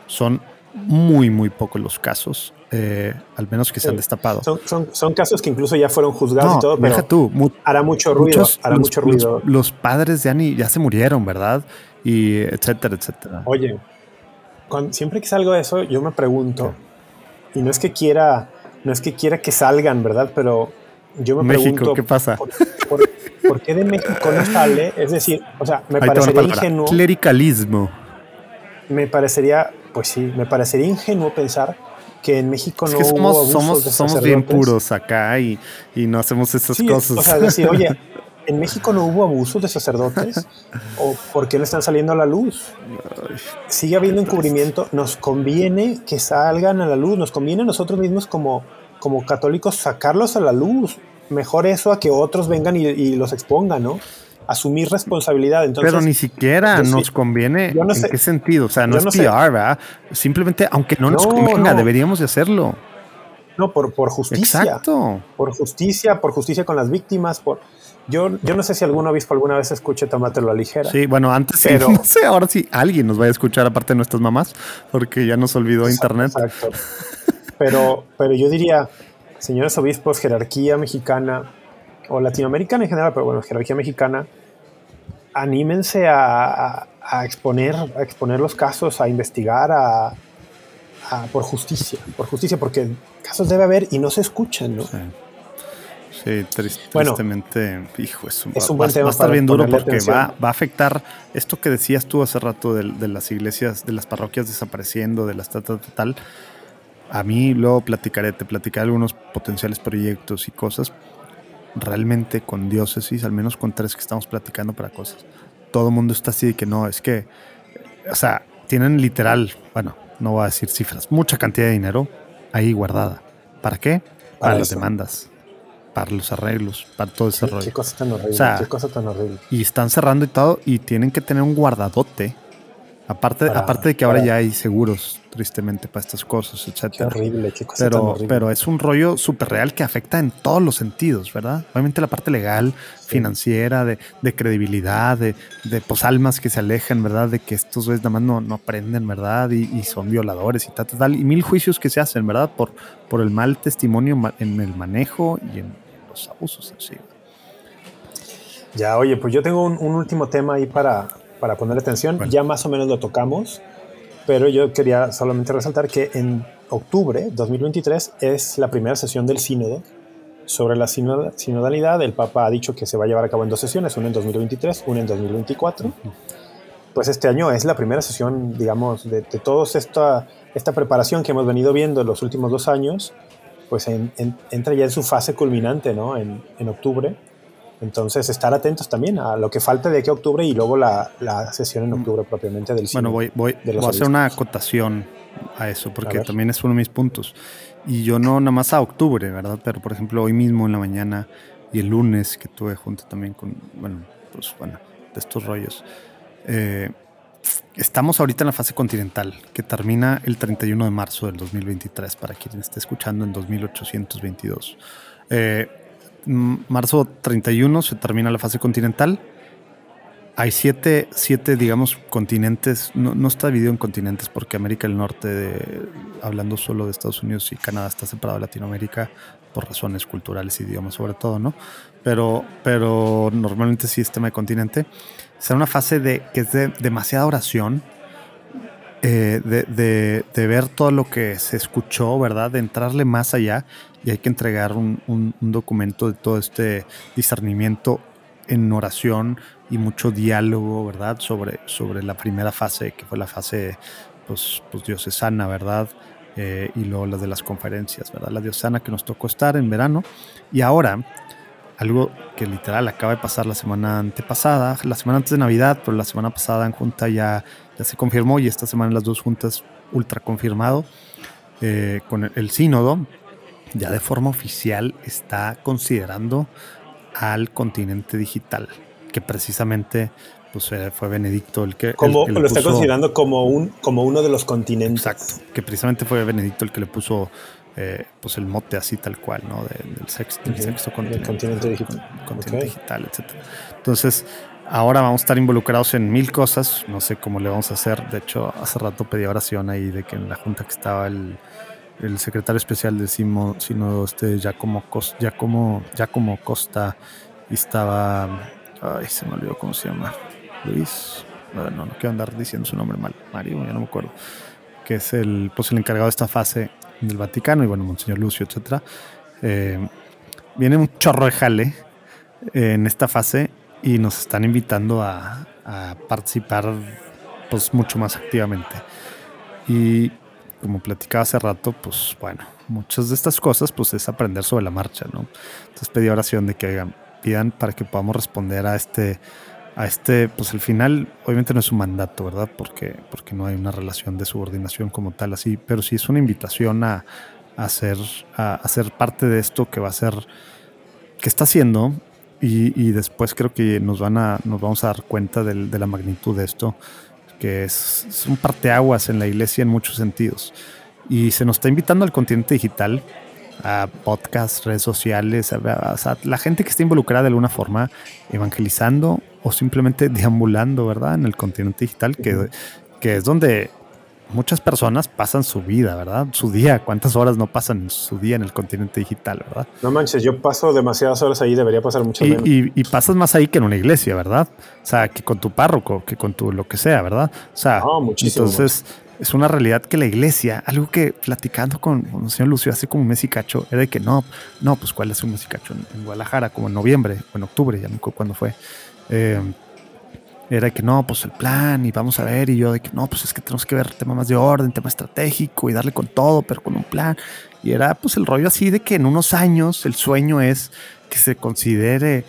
son muy, muy pocos los casos, eh, al menos que se han destapado. Son, son, casos que incluso ya fueron juzgados y todo, pero tú, hará mucho ruido. hará los, mucho ruido. Los, padres de Annie ya se murieron, ¿verdad? Y etcétera, etcétera. Oye, siempre que salgo de eso, yo me pregunto, y no es que quiera no es que quiera que salgan, ¿verdad? Pero yo me México, ¿qué pasa? ¿por, qué de México no sale? Es decir, o sea, me parecería ingenuo. Clericalismo. Me parecería, pues sí, me parecería ingenuo pensar que en México no que somos, hubo somos, somos bien puros acá y, y no hacemos esas cosas. O sea, decir, oye, ¿en México no hubo abusos de sacerdotes? ¿O por qué no están saliendo a la luz? Sigue habiendo encubrimiento. Nos conviene que salgan a la luz. Nos conviene a nosotros mismos como, como católicos sacarlos a la luz. Mejor eso a que otros vengan y, los expongan, ¿no? Asumir responsabilidad. Entonces, Pero ni siquiera nos conviene. ¿En qué sentido? O sea, no es PR, ¿verdad? Simplemente, aunque no nos convenga, deberíamos de hacerlo. No, por, por justicia. Exacto. Por justicia, por justicia con las víctimas, por yo, yo no sé si algún obispo alguna vez escuche Tómatelo a ligera. Sí, bueno, antes pero, no sé, ahora sí alguien nos va a escuchar aparte de nuestras mamás, porque ya nos olvidó internet. Exacto. Pero, pero yo diría, señores obispos, jerarquía mexicana, o latinoamericana en general, pero bueno, jerarquía mexicana, anímense a, exponer, a exponer los casos, a investigar, a, por justicia, por justicia, porque casos debe haber y no se escuchan, ¿no? Sí. Sí, tristemente, hijo, es un, va, a estar bien duro porque va, va, a afectar esto que decías tú hace rato de, las iglesias, de las parroquias desapareciendo, de las tal, tal, tal. A mí luego platicaré, te platicaré algunos potenciales proyectos y cosas. Realmente con diócesis, al menos con tres que estamos platicando para cosas. Todo el mundo está así de que no, es que, o sea, tienen literal, bueno, no voy a decir cifras, mucha cantidad de dinero ahí guardada. ¿Para qué? Para, las demandas para los arreglos, para todo ese rollo. Qué cosa tan horrible, qué cosa tan horrible. Y están cerrando y todo, y tienen que tener un guardadote. Aparte, aparte de que ahora ya hay seguros, tristemente, para estas cosas, etcétera. Qué horrible, qué cosa pero, tan horrible. Pero es un rollo súper real que afecta en todos los sentidos, ¿verdad? Obviamente la parte legal, financiera, de, de credibilidad, de, de pues, almas que se alejan, ¿verdad? De que estos güeyes nada más no, no aprenden, ¿verdad? Y, y, son violadores y tal, tal, Y mil juicios que se hacen, ¿verdad? Por, por el mal testimonio en el manejo y en abusos Ya, oye, pues yo tengo un, último tema ahí para, para poner atención. Ya más o menos lo tocamos, pero yo quería solamente resaltar que en octubre 2023 es la primera sesión del sínodo sobre la sinodalidad. El Papa ha dicho que se va a llevar a cabo en dos sesiones, una en 2023, una en 2024. Pues este año es la primera sesión, digamos, de, de toda esta, esta preparación que hemos venido viendo en los últimos dos años pues entra ya en su fase culminante, ¿no? En, en, octubre. Entonces, estar atentos también a lo que falta de aquí a octubre y luego la, la sesión en octubre propiamente del Bueno, voy, voy, voy a hacer una acotación a eso, porque también es uno de mis puntos. Y yo no nada más a octubre, ¿verdad? Pero, por ejemplo, hoy mismo en la mañana y el lunes que tuve junto también con, bueno, pues bueno, de estos rollos. Eh, Estamos ahorita en la fase continental, que termina el 31 de marzo del 2023, para quien esté escuchando en 2822. Eh, marzo 31 se termina la fase continental. Hay siete, siete digamos, continentes. No, está dividido en continentes porque América del Norte, hablando solo de Estados Unidos y Canadá, está separado de Latinoamérica por razones culturales idiomas sobre todo, ¿no? Pero, pero normalmente sí es tema de continente será una fase de que es de demasiada oración, eh, de, ver todo lo que se escuchó, ¿verdad? De entrarle más allá y hay que entregar un, documento de todo este discernimiento en oración y mucho diálogo, ¿verdad? Sobre, sobre la primera fase, que fue la fase pues, pues diocesana, ¿verdad? Eh, y luego las de las conferencias, ¿verdad? La diocesana que nos tocó estar en verano. Y ahora algo que literal acaba de pasar la semana antepasada, la semana antes de Navidad, pero la semana pasada en junta ya, ya se confirmó y esta semana las dos juntas ultra confirmado eh, con el, sínodo, ya de forma oficial está considerando al continente digital, que precisamente pues, eh, fue Benedicto el que... Como, lo está considerando como, un, como uno de los continentes. Exacto, que precisamente fue Benedicto el que le puso eh, pues el mote así tal cual, ¿no? del sexto, sexto continente, continente digital, continente digital etc. Entonces, ahora vamos a estar involucrados en mil cosas, no sé cómo le vamos a hacer. De hecho, hace rato pedí oración ahí de que en la junta que estaba el, el secretario especial del sino este Giacomo, Costa, Giacomo, Giacomo Costa, y estaba, ay, se me olvidó cómo se llama, Luis, no, no quiero andar diciendo su nombre mal, Mario, ya no me acuerdo, que es el, pues el encargado de esta fase del Vaticano y bueno, Monseñor Lucio, etcétera. Eh, viene un chorro de jale en esta fase y nos están invitando a, participar pues mucho más activamente. Y como platicaba hace rato, pues bueno, muchas de estas cosas pues es aprender sobre la marcha, ¿no? Entonces pedí oración de que pidan para que podamos responder a este a este, pues al final, obviamente no es un mandato, ¿verdad? Porque, porque no hay una relación de subordinación como tal así, pero sí es una invitación a, a ser, a, parte de esto que va a ser, que está haciendo, y, después creo que nos van a, nos vamos a dar cuenta de la magnitud de esto, que es, es un parteaguas en la iglesia en muchos sentidos. Y se nos está invitando al continente digital, a podcasts, redes sociales, a, la gente que está involucrada de alguna forma evangelizando o simplemente deambulando, ¿verdad? En el continente digital, que, que es donde muchas personas pasan su vida, ¿verdad? Su día, ¿cuántas horas no pasan su día en el continente digital, verdad? No manches, yo paso demasiadas horas ahí, debería pasar mucho y, Y, pasas más ahí que en una iglesia, ¿verdad? O sea, que con tu párroco, que con tu lo que sea, ¿verdad? O sea, muchísimo, entonces es una realidad que la iglesia, algo que platicando con, el señor Lucio hace como un mes y cacho, era de que no, no, pues cuál es un mes y cacho en, Guadalajara, como en noviembre o en octubre, ya no recuerdo cuándo fue. Eh, era de que no, pues el plan y vamos a ver, y yo de que no, pues es que tenemos que ver temas más de orden, tema estratégico y darle con todo, pero con un plan. Y era pues el rollo así de que en unos años el sueño es que se considere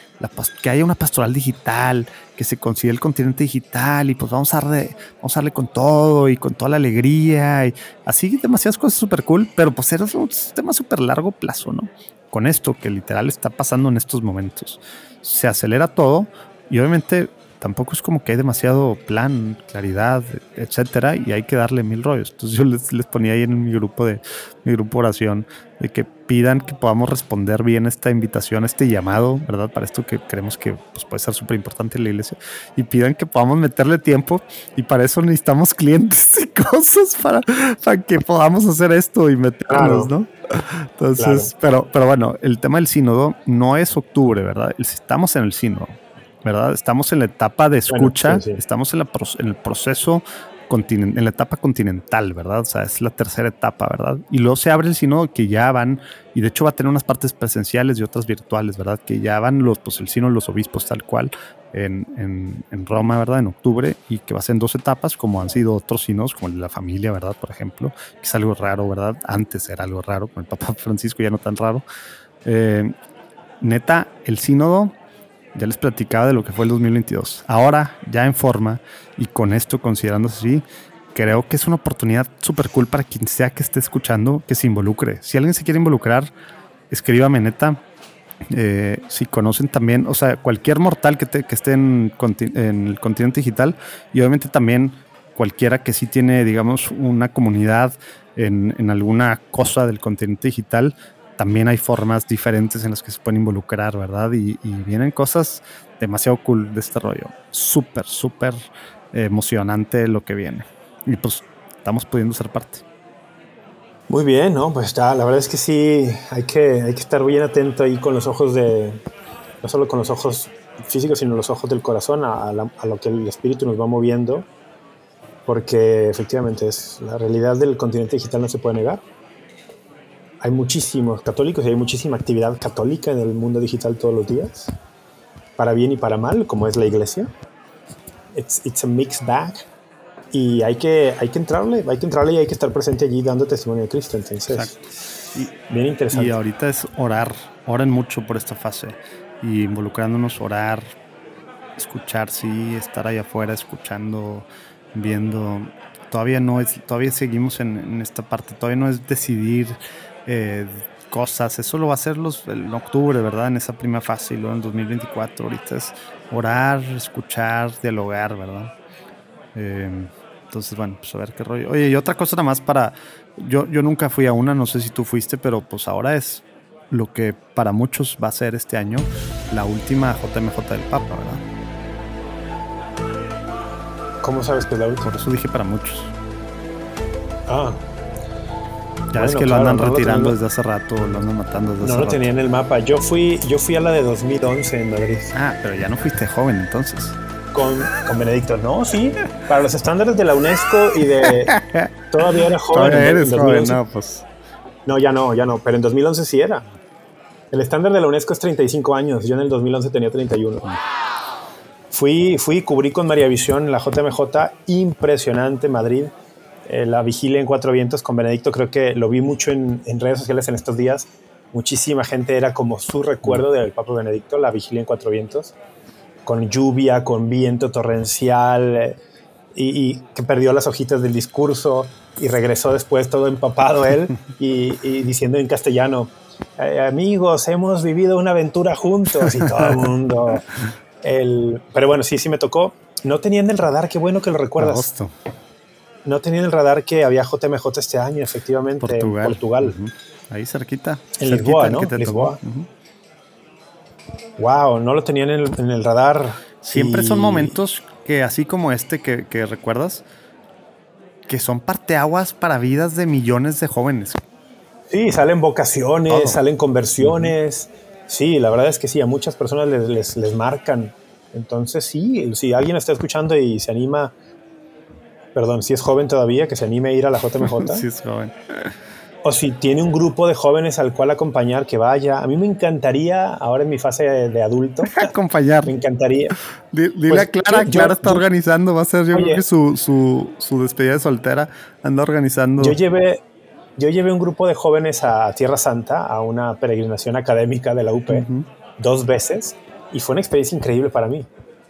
que haya una pastoral digital, que se considere el continente digital y pues vamos a, darle, vamos a darle con todo y con toda la alegría y así demasiadas cosas súper cool, pero pues era un tema súper largo plazo, ¿no? Con esto que literal está pasando en estos momentos. Se acelera todo y obviamente tampoco es como que hay demasiado plan, claridad, etcétera, y hay que darle mil rollos. Entonces yo les, les, ponía ahí en mi grupo de mi grupo oración de que pidan que podamos responder bien esta invitación, este llamado, ¿verdad? Para esto que creemos que pues, puede ser súper importante en la iglesia, y pidan que podamos meterle tiempo, y para eso necesitamos clientes y cosas para, para que podamos hacer esto y meternos, ¿no? Entonces, pero, pero bueno, el tema del sínodo no es octubre, ¿verdad? Estamos en el sínodo ¿verdad? Estamos en la etapa de escucha, estamos en, el proceso en la etapa continental, ¿verdad? O sea, es la tercera etapa, ¿verdad? Y luego se abre el sínodo que ya van, y de hecho va a tener unas partes presenciales y otras virtuales, ¿verdad? Que ya van los, pues el sínodo, los obispos tal cual en, Roma, ¿verdad? En octubre, y que va a ser en dos etapas, como han sido otros sínodos, como el de la familia, ¿verdad? Por ejemplo, que es algo raro, ¿verdad? Antes era algo raro, con el Papa Francisco ya no tan raro. Eh, neta, el sínodo ya les platicaba de lo que fue el 2022. Ahora, ya en forma y con esto considerándose así, creo que es una oportunidad súper cool para quien sea que esté escuchando que se involucre. Si alguien se quiere involucrar, escríbame neta. Eh, si conocen también, o sea, cualquier mortal que, esté en, el continente digital y obviamente también cualquiera que sí tiene, digamos, una comunidad en, en alguna cosa del continente digital, también hay formas diferentes en las que se pueden involucrar, ¿verdad? Y, vienen cosas demasiado cool de este rollo. Súper, súper emocionante lo que viene. Y pues estamos pudiendo ser parte. Muy bien, ¿no? Pues ya, la verdad es que sí, hay que, hay que estar bien atento ahí con los ojos de, no solo con los ojos físicos, sino los ojos del corazón a, a lo que el espíritu nos va moviendo, porque efectivamente es la realidad del continente digital no se puede negar hay muchísimos católicos y hay muchísima actividad católica en el mundo digital todos los días, para bien y para mal, como es la iglesia. It's, it's a mixed bag. Y hay que, hay que entrarle, hay que entrarle y hay que estar presente allí dando testimonio de Cristo. Entonces, bien interesante. Y ahorita es orar, oren mucho por esta fase y involucrándonos, orar, escuchar, sí, estar ahí afuera escuchando, viendo. Todavía no es, todavía seguimos en, en esta parte, todavía no es decidir eh, cosas. Eso lo va a hacer los, en octubre, ¿verdad? En esa primera fase y luego en 2024. Ahorita es orar, escuchar, dialogar, ¿verdad? Eh, entonces, bueno, pues a ver qué rollo. Oye, y otra cosa nada más para... Yo, yo nunca fui a una, no sé si tú fuiste, pero pues ahora es lo que para muchos va a ser este año la última JMJ del Papa, ¿verdad? ¿Cómo sabes que es la última? Por eso dije para muchos. Ah, ya es que lo andan retirando desde hace rato, lo andan matando desde no hace rato. No lo tenía en el mapa. Yo fui, yo fui a la de 2011 en Madrid. Ah, pero ya no fuiste joven entonces. Con, con Benedicto. No, sí. Para los estándares de la UNESCO y de... Todavía era joven. Todavía eres joven, no, pues... No, ya no, ya no. Pero en 2011 sí era. El estándar de la UNESCO es 35 años. Yo en el 2011 tenía 31. Fui, fui, cubrí con María Visión la JMJ. Impresionante, Madrid eh, la vigilia en Cuatro Vientos con Benedicto, creo que lo vi mucho en, redes sociales en estos días. Muchísima gente era como su recuerdo del Papa Benedicto, la vigilia en Cuatro Vientos, con lluvia, con viento torrencial, eh, y, que perdió las hojitas del discurso y regresó después todo empapado él y, diciendo en castellano, eh, amigos, hemos vivido una aventura juntos y todo el mundo. El, pero bueno, sí, sí me tocó. No tenía en el radar, qué bueno que lo recuerdas no tenía en el radar que había JMJ este año, efectivamente, Portugal. en Portugal. Ahí cerquita. En Lisboa, ¿no? Lisboa. Wow, no lo tenían en el, radar. Siempre son momentos que, así como este que, recuerdas, que son parteaguas para vidas de millones de jóvenes. Sí, salen vocaciones, salen conversiones. Sí, la verdad es que sí, a muchas personas les, les, les marcan. Entonces, sí, si alguien está escuchando y se anima perdón, si es joven todavía, que se anime a ir a la JMJ. si es joven. O si tiene un grupo de jóvenes al cual acompañar, que vaya. A mí me encantaría, ahora en mi fase de, adulto, acompañar. Me encantaría. Dile pues, a Clara, Clara está organizando, va a ser yo creo que su, su, su, despedida de soltera, anda organizando. Yo llevé, yo llevé un grupo de jóvenes a Tierra Santa, a una peregrinación académica de la UP, dos veces, y fue una experiencia increíble para mí.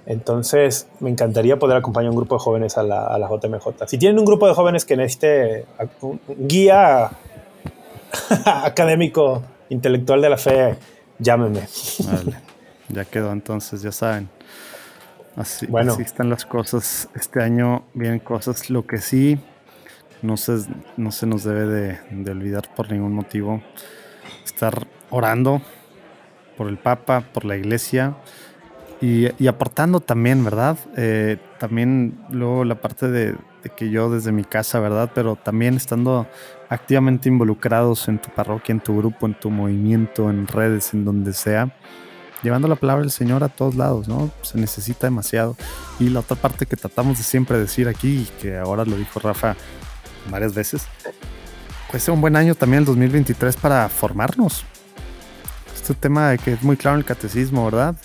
Entonces, me encantaría poder acompañar a un grupo de jóvenes a la, JMJ. Si tienen un grupo de jóvenes que necesite un guía académico, intelectual de la fe, llámenme. Vale. Ya quedó entonces, ya saben. Así, bueno. están las cosas. Este año vienen cosas. Lo que sí no se, no se nos debe de, de olvidar por ningún motivo. Estar orando por el Papa, por la Iglesia y, aportando también, ¿verdad? Eh, también luego la parte de, que yo desde mi casa, ¿verdad? Pero también estando activamente involucrados en tu parroquia, en tu grupo, en tu movimiento, en redes, en donde sea, llevando la palabra del Señor a todos lados, ¿no? Se necesita demasiado. Y la otra parte que tratamos de siempre decir aquí, y que ahora lo dijo Rafa varias veces, puede ser un buen año también el 2023 para formarnos. Este tema de que es muy claro en el catecismo, ¿verdad?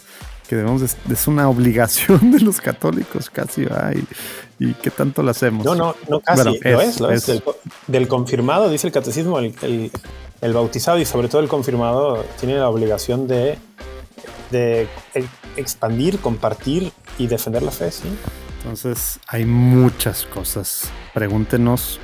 Que debemos, es una obligación de los católicos casi, ¿va? Y, qué tanto lo hacemos. No, no, no casi, lo es, lo es. Del, confirmado, dice el catecismo, el, el bautizado y sobre todo el confirmado tiene la obligación de de expandir, compartir y defender la fe, ¿sí? Entonces, hay muchas cosas. Pregúntenos,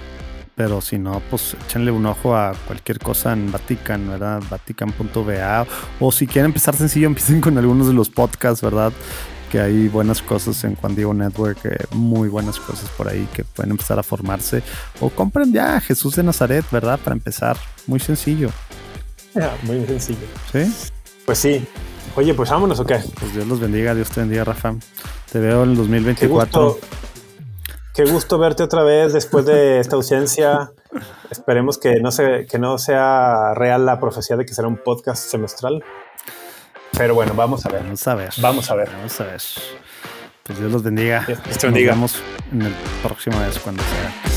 pero si no, pues échenle un ojo a cualquier cosa en Vatican, ¿verdad? Vatican.va. O si quieren empezar sencillo, empiecen con algunos de los podcasts, ¿verdad? Que hay buenas cosas en Juan Diego Network, eh, muy buenas cosas por ahí que pueden empezar a formarse. O compren ya Jesús de Nazaret, ¿verdad? Para empezar. Muy sencillo. muy sencillo. ¿Sí? Pues sí, Oye, pues vámonos o qué? Pues Dios los bendiga, Dios te bendiga, Rafa. Te veo en el 2024. Qué gusto, verte otra vez después de esta ausencia. Esperemos que no, se, que no sea real la profecía de que será un podcast semestral. Pero bueno, vamos a ver. Vamos a ver. Vamos a ver. Vamos a ver. Pues Dios los bendiga. Dios te bendiga. Nos vemos en el próximo vez cuando sea.